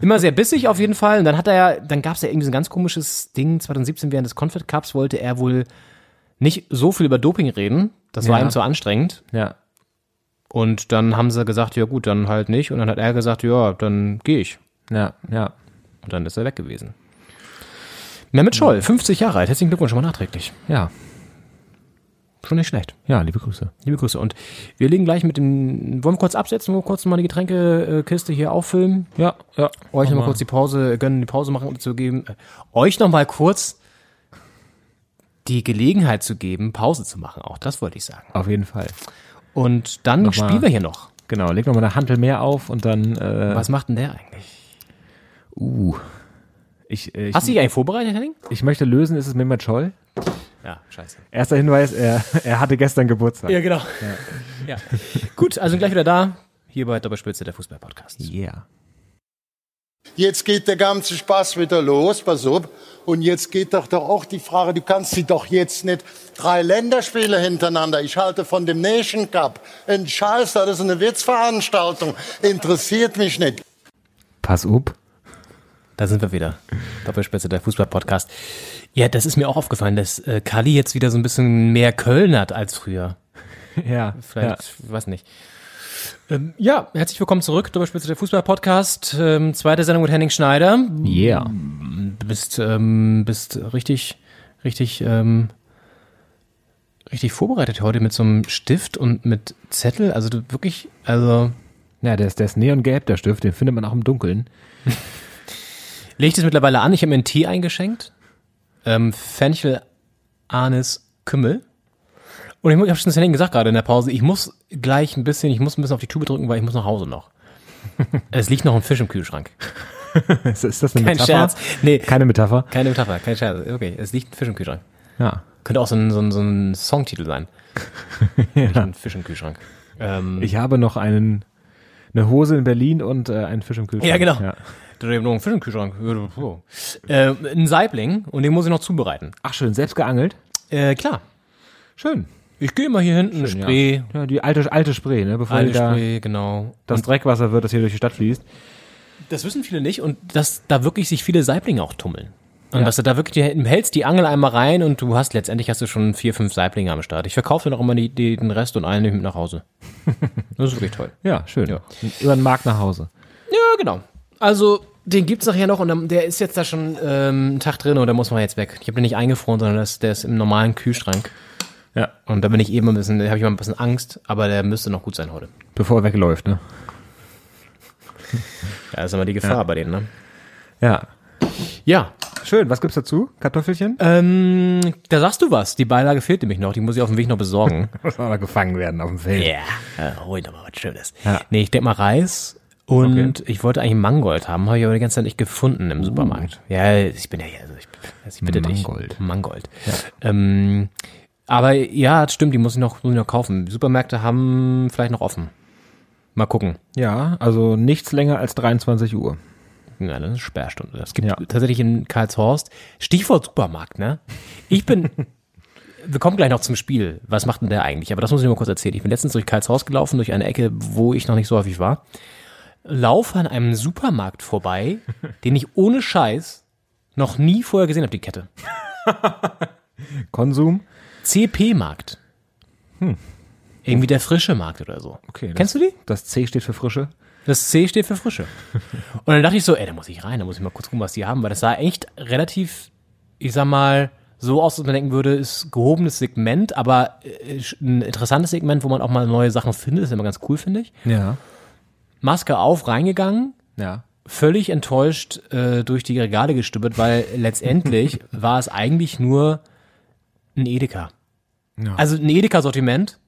immer sehr bissig auf jeden Fall. Und dann hat er ja, dann gab es ja irgendwie so ein ganz komisches Ding, 2017 während des Confed Cups wollte er wohl nicht so viel über Doping reden. Das war Ja. ihm zu anstrengend. Ja. Und dann haben sie gesagt, ja gut, dann halt nicht. Und dann hat er gesagt, ja, dann gehe ich. Ja, ja. Und dann ist er weg gewesen. Mehmet Scholl, 50 Jahre alt. Herzlichen Glückwunsch schon mal nachträglich. Ja. Schon nicht schlecht. Ja, liebe Grüße. Liebe Grüße. Und wir legen gleich mit dem. Wollen wir kurz absetzen, wollen wir kurz mal die Getränkekiste hier auffüllen? Ja, ja. Euch nochmal kurz die Pause gönnen, die Pause machen, um zu geben. Äh, euch nochmal kurz die Gelegenheit zu geben, Pause zu machen. Auch das wollte ich sagen. Auf jeden Fall. Und dann Noch mal- spielen wir hier noch. Genau, leg noch mal eine Hantel mehr auf und dann, äh, Was macht denn der eigentlich? uh. Ich, äh, ich, Hast du dich eigentlich vorbereitet, Henning? ich möchte lösen, ist es Mehmet Scholl? Ja, scheiße. Erster Hinweis, er, er hatte gestern Geburtstag. Ja, genau. Ja. Gut, also gleich wieder da. Hier bei Doppelspitze, der Fußball-Podcast. Yeah. Jetzt geht der ganze Spaß wieder los, pass auf. Und jetzt geht doch doch auch die Frage, du kannst sie doch jetzt nicht drei Länderspiele hintereinander. Ich halte von dem Nation Cup. Ein Scheiß, das ist eine Witzveranstaltung. Interessiert mich nicht. Pass auf. Da sind wir wieder. Doppelspitze, der Fußball-Podcast. Ja, das ist mir auch aufgefallen, dass äh, Kali jetzt wieder so ein bisschen mehr Köln hat als früher. Ja, Vielleicht, ich weiß nicht. Ähm, ja, herzlich willkommen zurück, Doppelspitze, der Fußball-Podcast. Ähm, zweite Sendung mit Henning Schneider. ja. Yeah. Du bist, ähm, bist richtig, richtig, ähm, richtig vorbereitet heute mit so einem Stift und mit Zettel. Also du wirklich, also Ja, der ist, der ist neongelb, der Stift, den findet man auch im Dunkeln. Leg ich das mittlerweile an. Ich habe mir einen Tee eingeschenkt. Ähm, Fenchel, Anis, Kümmel. Und ich, ich habe schon zu gesagt gerade in der Pause, ich muss gleich ein bisschen, ich muss ein bisschen auf die Tube drücken, weil ich muss nach Hause noch. es liegt noch ein Fisch im Kühlschrank. Ist, ist das eine Kein Metapher? Scherz. Nee. Keine Metapher? Keine Metapher, kein Scherz. Okay, es liegt ein Fisch im Kühlschrank. Ja. Könnte auch so ein, so ein, so ein Songtitel sein. Liegt Ein Fisch im Kühlschrank. Ähm, Ich habe noch einen, eine Hose in Berlin und äh, einen Fisch im Kühlschrank. Ja, genau. Ja. Da habe noch einen Fisch im Kühlschrank. Äh, ein Saibling und den muss ich noch zubereiten. Ach schön, selbst geangelt? Äh, klar. Schön. Ich gehe mal hier hinten, Schön, Spree, Ja. ja, die alte, alte Spree, ne? Bevor alte die da Spree, genau. das Dreckwasser wird, das hier durch die Stadt fließt. Das wissen viele nicht und dass da wirklich sich viele Saiblinge auch tummeln. Und Ja. dass du da wirklich, du hältst die Angel einmal rein und du hast, letztendlich hast du schon vier, fünf Saiblinge am Start. Ich verkaufe dir noch immer die, die, den Rest und einen nehme ich mit nach Hause. Das ist wirklich toll. Ja, schön. Ja. Über den Markt nach Hause. Ja, genau. Also, den gibt's nachher noch und dann, der ist jetzt da schon ähm, einen Tag drin und der muss man jetzt weg. Ich habe den nicht eingefroren, sondern das, der ist im normalen Kühlschrank. Ja. Und da bin ich eben ein bisschen, da habe ich mal ein bisschen Angst, aber der müsste noch gut sein heute. Bevor er wegläuft, ne? Ja, ist immer die Gefahr bei denen, ne? Ja. Ja. Schön. Was gibt's dazu? Kartoffelchen? Ähm, da sagst du was. Die Beilage fehlt nämlich noch. Die muss ich auf dem Weg noch besorgen. Muss aber gefangen werden auf dem Feld. Ja, äh, hol doch mal was Schönes. Ja. Nee, ich denk mal Reis und ich wollte eigentlich Mangold haben, habe ich aber die ganze Zeit nicht gefunden im Supermarkt. Ja, ich bin ja hier, also ich, also ich bitte Mangold. dich. Mangold. Ähm, aber ja, das stimmt, die muss ich noch, muss ich noch kaufen. Supermärkte haben vielleicht noch offen. Mal gucken. Ja, also nichts länger als 23 Uhr. Ja, das ist Sperrstunde. Das gibt Ja. tatsächlich in Karlshorst. Stichwort Supermarkt, ne? Ich bin, wir kommen gleich noch zum Spiel. Was macht denn der eigentlich? Aber das muss ich nur mal kurz erzählen. Ich bin letztens durch Karlshorst gelaufen, durch eine Ecke, wo ich noch nicht so häufig war. Laufe an einem Supermarkt vorbei, den ich ohne Scheiß noch nie vorher gesehen habe, die Kette. Konsum? CP-Markt. Irgendwie der frische Markt oder so. Okay. Kennst du die? Das C steht für Frische. Das C steht für Frische. Und dann dachte ich so, ey, da muss ich rein, da muss ich mal kurz gucken, was die haben, weil das sah echt relativ, ich sag mal, so aus, dass man denken würde, ist gehobenes Segment, aber äh, ein interessantes Segment, wo man auch mal neue Sachen findet, ist immer ganz cool, finde ich. Ja. Maske auf, reingegangen, Ja. völlig enttäuscht äh, durch die Regale gestüppert, weil letztendlich war es eigentlich nur ein Edeka. Ja. Also ein Edeka-Sortiment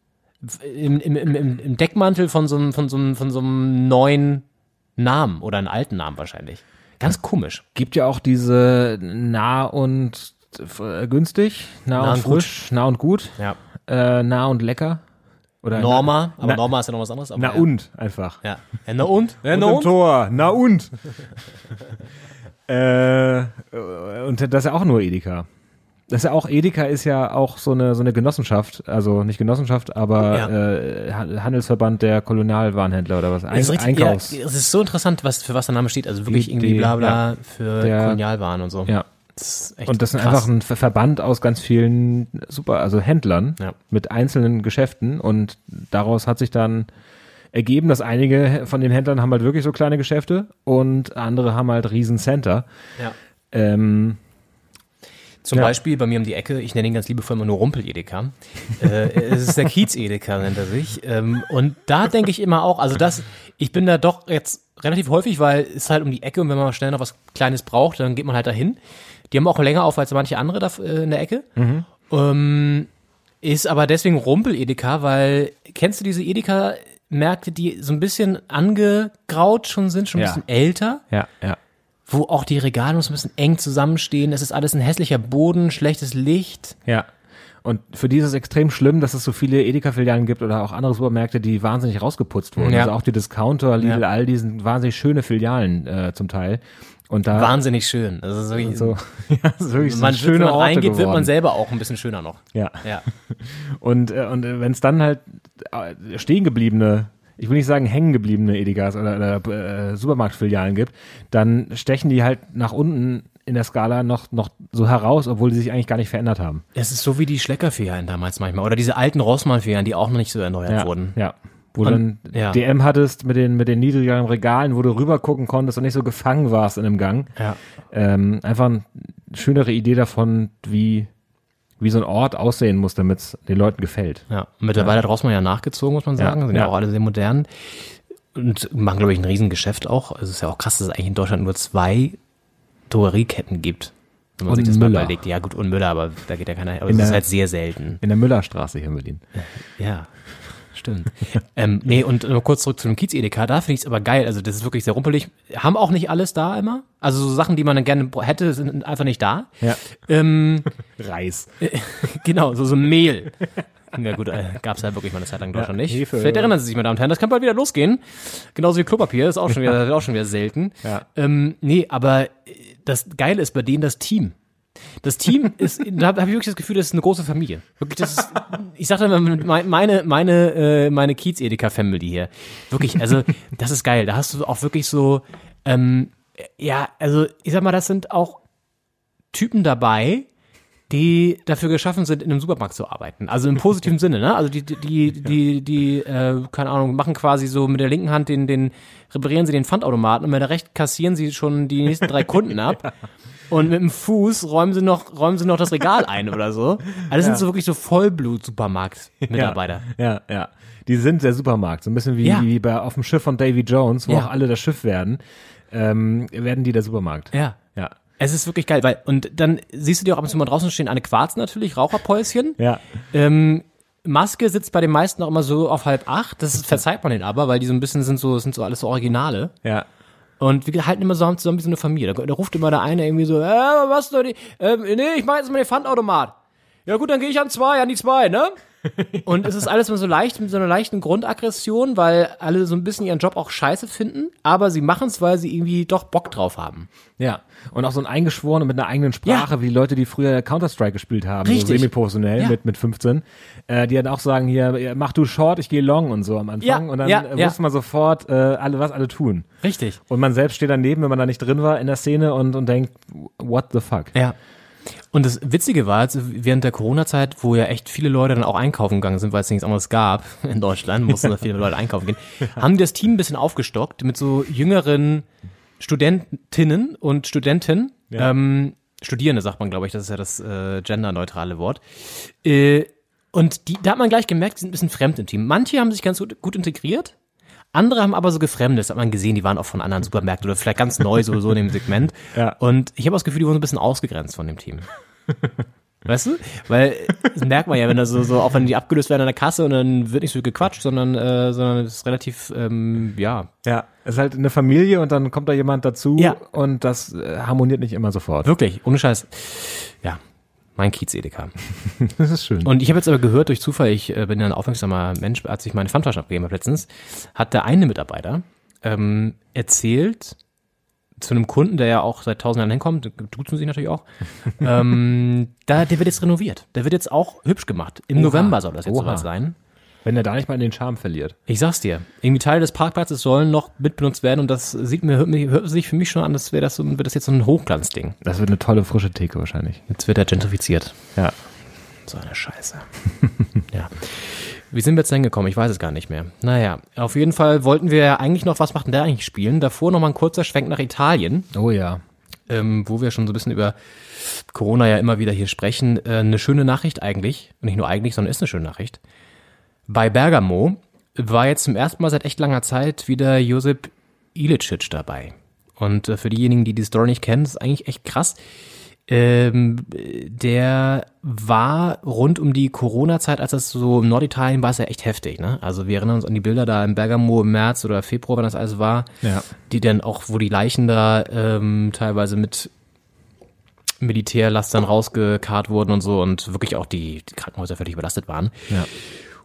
im, im, im, im Deckmantel von so, einem, von, so einem, von so einem neuen Namen oder einen alten Namen wahrscheinlich. Ganz komisch. Gibt ja auch diese nah und günstig, nah, Nah und und gut. frisch, nah und gut, Ja. äh, nah und lecker. Oder Norma, aber na, Norma ist ja noch was anderes. Na ja. und einfach. Ja. ja. Na und? Ja, und na im und? Tor, na und. äh, und das ist ja auch nur Edeka. Das ist ja auch, Edeka ist ja auch so eine, so eine Genossenschaft, also nicht Genossenschaft, aber Ja. äh, Ha- Handelsverband der Kolonialwarenhändler oder was? Das ist, richtig, Einkaufs. ja, es ist so interessant, was, für was der Name steht. Also wirklich Die- irgendwie die- bla für Der- Kolonialwaren und so. ja. Das ist Und das krass. einfach ein Ver- Verband aus ganz vielen super, also Händlern Ja. mit einzelnen Geschäften und daraus hat sich dann ergeben, dass einige von den Händlern haben halt wirklich so kleine Geschäfte und andere haben halt riesen Center. Ja. Ähm, Zum Ja. Beispiel bei mir um die Ecke, ich nenne ihn ganz liebevoll immer nur Rumpel-Edeka. äh, es ist der Kiez-Edeka, nennt er sich. Ähm, und da denke ich immer auch, also das, ich bin da doch jetzt relativ häufig, weil es ist halt um die Ecke und wenn man mal schnell noch was Kleines braucht, dann geht man halt dahin. Die haben auch länger auf als manche andere da äh, in der Ecke. Ähm, ist aber deswegen Rumpel-Edeka, weil, kennst du diese Edeka-Märkte, die so ein bisschen angegraut schon sind, schon ein Ja. bisschen älter? ja, ja. wo auch die Regale so ein bisschen eng zusammenstehen. Es ist alles ein hässlicher Boden, schlechtes Licht. Ja. Und für die ist es extrem schlimm, dass es so viele Edeka-Filialen gibt oder auch andere Supermärkte, die wahnsinnig rausgeputzt wurden. Ja. Also auch die Discounter, Lidl, Ja. all diesen wahnsinnig schöne Filialen äh, zum Teil. Und da Wahnsinnig schön. Also so, wie, so, ja, das ist wirklich so man, schöne wenn man Orte reingeht, wird geworden. man selber auch ein bisschen schöner noch. Ja. Ja. Und, äh, und wenn es dann halt äh, stehen gebliebene, ich will nicht sagen hängen gebliebene Edekas oder, oder äh, Supermarktfilialen gibt, dann stechen die halt nach unten in der Skala noch, noch so heraus, obwohl die sich eigentlich gar nicht verändert haben. Es ist so wie die Schleckerfilialen damals manchmal. Oder diese alten Rossmann-Filialen, die auch noch nicht so erneuert Ja, wurden. ja. Wo Und- dann ja. DM hattest mit den, mit den niedrigeren Regalen, wo du rüber gucken konntest und nicht so gefangen warst in einem Gang. Ja. Ähm, einfach eine schönere Idee davon, wie, wie so ein Ort aussehen muss, damit es den Leuten gefällt. Ja. Und mittlerweile hat Rossmann ja nachgezogen, muss man sagen. Ja, Sind ja, ja. auch alle sehr modern. Und machen, glaube ich, ein Riesengeschäft auch. Also es ist ja auch krass, dass es eigentlich in Deutschland nur zwei Drogerieketten gibt. Wenn man Und sich das mal Müller. überlegt. Ja gut, und Müller, aber da geht ja keiner, aber In das ist halt sehr selten. In der Müllerstraße hier in Berlin. Ja, stimmt. ähm, nee, und noch kurz zurück zu dem Kiez-Edeka, da finde ich es aber geil, also das ist wirklich sehr rumpelig. Haben auch nicht alles da immer. Also so Sachen, die man dann gerne hätte, sind einfach nicht da. Ja. Ähm, Reis. genau, so, so Mehl. Ja gut, äh, gab es halt wirklich mal eine Zeit lang in Deutschland nicht. Hefe. Vielleicht erinnern Sie sich, meine Damen und Herren, das kann bald wieder losgehen. Genauso wie Klopapier, ist auch schon wieder, auch schon wieder selten. Ja. Ähm, nee, aber äh, das Geile ist bei denen das Team. Das Team ist, da habe hab ich wirklich das Gefühl, das ist eine große Familie. Wirklich, das ist, ich sag immer, meine, meine, meine, äh, meine Kiez-Edeka-Family hier. Wirklich, also, das ist geil. Da hast du auch wirklich so, ähm, ja, also, ich sag mal, das sind auch Typen dabei, die dafür geschaffen sind, in einem Supermarkt zu arbeiten. Also im positiven Sinne, ne? Also die, die, die, die, die äh, keine Ahnung, machen quasi so mit der linken Hand den, den, reparieren sie den Pfandautomaten und mit der rechten kassieren sie schon die nächsten drei Kunden ab. Und mit dem Fuß räumen sie noch, räumen sie noch das Regal ein oder so. Also das sind so wirklich so Vollblut-Supermarkt-Mitarbeiter. Ja, ja. Die sind der Supermarkt. So ein bisschen wie, Ja. wie bei, auf dem Schiff von Davy Jones, wo Ja. auch alle das Schiff werden, ähm, werden die der Supermarkt. Ja. Ja. Es ist wirklich geil, weil, und dann siehst du die auch ab und zu mal draußen stehen, eine Quarz natürlich, Raucherpäuschen. Ja. Ähm, Maske sitzt bei den meisten auch immer so auf halb acht. Das verzeiht man denen aber, weil die so ein bisschen sind so, sind so alles so Originale. Ja. Und wir halten immer so zusammen wie so eine Familie. Da, da ruft immer der eine irgendwie so, äh, was doch die, ähm, nee, ich mach jetzt mal den Pfandautomat. Ja gut, dann gehe ich an zwei, an die zwei, ne? Und es ist alles immer so leicht, mit so einer leichten Grundaggression, weil alle so ein bisschen ihren Job auch scheiße finden, aber sie machen es, weil sie irgendwie doch Bock drauf haben. Ja. Und auch so ein eingeschworen und mit einer eigenen Sprache, Ja. wie die Leute, die früher Counter-Strike gespielt haben, so Richtig. semi-professionell Ja. mit, mit 15, äh, die dann auch sagen hier, mach du Short, ich gehe Long und so am Anfang. Ja, Und dann äh, ja. wusste man sofort, äh, alle, was alle tun. Richtig. Und man selbst steht daneben, wenn man da nicht drin war in der Szene und, und denkt, what the fuck? Ja. Und das Witzige war, während der Corona-Zeit, wo ja echt viele Leute dann auch einkaufen gegangen sind, weil es nichts anderes gab in Deutschland, mussten da viele Leute einkaufen gehen, haben die das Team ein bisschen aufgestockt mit so jüngeren Studentinnen und Studenten, ähm, Studierende sagt man, glaube ich, das ist ja das äh, genderneutrale Wort. Äh, und die, da hat man gleich gemerkt, die sind ein bisschen fremd im Team. Manche haben sich ganz gut, gut integriert, andere haben aber so gefremdet, das hat man gesehen, die waren auch von anderen Supermärkten oder vielleicht ganz neu sowieso in dem Segment. Ja. Und ich habe das Gefühl, die wurden so ein bisschen ausgegrenzt von dem Team. Weißt du? Weil das merkt man ja, wenn das so, so, auch wenn die abgelöst werden an der Kasse und dann wird nicht so gequatscht, sondern, äh, sondern es ist relativ, ähm, ja, Ja, es ist halt eine Familie und dann kommt da jemand dazu Ja. und das äh, harmoniert nicht immer sofort. wirklich, ohne Scheiß. Ja, mein Kiez-Edeka. Das ist schön. Und ich habe jetzt aber gehört durch Zufall, ich äh, bin ja ein aufmerksamer Mensch, als ich meine Pfandflaschen abgegeben habe letztens, hat der eine Mitarbeiter ähm, erzählt zu einem Kunden, der ja auch seit tausend Jahren hinkommt, duzen sich natürlich auch, ähm, da, der wird jetzt renoviert. Der wird jetzt auch hübsch gemacht. Im November soll das jetzt Oha. soweit sein. Wenn er da nicht mal in den Charme verliert. Ich sag's dir, irgendwie Teile des Parkplatzes sollen noch mitbenutzt werden und das sieht mir, hört, mir- hört sich für mich schon an, das wäre das, so, wird das jetzt so ein Hochglanzding. Das wird eine tolle frische Theke wahrscheinlich. Jetzt wird er gentrifiziert. Ja. So eine Scheiße. ja. Wie sind wir jetzt denn gekommen? Ich weiß es gar nicht mehr. Naja, auf jeden Fall wollten wir ja eigentlich noch, was macht denn der eigentlich spielen? Davor noch mal ein kurzer Schwenk nach Italien, Oh ja. ähm, wo wir schon so ein bisschen über Corona ja immer wieder hier sprechen. Äh, eine schöne Nachricht eigentlich. Und nicht nur eigentlich, sondern ist eine schöne Nachricht. Bei Bergamo war jetzt zum ersten Mal seit echt langer Zeit wieder Josip Ilicic dabei. Und äh, für diejenigen, die die Story nicht kennen, das ist eigentlich echt krass. Ähm, der war rund um die Corona-Zeit, als das so im Norditalien war, es ja echt heftig, ne? Also wir erinnern uns an die Bilder da in Bergamo im März oder Februar, wenn das alles war. Ja. Die dann auch, wo die Leichen da ähm, teilweise mit Militärlastern rausgekarrt wurden und so und wirklich auch die, die Krankenhäuser völlig überlastet waren. Ja.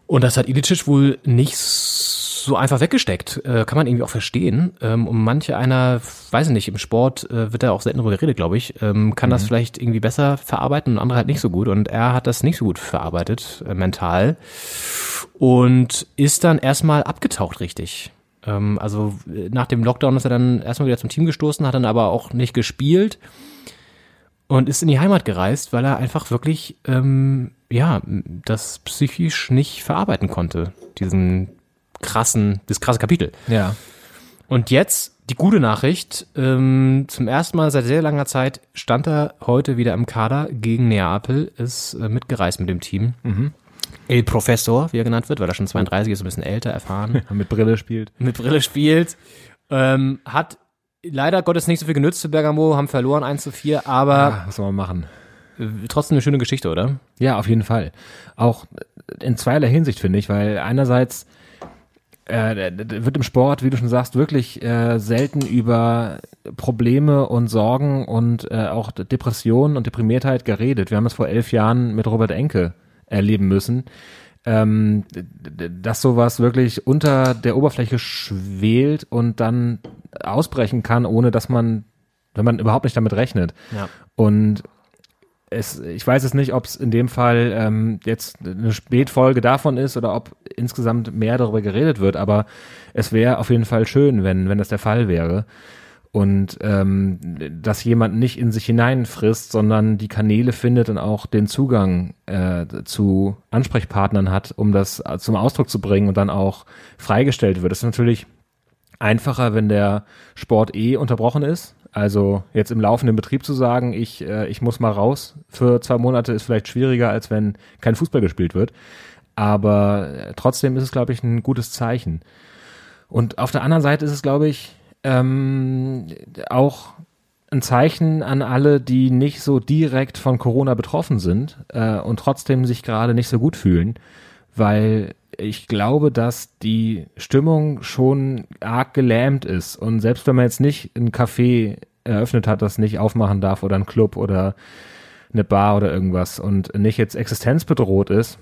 Und das hat Ilicic wohl nicht so einfach weggesteckt. Äh, kann man irgendwie auch verstehen. Ähm, und manche einer, weiß ich nicht, im Sport äh, wird da auch selten darüber geredet, glaube ich, ähm, kann das vielleicht irgendwie besser verarbeiten und andere halt nicht so gut. Und er hat das nicht so gut verarbeitet, äh, mental. Und ist dann erstmal abgetaucht, richtig. Ähm, also äh, nach dem Lockdown ist er dann erstmal wieder zum Team gestoßen, hat dann aber auch nicht gespielt und ist in die Heimat gereist, weil er einfach wirklich, ähm, ja, das psychisch nicht verarbeiten konnte, diesen krassen, das krasse Kapitel. Ja. Und jetzt die gute Nachricht, ähm, zum ersten Mal seit sehr langer Zeit stand er heute wieder im Kader gegen Neapel, ist äh, mitgereist mit dem Team. El Professor, wie er genannt wird, weil er schon 32 ist, ein bisschen älter, erfahren Mit Brille spielt. mit Brille spielt, ähm, hat leider Gottes nicht so viel genützt für Bergamo, haben verloren 1 zu 4, aber Ah, was soll man machen? Trotzdem eine schöne Geschichte, oder? Ja, auf jeden Fall. Auch in zweierlei Hinsicht, finde ich, weil einerseits äh, wird im Sport, wie du schon sagst, wirklich äh, selten über Probleme und Sorgen und äh, auch Depressionen und Deprimiertheit geredet. Wir haben es vor elf Jahren mit Robert Enke erleben müssen, ähm, dass sowas wirklich unter der Oberfläche schwelt und dann ausbrechen kann, ohne dass man, wenn man überhaupt nicht damit rechnet. Ja. Und es, ich weiß es nicht, ob es in dem Fall ähm, jetzt eine Spätfolge davon ist oder ob insgesamt mehr darüber geredet wird, aber es wäre auf jeden Fall schön, wenn, wenn das der Fall wäre. Und ähm, dass jemand nicht in sich hineinfrisst, sondern die Kanäle findet und auch den Zugang äh, zu Ansprechpartnern hat, um das zum Ausdruck zu bringen und dann auch freigestellt wird. Das ist natürlich einfacher, wenn der Sport eh unterbrochen ist. Also jetzt im laufenden Betrieb zu sagen, ich, äh, ich muss mal raus für zwei Monate, ist vielleicht schwieriger, als wenn kein Fußball gespielt wird. Aber äh, trotzdem ist es, glaube ich, ein gutes Zeichen. Und auf der anderen Seite ist es, glaube ich, ähm, auch ein Zeichen an alle, die nicht so direkt von Corona betroffen sind äh, und trotzdem sich gerade nicht so gut fühlen, weil ich glaube, dass die Stimmung schon arg gelähmt ist. Und selbst wenn man jetzt nicht ein Café eröffnet hat, das nicht aufmachen darf oder ein Club oder eine Bar oder irgendwas und nicht jetzt existenzbedroht ist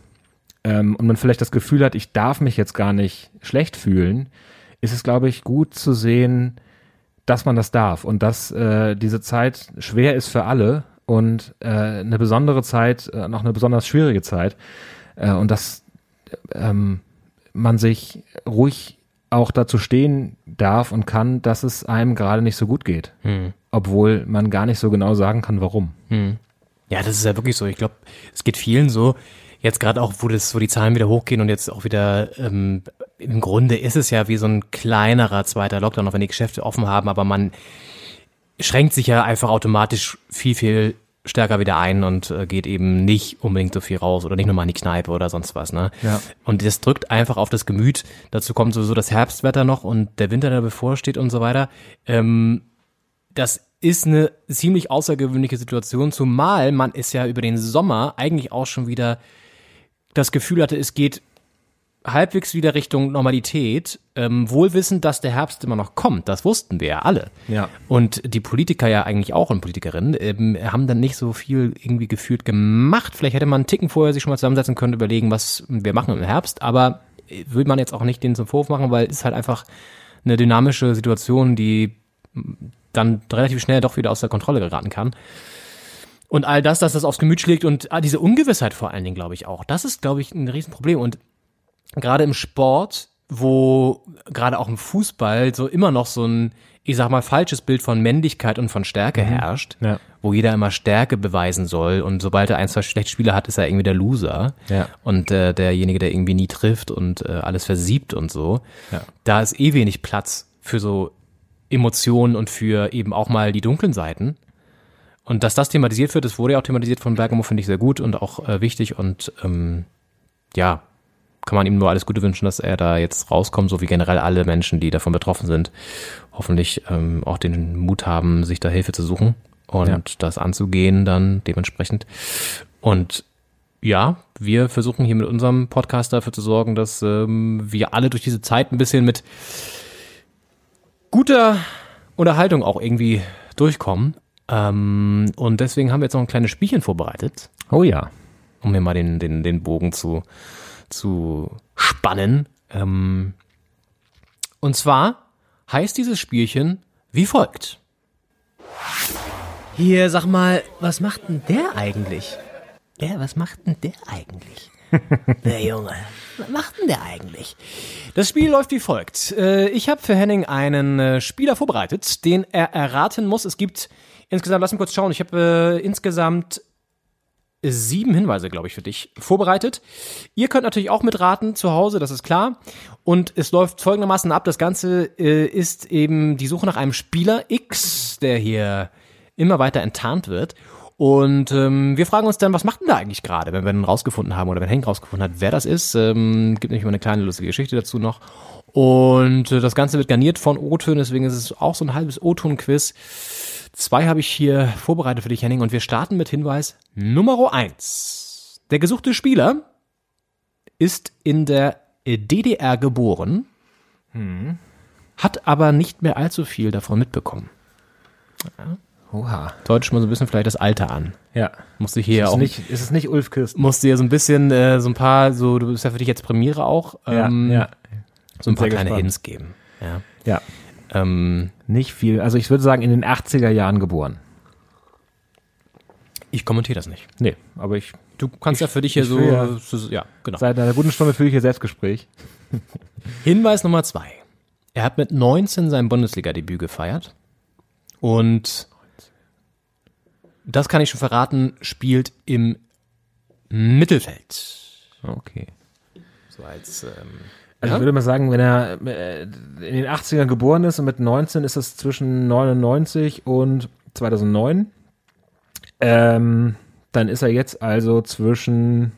ähm, und man vielleicht das Gefühl hat, ich darf mich jetzt gar nicht schlecht fühlen, ist es, glaube ich, gut zu sehen, dass man das darf und dass äh, diese Zeit schwer ist für alle und äh, eine besondere Zeit, äh, noch eine besonders schwierige Zeit äh, und dass ähm, man sich ruhig auch dazu stehen darf und kann, dass es einem gerade nicht so gut geht, obwohl man gar nicht so genau sagen kann, warum. Ja, das ist ja wirklich so. Ich glaube, es geht vielen so. Jetzt gerade auch, wo das, wo die Zahlen wieder hochgehen und jetzt auch wieder, ähm, im Grunde ist es ja wie so ein kleinerer zweiter Lockdown, auch wenn die Geschäfte offen haben, aber man schränkt sich ja einfach automatisch viel, viel stärker wieder ein und äh, geht eben nicht unbedingt so viel raus oder nicht nur mal in die Kneipe oder sonst was, ne? Ja. Und das drückt einfach auf das Gemüt. Dazu kommt sowieso das Herbstwetter noch und der Winter, der bevorsteht und so weiter. Ähm, das ist eine ziemlich außergewöhnliche Situation, zumal man es ja über den Sommer eigentlich auch schon wieder das Gefühl hatte, es geht halbwegs wieder Richtung Normalität, ähm, wohl wissend, dass der Herbst immer noch kommt. Das wussten wir ja alle. Ja. Und die Politiker ja eigentlich auch und Politikerinnen ähm, haben dann nicht so viel irgendwie gefühlt gemacht. Vielleicht hätte man einen Ticken vorher sich schon mal zusammensetzen können, überlegen, was wir machen im Herbst. Aber äh, will man jetzt auch nicht den zum Vorwurf machen, weil es ist halt einfach eine dynamische Situation, die dann relativ schnell doch wieder aus der Kontrolle geraten kann. Und all das, dass das aufs Gemüt schlägt und ah, diese Ungewissheit vor allen Dingen, glaube ich auch. Das ist, glaube ich, ein Riesenproblem. Und gerade im Sport, wo gerade auch im Fußball so immer noch so ein, ich sag mal, falsches Bild von Männlichkeit und von Stärke herrscht, Ja. wo jeder immer Stärke beweisen soll und sobald er ein, zwei schlechte Spiele hat, ist er irgendwie der Loser Ja. und äh, derjenige, der irgendwie nie trifft und äh, alles versiebt und so. Ja. Da ist eh wenig Platz für so Emotionen und für eben auch mal die dunklen Seiten. Und dass das thematisiert wird, das wurde ja auch thematisiert von Bergamo, finde ich sehr gut und auch äh, wichtig und ähm, ja, kann man ihm nur alles Gute wünschen, dass er da jetzt rauskommt, so wie generell alle Menschen, die davon betroffen sind, hoffentlich ähm, auch den Mut haben, sich da Hilfe zu suchen und Ja. das anzugehen dann dementsprechend. Und ja, wir versuchen hier mit unserem Podcast dafür zu sorgen, dass ähm, wir alle durch diese Zeit ein bisschen mit guter Unterhaltung auch irgendwie durchkommen. Ähm, und deswegen haben wir jetzt noch ein kleines Spielchen vorbereitet Oh ja. um mir mal den, den, den Bogen zu, zu spannen. Ähm, und zwar heißt dieses Spielchen wie folgt. Hier, sag mal, was macht denn der eigentlich? Ja, was macht denn der eigentlich? Der Junge. Was macht denn der eigentlich? Das Spiel läuft wie folgt. Äh, Ich habe für Henning einen äh, Spieler vorbereitet, den er erraten muss. Es gibt insgesamt, lass mich kurz schauen, ich habe äh, insgesamt sieben Hinweise, glaube ich, für dich vorbereitet. Ihr könnt natürlich auch mitraten zu Hause, das ist klar. Und es läuft folgendermaßen ab. Das Ganze äh, ist eben die Suche nach einem Spieler X, der hier immer weiter enttarnt wird. Und ähm, wir fragen uns dann, was macht denn da eigentlich gerade, wenn wir ihn rausgefunden haben oder wenn Henk rausgefunden hat, wer das ist. Ähm, gibt nämlich mal eine kleine lustige Geschichte dazu noch. Und äh, das Ganze wird garniert von O-Tönen, deswegen ist es auch so ein halbes O-Ton-Quiz. Zwei habe ich hier vorbereitet für dich, Henning, und wir starten mit Hinweis Nummer eins. Der gesuchte Spieler ist in der DDR geboren, hat aber nicht mehr allzu viel davon mitbekommen. Oha. Deutsch mal so ein bisschen vielleicht das Alter an. Ja. Musste hier Ist es auch nicht, ist es nicht Ulf Kirsten? musste ja so ein bisschen äh, so ein paar so du bist ja für dich jetzt Premiere auch ähm, ja, ja. So ein paar kleine gespannt. Hints geben. Ja. Ja. Ähm, Nicht viel. Also ich würde sagen, in den 80er Jahren geboren. ich kommentiere das nicht. Nee, aber ich, Du kannst ja für dich hier ich so, ja- so ja genau. seit einer guten Stunde fühle ich hier Selbstgespräch. Hinweis Nummer zwei. Er hat mit 19 sein Bundesliga-Debüt gefeiert und das kann ich schon verraten, spielt im Mittelfeld. Okay. So als ähm, Also ich würde mal sagen, wenn er äh, in den 80ern geboren ist und mit 19 ist es zwischen 99 und 2009. Ähm, dann ist er jetzt also zwischen,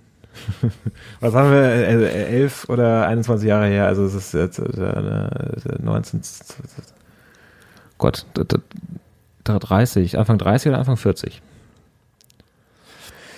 was haben wir, äh, äh, 11 oder 21 Jahre her. Also es ist jetzt äh, äh, 19, Gott, d- d- 30, Anfang 30 oder Anfang 40.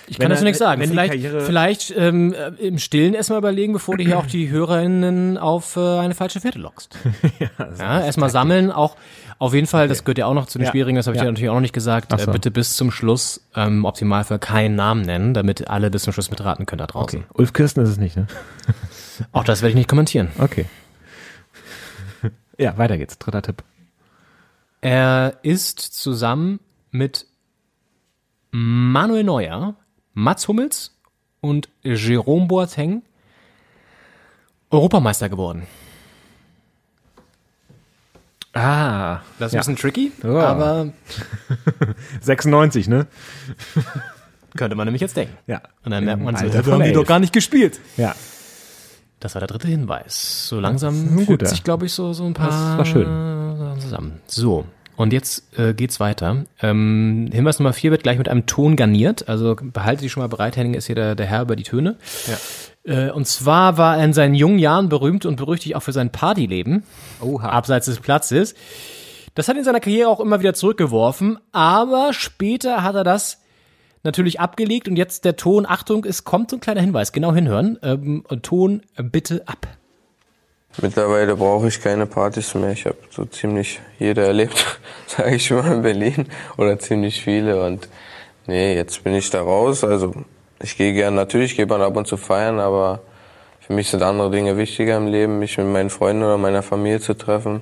Ich kann dazu nichts sagen. Vielleicht, Karriere- vielleicht ähm, äh, im Stillen erstmal überlegen, bevor du hier auch die HörerInnen auf äh, eine falsche Fährte lockst. ja, erstmal sammeln, auch auf jeden Fall, das gehört ja auch noch zu den Ja. schwierigen, das habe ich Ja. dir natürlich auch noch nicht gesagt. So. Äh, bitte bis zum Schluss ähm, im Optimalfall keinen Namen nennen, damit alle bis zum Schluss mitraten können da draußen. Okay. Ulf Kirsten ist es nicht, ne? Auch das werde ich nicht kommentieren. Okay. Ja, weiter geht's. Dritter Tipp. Er ist zusammen mit Manuel Neuer, Mats Hummels und Jerome Boateng Europameister geworden. Ah, Das ist Ja. ein bisschen tricky, Ja. aber 96, ne? könnte man nämlich jetzt denken. Ja. Und dann merkt man so, Alter da haben die doch gar nicht gespielt. Ja. Das war der dritte Hinweis. So langsam fügt sich, glaube ich, so, so ein paar Das war schön. zusammen. So, und jetzt äh, geht's weiter. Ähm, Hinweis Nummer vier wird gleich mit einem Ton garniert. Also behalte dich schon mal bereit, Henning ist hier der, der Herr über die Töne. Äh, und zwar war er in seinen jungen Jahren berühmt und berüchtigt auch für sein Partyleben. Oha. Abseits des Platzes. Das hat ihn in seiner Karriere auch immer wieder zurückgeworfen, aber später hat er das natürlich abgelegt und jetzt der Ton, Achtung, es kommt so ein kleiner Hinweis, genau hinhören. Ähm, Ton äh, bitte ab. Mittlerweile brauche ich keine Partys mehr. Ich habe so ziemlich jede erlebt, sage ich mal in Berlin oder ziemlich viele und nee, jetzt bin ich da raus. Also ich gehe gern, natürlich geht man ab und zu feiern, aber für mich sind andere Dinge wichtiger im Leben, mich mit meinen Freunden oder meiner Familie zu treffen.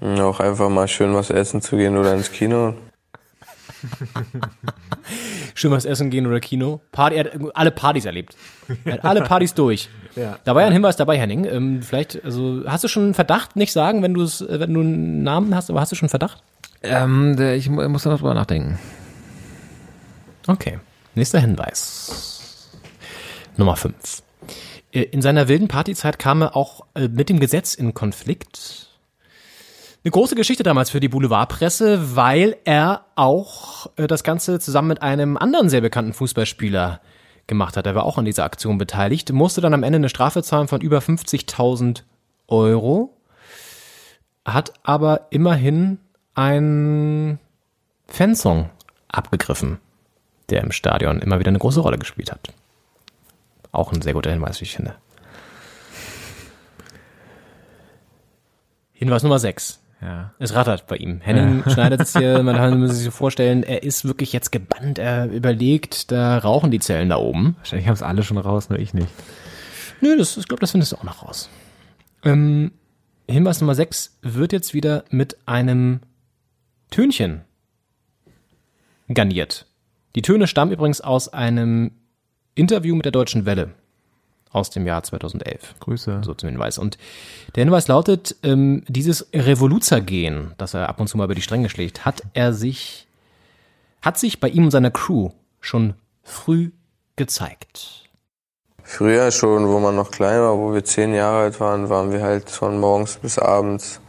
Und auch einfach mal schön was essen zu gehen oder ins Kino. Schön was essen gehen oder Kino. Party, er hat alle Partys erlebt. Er hat alle Partys durch. Ja. Da war ja ein Hinweis dabei, Henning. Ähm, vielleicht, also, hast du schon einen Verdacht? Nicht sagen, wenn du es, äh, wenn du einen Namen hast, aber hast du schon einen Verdacht? Ähm, ich mu- muss da noch drüber nachdenken. Okay. Nächster Hinweis. Nummer 5. In seiner wilden Partyzeit kam er auch äh, mit dem Gesetz in Konflikt. Eine große Geschichte damals für die Boulevardpresse, weil er auch äh, das Ganze zusammen mit einem anderen sehr bekannten Fußballspieler gemacht hat. Er war auch an dieser Aktion beteiligt, musste dann am Ende eine Strafe zahlen von über 50.000 Euro, hat aber immerhin einen Fansong abgegriffen der im Stadion immer wieder eine große Rolle gespielt hat. Auch ein sehr guter Hinweis, wie ich finde. Hinweis Nummer 6. Ja. Es rattert bei ihm. Henning schneidet es hier, man kann sich so vorstellen, er ist wirklich jetzt gebannt, er überlegt, da rauchen die Zellen da oben. Wahrscheinlich haben es alle schon raus, nur ich nicht. Nö, das, ich glaube, das findest du auch noch raus. Ähm, Hinweis Nummer 6 wird jetzt wieder mit einem Tönchen garniert. Die Töne stammen übrigens aus einem Interview mit der Deutschen Welle aus dem Jahr 2011. Grüße. So zum Hinweis. Und der Hinweis lautet, ähm, dieses Revoluzergehen, das er ab und zu mal über die Stränge schlägt, hat er sich, hat sich bei ihm und seiner Crew schon früh gezeigt. Früher schon, wo man noch klein war, wo wir zehn Jahre alt waren, waren wir halt von morgens bis abends.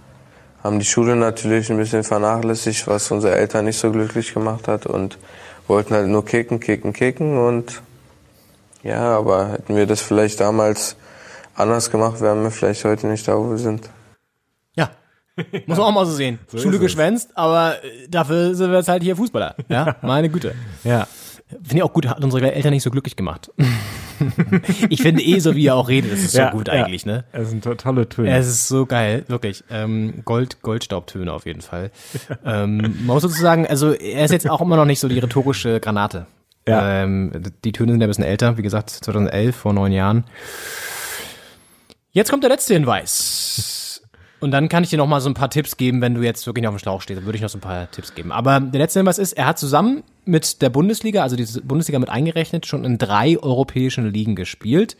Haben die Schule natürlich ein bisschen vernachlässigt, was unsere Eltern nicht so glücklich gemacht hat und wollten halt nur kicken, kicken, kicken und ja, aber hätten wir das vielleicht damals anders gemacht, wären wir vielleicht heute nicht da, wo wir sind. Ja. Muss man auch mal so sehen. Schule ist es. geschwänzt, aber äh, dafür sind wir jetzt halt hier Fußballer. Ja, meine Güte. Ja. Finde ich auch gut, hat unsere Eltern nicht so glücklich gemacht. ich finde eh so, wie er auch redet, das ist so ja, gut ja. eigentlich, ne? Es sind to tolle Töne. Es ist so geil, wirklich. Ähm, Gold, Goldstaubtöne auf jeden Fall. ähm, man muss sozusagen, also er ist jetzt auch immer noch nicht so die rhetorische Granate. Ja. Ähm, die Töne sind ja ein bisschen älter, wie gesagt, 2011, vor neun Jahren. Jetzt kommt der letzte Hinweis. Und dann kann ich dir noch mal so ein paar Tipps geben, wenn du jetzt wirklich noch auf dem Schlauch stehst. Dann würde ich noch so ein paar Tipps geben. Aber der letzte Hinweis ist, er hat zusammen mit der Bundesliga, also die Bundesliga mit eingerechnet, schon in drei europäischen Ligen gespielt.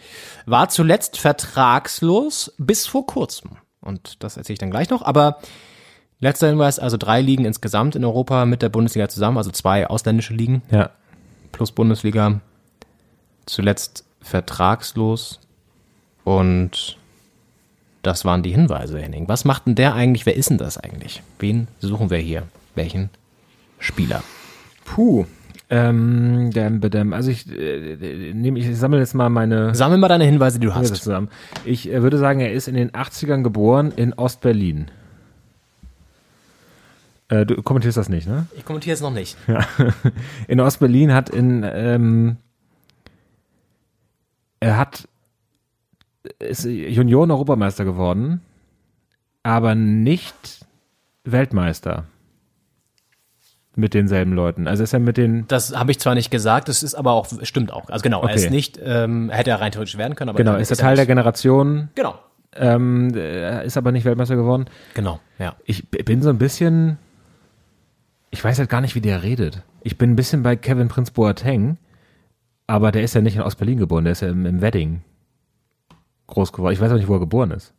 War zuletzt vertragslos bis vor kurzem. Und das erzähle ich dann gleich noch. Aber letzter Hinweis, also drei Ligen insgesamt in Europa mit der Bundesliga zusammen, also zwei ausländische Ligen ja. Plus Bundesliga. Zuletzt vertragslos. Und das waren die Hinweise, Henning. Was macht denn der eigentlich? Wer ist denn das eigentlich? Wen suchen wir hier? Welchen Spieler? Puh. Ähm, däm, däm. Also ich äh, nehme, ich sammle jetzt mal meine Sammel mal deine Hinweise, die du hast. zusammen. Ich äh, würde sagen, er ist in den 80ern geboren in Ostberlin. Äh, du kommentierst das nicht, ne? Ich kommentiere es noch nicht. In Ostberlin hat in ähm, er hat ist Junioren-Europameister geworden, aber nicht Weltmeister mit denselben Leuten. Also ist er mit den Das habe ich zwar nicht gesagt, das ist aber auch, stimmt auch. Also genau, er Okay. ist nicht, ähm, hätte er rein theoretisch werden können, aber genau dann ist er er Teil der. Generation, Genau, ähm, er ist aber nicht Weltmeister geworden. genau, ja. Ich bin so ein bisschen, ich weiß halt gar nicht, wie der redet. Ich bin ein bisschen bei Kevin Prince Boateng, aber der ist ja nicht in Ostberlin geboren, der ist ja im, im Wedding groß geworden. Ich weiß auch nicht, wo er geboren ist.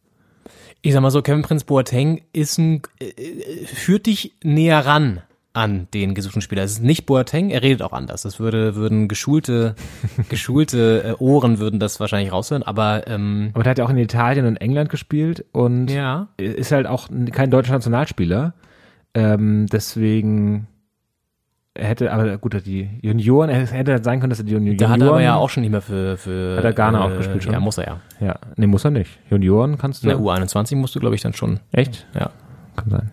Ich sag mal so, Kevin Prince Boateng ist ein, äh, äh, führt dich näher ran an den gesuchten Spieler. Es ist nicht Boateng, er redet auch anders. Das würde, würden geschulte, geschulte äh, Ohren würden das wahrscheinlich raushören, aber ähm, Aber der hat ja auch in Italien und England gespielt und Ja. ist halt auch kein deutscher Nationalspieler. Ähm, deswegen hätte, aber gut, die Junioren, es hätte halt sein können, dass er die Junioren. da hat er aber ja auch schon nicht mehr für, für Hat er Ghana auch gespielt schon? Ja, muss er ja. Ja, nee, muss er nicht. Junioren kannst du. Der U21 musst du, glaube ich, dann schon. Echt? Ja. Kann sein.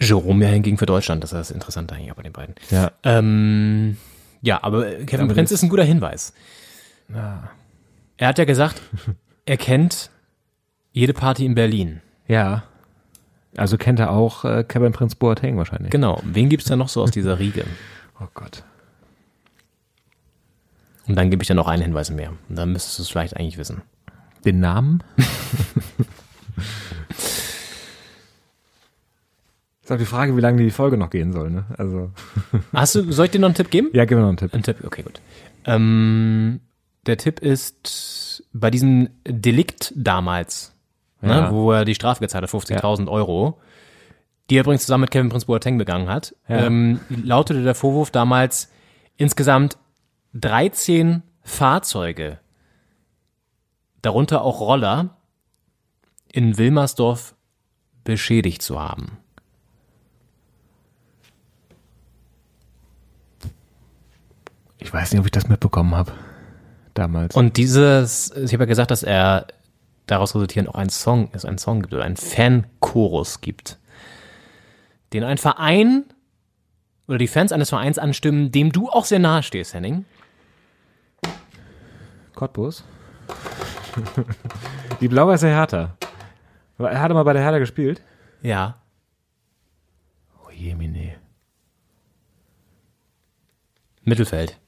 Jerome ja hingegen für Deutschland, das ist das Interessante eigentlich bei den beiden. Ja. Ähm, ja, aber Kevin Aber Prinz ist ein guter Hinweis. Er hat ja gesagt, er kennt jede Party in Berlin. Ja. Also kennt er auch äh, Kevin Prince Boateng wahrscheinlich. Genau. Wen gibt's da noch so aus dieser Riege? Oh Gott. Und dann gebe ich dann noch einen Hinweis mehr. Und dann müsstest du es vielleicht eigentlich wissen. Den Namen? ist auch die Frage, wie lange die Folge noch gehen soll, ne? Also. Hast du, soll ich dir noch einen Tipp geben? Ja, gib mir noch einen Tipp. Ein Tipp, okay, gut. Ähm, der Tipp ist bei diesem Delikt damals, Ja. ne, wo er die Strafe gezahlt hat, 50.000 Euro, die er übrigens zusammen mit Kevin Prince Boateng begangen hat, Ja. ähm, lautete der Vorwurf damals insgesamt 13 Fahrzeuge, darunter auch Roller, in Wilmersdorf beschädigt zu haben. Ich weiß nicht, ob ich das mitbekommen habe. Damals. Und dieses, ich habe ja gesagt, dass er daraus resultierend auch ein Song, es einen Song gibt oder einen Fanchorus gibt, den ein Verein oder die Fans eines Vereins anstimmen, dem du auch sehr nahe stehst, Henning. Cottbus? die blau-weiße Hertha. Er hatte mal bei der Hertha gespielt. Ja. Oh je, Mine. Mittelfeld.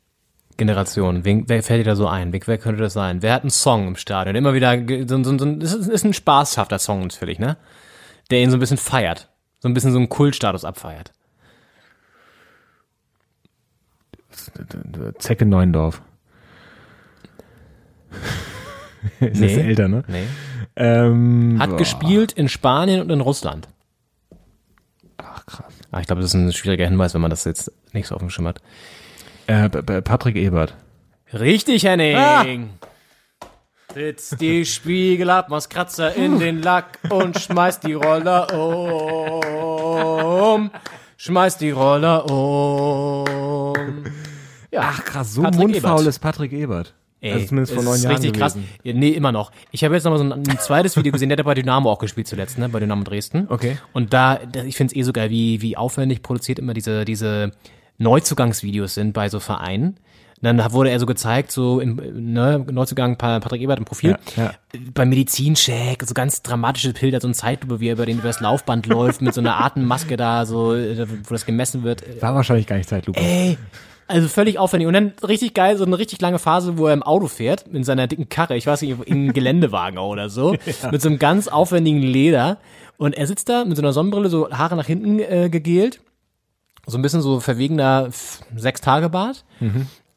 Generation. Wen, wer fällt dir da so ein? Wer, wer könnte das sein? Wer hat einen Song im Stadion? Immer wieder, so, so, so, das ist, ist ein spaßhafter Song natürlich, ne? Der ihn so ein bisschen feiert. So ein bisschen so einen Kultstatus abfeiert. Zecke Neuendorf. ist nee. älter, ne? Nee. Ähm, Hat boah. gespielt in Spanien und in Russland. Ach, krass. Ah, ich glaube, das ist ein schwieriger Hinweis, wenn man das jetzt nicht so auf dem Schirm hat. Äh, Patrick Ebert. Richtig, Henning. Sitzt die Spiegel ab, machst Kratzer in den Lack und schmeißt die Roller um. Schmeißt die Roller um. Ach krass, so Patrick mundfaul Ebert. ist Patrick Ebert. Ey, also zumindest vor neun ist Jahren richtig gewesen. krass. Ja, nee, immer noch. Ich habe jetzt noch mal so ein, ein zweites Video gesehen, der hat bei Dynamo auch gespielt zuletzt, ne, bei Dynamo Dresden. Okay. Und da, da ich finde es eh so geil, wie, wie aufwendig produziert immer diese, diese Neuzugangsvideos sind bei so Vereinen. Dann wurde er so gezeigt, so im ne, Neuzugang Pa- Patrick Ebert im Profil. Ja, ja. Beim Medizincheck, so ganz dramatische Bilder, so ein Zeitlupe, wie er über den über das Laufband läuft, mit so einer Atemmaske da, so, wo das gemessen wird. War wahrscheinlich gar nicht Zeitlupe. Ey, also völlig aufwendig. Und dann richtig geil, so eine richtig lange Phase, wo er im Auto fährt, in seiner dicken Karre, ich weiß nicht, in einem Geländewagen oder so, mit so einem ganz aufwendigen Leder. Und er sitzt da mit so einer Sonnenbrille, so Haare nach hinten äh, gegelt, so ein bisschen so verwegener Sechs-Tage-Bart.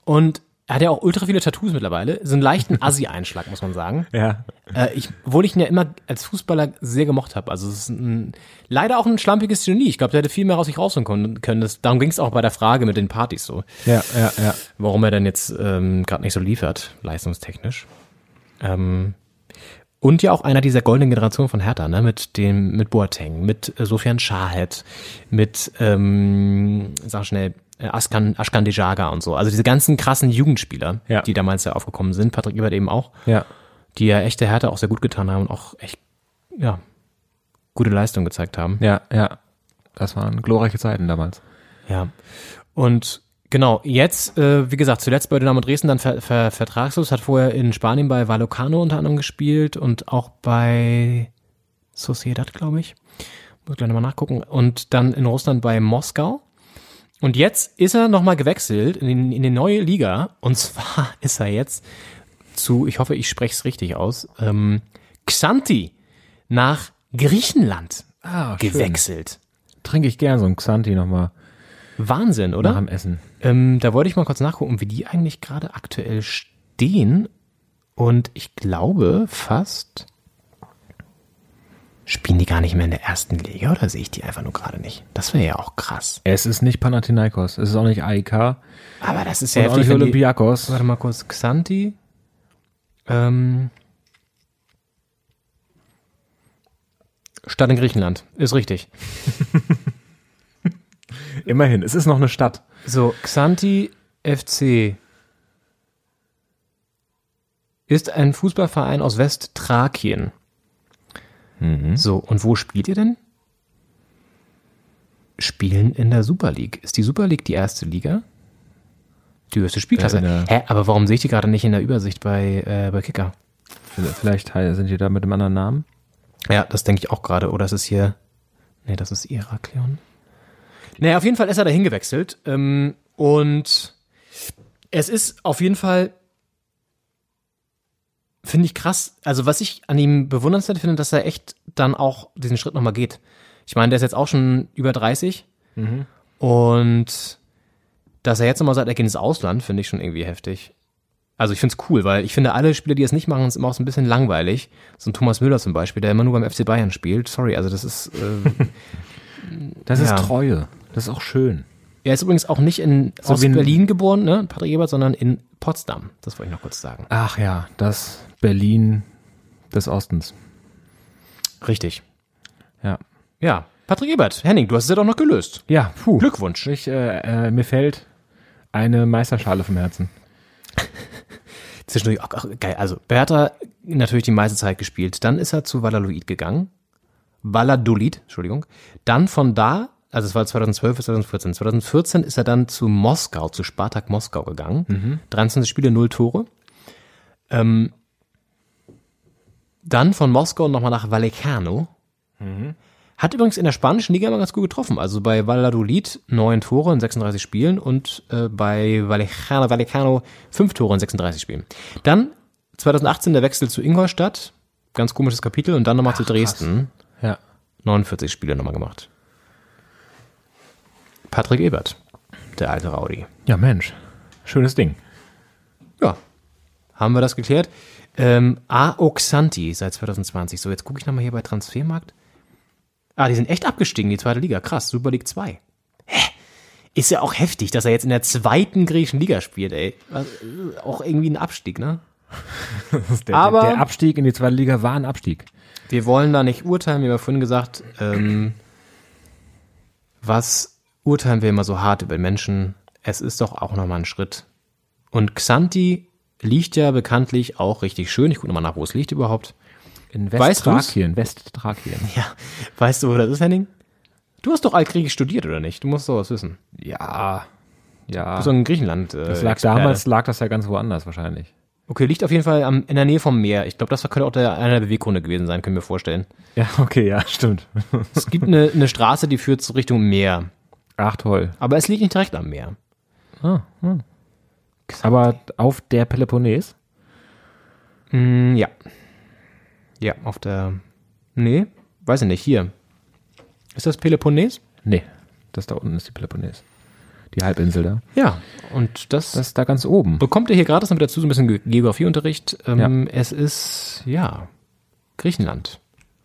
Und er hat ja auch ultra viele Tattoos mittlerweile, so einen leichten Assi-Einschlag, muss man sagen. Ja. Äh, ich, obwohl ich ihn ja immer als Fußballer sehr gemocht habe. Also es ist ein, leider auch ein schlampiges Genie. Ich glaube, der hätte viel mehr aus sich rausholen können. können. Das, darum ging es auch bei der Frage mit den Partys so. Ja, ja, ja. Warum er denn jetzt ähm, gerade nicht so liefert, leistungstechnisch. Ähm, und ja auch einer dieser goldenen Generationen von Hertha, ne? Mit dem, mit Boateng, mit äh, Sofian Schahed, mit, ähm, sag schnell, äh, Askan, Ashkan Dejaga und so. Also diese ganzen krassen Jugendspieler, Ja. die damals ja aufgekommen sind, Patrick Ebert eben auch Ja. die ja echte Härte auch sehr gut getan haben und auch echt, ja, gute Leistung gezeigt haben. Ja, ja. Das waren glorreiche Zeiten damals. Ja. Und genau, jetzt, äh, wie gesagt, zuletzt bei Dynamo Dresden dann ver ver vertragslos, hat vorher in Spanien bei Vallecano unter anderem gespielt und auch bei Sociedad, glaube ich. Muss gleich nochmal nachgucken. Und dann in Russland bei Moskau. Und jetzt ist er nochmal gewechselt in, in die neue Liga. Und zwar ist er jetzt zu, ich hoffe, ich spreche es richtig aus, ähm, Xanti nach Griechenland Ah, schön. gewechselt. Trinke ich gern so ein Xanti nochmal Wahnsinn, oder? nach dem Essen. Ähm, da wollte ich mal kurz nachgucken, wie die eigentlich gerade aktuell stehen. Und ich glaube fast. Spielen die gar nicht mehr in der ersten Liga oder sehe ich die einfach nur gerade nicht? Das wäre ja auch krass. Es ist nicht Panathinaikos, es ist auch nicht AIK Aber das ist ja auch nicht heftig. wenn die- Olympiakos. Warte mal kurz. Xanti. Ähm, Stadt in Griechenland. Ist richtig. Immerhin, es ist noch eine Stadt. So, Xanti FC ist ein Fußballverein aus Westtrakien. So, und wo spielt ihr denn? Spielen in der Super League. Ist die Super League die erste Liga? Die höchste Spielklasse. Äh, Hä, aber warum sehe ich die gerade nicht in der Übersicht bei, äh, bei Kicker? Vielleicht sind die da mit einem anderen Namen. Ja, das denke ich auch gerade. Oder ist es hier. Nee, das ist Iraklion. Naja, auf jeden Fall ist er dahin gewechselt. Ähm, und es ist auf jeden Fall, finde ich krass. Also, was ich an ihm bewundernswert finde, dass er echt dann auch diesen Schritt nochmal geht. Ich meine, der ist jetzt auch schon über 30. Und dass er jetzt nochmal sagt, er geht ins Ausland, finde ich schon irgendwie heftig. Also ich finde es cool, weil ich finde, alle Spieler, die es nicht machen, ist immer auch so ein bisschen langweilig. So ein Thomas Müller zum Beispiel, der immer nur beim FC Bayern spielt. Sorry, also das ist. Äh, Das Ja. ist Treue. Das ist auch schön. er ist übrigens auch nicht in So Berlin geboren, ne, Patrick Ebert, sondern in Potsdam. Das wollte ich noch kurz sagen. Ach ja, das Berlin des Ostens. Richtig. Ja. Ja. Patrick Ebert, Henning, du hast es ja doch noch gelöst. Ja, puh. Glückwunsch. Ich, äh, äh, mir fällt eine Meisterschale vom Herzen. Zwischendurch auch geil. Also, Bertha natürlich die meiste Zeit gespielt. Dann ist er zu Valladolid gegangen. Valladolid, Entschuldigung. Dann von da, also es war 2012 bis 2014. 2014 ist er dann zu Moskau, zu Spartak Moskau gegangen. 23 Spiele, 0 Tore. Ähm, dann von Moskau nochmal nach Vallecano. Hat übrigens in der spanischen Liga immer ganz gut getroffen. Also bei Valladolid neun Tore in 36 Spielen und äh, bei Vallecano, Vallecano fünf Tore in 36 Spielen. Dann 2018 der Wechsel zu Ingolstadt. Ganz komisches Kapitel. Und dann nochmal zu Dresden. Ja. 49 Spiele nochmal gemacht. Patrick Ebert, der alte Rowdy. Ja, Mensch. Schönes Ding. Ja, haben wir das geklärt. Ähm, A. Oxanti seit 2020. So, jetzt gucke ich nochmal hier bei Transfermarkt. Ah, die sind echt abgestiegen, die zweite Liga. Krass, Super League 2. Hä? Ist ja auch heftig, dass er jetzt in der zweiten griechischen Liga spielt, ey. Äh, Auch irgendwie ein Abstieg, ne? Der, Aber- der Abstieg in die zweite Liga war ein Abstieg. Wir wollen da nicht urteilen, wie wir vorhin gesagt, ähm, was urteilen wir immer so hart über Menschen? es ist doch auch nochmal ein Schritt. Und Xanti liegt ja bekanntlich auch richtig schön. Ich gucke nochmal nach, wo es liegt überhaupt. In Weißt du's? Westthrakien, Westthrakien. Ja, weißt du, wo das ist, Henning? Du hast doch Altgriechisch studiert, oder nicht? Du musst sowas wissen. Ja, ja. Du bist doch in Griechenland. Äh, das lag Experte. damals, lag das ja ganz woanders wahrscheinlich. Okay, liegt auf jeden Fall am, in der Nähe vom Meer. Ich glaube, das könnte auch der, einer der Beweggründe gewesen sein, können wir vorstellen. Ja, okay, ja, stimmt. Es gibt eine, eine Straße, die führt Richtung Meer. Ach toll. Aber es liegt nicht direkt am Meer. Aber auf der Peloponnes? Hm, ja. Ja, auf der. Nee, weiß ich nicht. Hier. Ist das Peloponnes? Nee, das da unten ist die Peloponnes. Die Halbinsel da. Ja. Und das, Das ist da ganz oben. bekommt ihr hier gratis noch mit dazu, so ein bisschen Ge- Geografieunterricht. Ähm, Es ist, ja, Griechenland.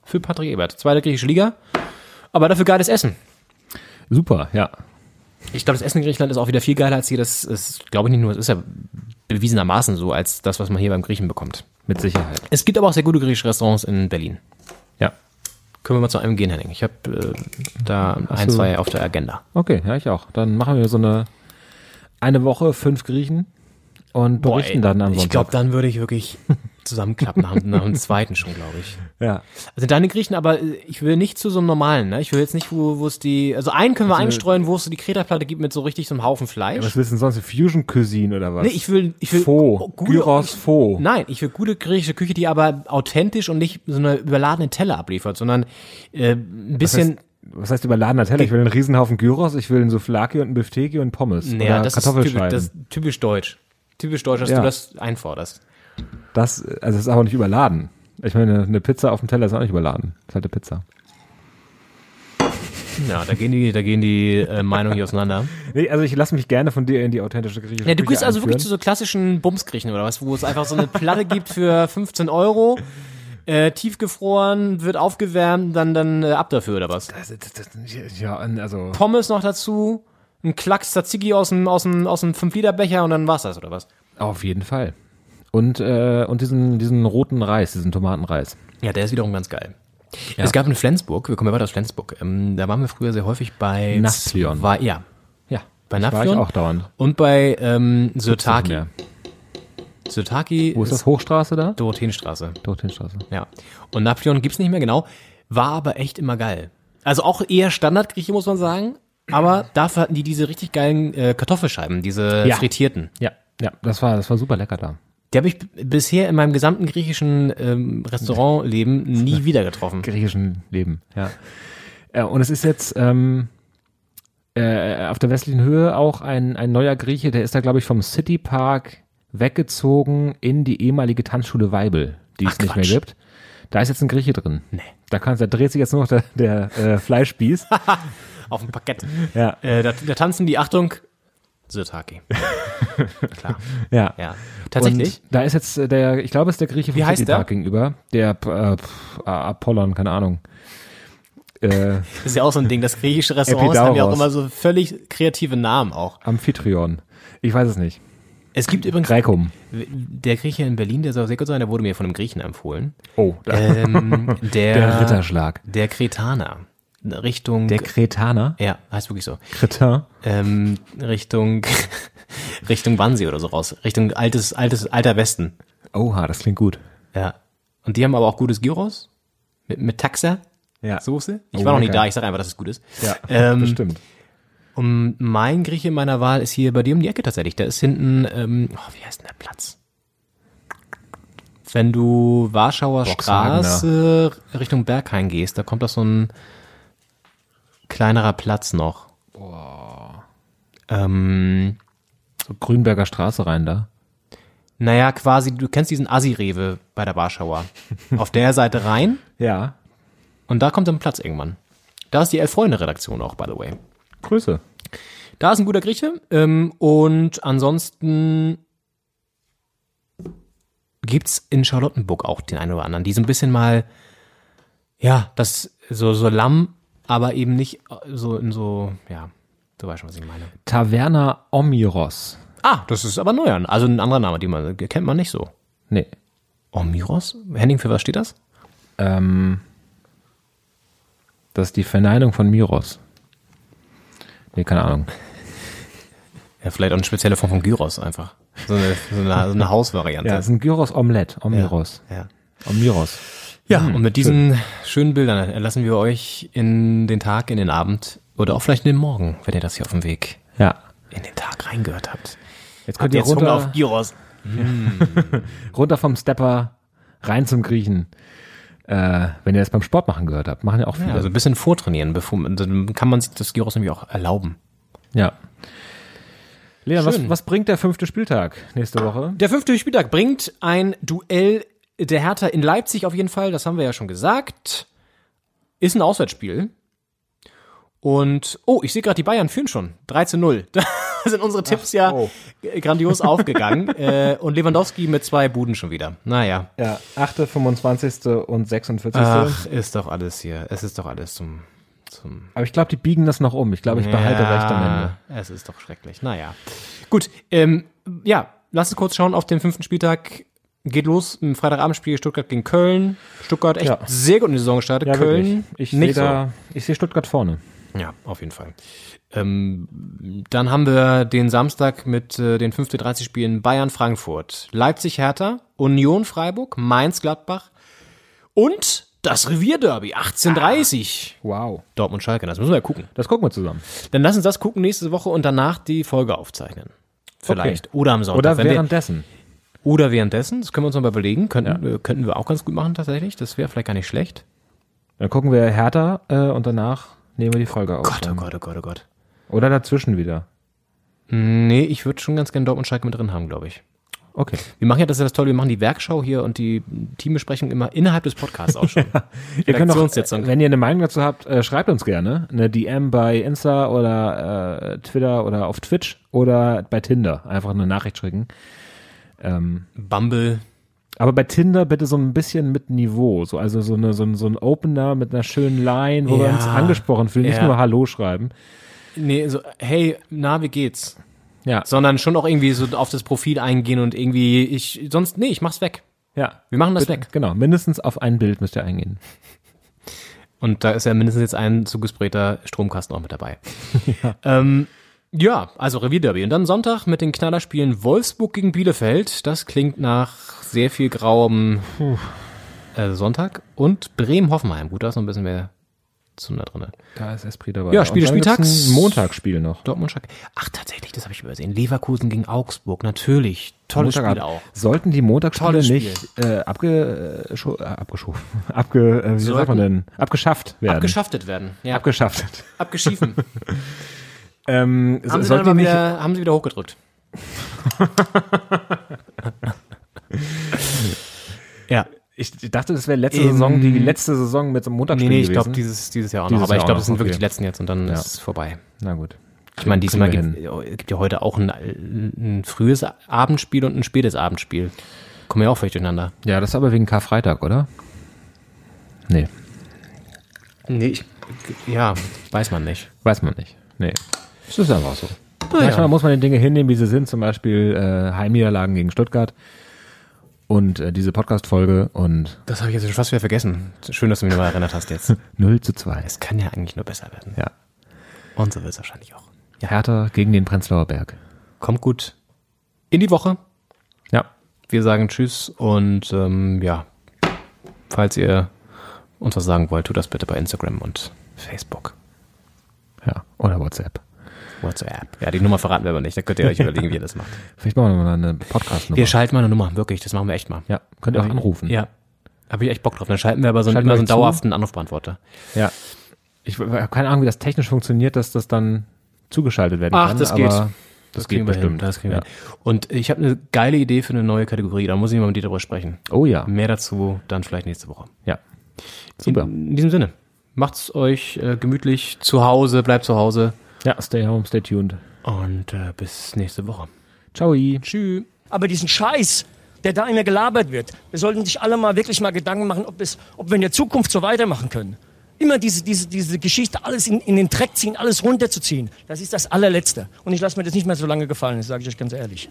Für Patrick Ebert. Zweite griechische Liga. Aber dafür geiles Essen. Super, ja. Ich glaube, das Essen in Griechenland ist auch wieder viel geiler als hier. Das ist, glaube ich, nicht nur, es ist ja bewiesenermaßen so, als das, was man hier beim Griechen bekommt. Mit Sicherheit. Es gibt aber auch sehr gute griechische Restaurants in Berlin. Ja. Können wir mal zu einem gehen, Henning. Ich habe äh, da ein, du- zwei auf der Agenda. Okay, ja, ich auch. Dann machen wir so eine eine Woche fünf Griechen und berichten ey, dann am Ich Sonntag. glaube, dann würde ich wirklich zusammenklappen nach, nach dem zweiten schon, glaube ich. ja. Also deine Griechen, aber äh, ich will nicht zu so einem normalen, ne? Ich will jetzt nicht, wo wo es die, also einen können wir einstreuen, wo es so die Kreta-Platte gibt mit so richtig so einem Haufen Fleisch. Was willst du denn sonst? Fusion Cuisine oder was? Nee, ich will, ich will Faux. gute- Gyros Faux. Nein, ich will gute griechische Küche, die aber authentisch und nicht so eine überladene Teller abliefert, sondern äh, ein bisschen. Was heißt überladener Teller? Ich will einen Riesenhaufen Gyros, ich will einen Souflaki und einen Bifteki und Pommes. naja, oder das ist typisch, das ist typisch deutsch. Typisch deutsch, dass Ja. du das einforderst. Das, also das ist aber nicht überladen. Ich meine, eine Pizza auf dem Teller ist auch nicht überladen. Das ist halt eine Pizza. Ja, da gehen die, da gehen die äh, Meinungen hier auseinander. Nee, also ich lasse mich gerne von dir in die authentische griechische Ja, du gehst also wirklich zu so klassischen Bumsgriechen oder was, wo es einfach so eine Platte gibt für 15 Euro, äh, tiefgefroren, wird aufgewärmt, dann dann äh, ab dafür oder was? Das- das- das- Ja, also Pommes noch dazu, ein Klacks Tzatziki aus dem aus dem aus dem 5 Liter Becher und dann war's das oder was? auf jeden Fall. Und, äh, und diesen, diesen roten Reis, diesen Tomatenreis. Ja, der ist wiederum ganz geil. Es gab in Flensburg, wir kommen ja weiter aus Flensburg, ähm, da waren wir früher sehr häufig bei Napoleon. zwei- ja, Ja, bei das war ich auch dauernd. und bei ähm, Sirtaki. mehr. Sirtaki Wo ist das? Hochstraße da? Dorotheenstraße. Dorthinstraße. Ja. Und Napoleon gibt's nicht mehr genau, war aber echt immer geil. Also auch eher Standardgrieche, muss man sagen. Aber dafür hatten die diese richtig geilen äh, Kartoffelscheiben, diese Ja. frittierten. Ja, ja, das war, das war super lecker da. Die habe ich bisher in meinem gesamten griechischen ähm, Restaurantleben nie wieder getroffen. griechischen Leben, ja. Äh, und es ist jetzt ähm, äh, auf der westlichen Höhe auch ein, ein neuer Grieche, der ist da, glaube ich, vom City Park weggezogen in die ehemalige Tanzschule Weibel, die es nicht mehr gibt. Da ist jetzt ein Grieche drin. Nee. Da, kann, da dreht sich jetzt nur noch der, der äh, Fleischspieß. Auf dem Parkett. ja, Äh, da, da tanzen die, Achtung, Sirtaki. Klar, ja. ja. Tatsächlich? Und da ist jetzt der, ich glaube, es ist der Grieche der? Park gegenüber. Der äh, Apollon, keine Ahnung. Äh, Das ist ja auch so ein Ding, dass griechische Restaurants haben ja auch Epidauros. immer so völlig kreative Namen auch. Amphitryon. Ich weiß es nicht. Es gibt übrigens, Greikum. der Grieche in Berlin, der soll sehr gut sein, der wurde mir von einem Griechen empfohlen. Oh, Ähm, der, der Ritterschlag. Der Kretaner. Richtung. Der Kretaner. ja, heißt wirklich so. Kretin. Ähm, Richtung, Richtung Wannsee oder so raus. Richtung altes, altes, alter Westen. Oha, das klingt gut. Ja. Und die haben aber auch gutes Gyros. Mit, mit Taxa. Ja. Soße. Ich Oh, war noch nie da, ich sage einfach, dass es gut ist. Ja, Ähm, bestimmt. Und mein Grieche meiner Wahl ist hier bei dir um die Ecke tatsächlich. Der ist hinten, ähm, oh, wie heißt denn der Platz? Wenn du Warschauer Boxhagener. Straße Richtung Berghain gehst, da kommt doch so ein kleinerer Platz noch. Ähm, So Grünberger Straße rein da. naja, quasi, du kennst diesen Assi-Rewe bei der Warschauer. Auf der Seite rein Ja. und da kommt dann Platz irgendwann. Da ist die Elf-Freunde-Redaktion auch, by the way. Grüße. Da ist ein guter Grieche. Ähm, und ansonsten gibt's in Charlottenburg auch den einen oder anderen, die so ein bisschen mal, ja, das so, so Lamm, aber eben nicht äh, so in so, ja, du weißt schon, was ich meine. Taverna Omiros. Ah, das ist aber neuer. Also ein anderer Name, den man kennt man nicht so. Nee. Omiros? Henning, für was steht das? Ähm, das ist die Verneinung von Miros. Nee, keine Ahnung. Ja, vielleicht auch eine spezielle Form von Gyros einfach. So eine, so eine, so eine Hausvariante. Ja, es ist ein Gyros Omelette. Omiros. ja. Omiros. Ja, und mit diesen schönen Bildern erlassen wir euch in den Tag, in den Abend oder auch vielleicht in den Morgen, wenn ihr das hier auf dem Weg Ja. in den Tag reingehört habt. Jetzt Habt könnt ihr ihr jetzt Hunger runter, auf Gyros? runter vom Stepper, rein zum Griechen. Äh, wenn ihr das beim Sport machen gehört habt. Machen ja auch viele. Ja, also ein bisschen vortrainieren, bevor man, dann kann man sich das Gyros nämlich auch erlauben. Ja. Lena, was, was bringt der fünfte Spieltag nächste Woche? Der fünfte Spieltag bringt ein Duell der Hertha in Leipzig auf jeden Fall, das haben wir ja schon gesagt. Ist ein Auswärtsspiel. Und, oh, ich sehe gerade, die Bayern führen schon. 3 zu 0. Da sind unsere Tipps ja oh. grandios aufgegangen. äh, und Lewandowski mit zwei Buden schon wieder. Naja. Ja, 8., 25. und 46. Ach, ist doch alles hier. Es ist doch alles zum, zum Aber ich glaube, die biegen das noch um. Ich glaube, ich behalte recht am Ende. Es ist doch schrecklich. Naja. Gut, ähm, ja, lass uns kurz schauen auf den fünften Spieltag. Geht los im Freitagabendspiel Stuttgart gegen Köln. Stuttgart echt Ja. sehr gut in die Saison gestartet. Ja, Köln wirklich. Ich sehe nicht da, ich sehe Stuttgart vorne. so. Ja, auf jeden Fall. Ähm, dann haben wir den Samstag mit äh, den 15:30 Spielen Bayern Frankfurt, Leipzig Hertha, Union Freiburg, Mainz Gladbach und das Revierderby 18:30. Wow. Dortmund Schalke, das müssen wir ja gucken. Das gucken wir zusammen. Dann lass uns das gucken nächste Woche und danach die Folge aufzeichnen. Vielleicht. Oder am Sonntag. Oder Wenn wir- währenddessen. Oder währenddessen, das können wir uns noch mal überlegen. Könnten, äh, könnten wir auch ganz gut machen tatsächlich. Das wäre vielleicht gar nicht schlecht. Dann gucken wir Hertha äh, und danach nehmen wir die Folge auf. Gott, oh Gott, oh Gott, oh Gott. Oder dazwischen wieder. Nee, ich würde schon ganz gerne Dortmund Schalke mit drin haben, glaube ich. Okay. Wir machen ja, das ist ja das Tolle, wir machen die Werkschau hier und die Teambesprechung immer innerhalb des Podcasts auch schon. Ihr könnt auch, wenn ihr eine Meinung dazu habt, äh, schreibt uns gerne. Eine DM bei Insta oder äh, Twitter oder auf Twitch oder bei Tinder. Einfach eine Nachricht schicken. Ähm, Bumble. aber bei Tinder bitte so ein bisschen mit Niveau. So, also so, eine, so, ein, so ein Opener mit einer schönen Line, wo wir Ja. uns angesprochen fühlen. Nicht Ja. nur Hallo schreiben. Nee, so, hey, na, wie geht's? Ja. Sondern schon auch irgendwie so auf das Profil eingehen und irgendwie, ich, sonst, nee, ich mach's weg. Ja. Wir machen das Bitte, weg. Genau. Mindestens auf ein Bild müsst ihr eingehen. Und da ist ja mindestens jetzt ein zugesprayter Stromkasten auch mit dabei. ja. Ähm, ja, also Revierderby. Und dann Sonntag mit den Knallerspielen Wolfsburg gegen Bielefeld. Das klingt nach sehr viel grauem äh, Sonntag. Und Bremen-Hoffenheim. Gut, da ist noch ein bisschen mehr Zunder drin. Da ist Esprit dabei. Ja, Spiele Spieltags. Montagsspiel noch. Dortmund Schalke. Ach, tatsächlich, das habe ich übersehen. Leverkusen gegen Augsburg. Natürlich. Tolles Spiel auch. Sollten die Montagsspiele nicht äh, abge, äh, äh, abgeschoben, abge, äh, wie sagt man denn, abgeschafft werden? Abgeschaftet werden. Ja. Abgeschafft. Abgeschiefen. Ähm, so- haben, sie dann die mal nicht, wieder, haben sie wieder hochgedrückt. ja. ich dachte, das wäre letzte Ähm, Saison, die letzte Saison mit so einem Nee, Montagsspiel nee, ich gewesen. glaube dieses, dieses Jahr auch Dieses noch. Aber Jahr ich glaube, noch, das sind wirklich okay. die letzten jetzt und dann Ja. ist es vorbei. Na gut. Ich meine, diesmal gibt es gibt ja heute auch ein, ein frühes Abendspiel und ein spätes Abendspiel. Kommen ja auch völlig durcheinander. Ja, das ist aber wegen Karfreitag, oder? Nee, Nee, ich, ja, weiß man nicht. weiß man nicht. Nee. Es ist einfach so. ja. Manchmal muss man die Dinge hinnehmen, wie sie sind. Zum Beispiel äh, Heimniederlagen gegen Stuttgart und äh, diese Podcast-Folge und Das habe ich jetzt schon fast wieder vergessen. Schön, dass du mich nochmal erinnert hast jetzt. 0 zu 2. Es kann ja eigentlich nur besser werden. Ja. Und so wird es wahrscheinlich auch. Hertha gegen den Prenzlauer Berg. Kommt gut in die Woche. Ja. Wir sagen Tschüss und ähm, ja, falls ihr uns was sagen wollt, tut das bitte bei Instagram und Facebook. Ja. Oder WhatsApp. WhatsApp. Ja, die Nummer verraten wir aber nicht. Da könnt ihr euch überlegen, wie ihr das macht. Vielleicht machen wir mal eine Podcast-Nummer. Wir schalten mal eine Nummer, wirklich. Das machen wir echt mal. Ja, könnt ihr auch anrufen. Ja. Habe ich echt Bock drauf. Dann schalten wir aber so, einen- Schalten immer wir so einen zu? dauerhaften Anrufbeantworter. Ja. Ich habe keine Ahnung, wie das technisch funktioniert, dass das dann zugeschaltet werden Ach, kann. das aber geht. Das, kriegen geht hin. bestimmt. Das kriegen wir ja. hin. Und ich habe eine geile Idee für eine neue Kategorie. Da muss ich mal mit dir darüber sprechen. Oh ja. Mehr dazu dann vielleicht nächste Woche. Ja. Super. In, in diesem Sinne. Macht's euch äh, gemütlich zu Hause, bleibt zu Hause Ja, stay home, stay tuned. und äh, bis nächste Woche. Ciao. Tschüss. Aber diesen Scheiß, der da immer gelabert wird, wir sollten sich alle mal wirklich mal Gedanken machen, ob, es, ob wir in der Zukunft so weitermachen können. Immer diese, diese, diese Geschichte, alles in, in den Dreck ziehen, alles runterzuziehen, das ist das allerletzte. Und ich lasse mir das nicht mehr so lange gefallen, das sage ich euch ganz ehrlich.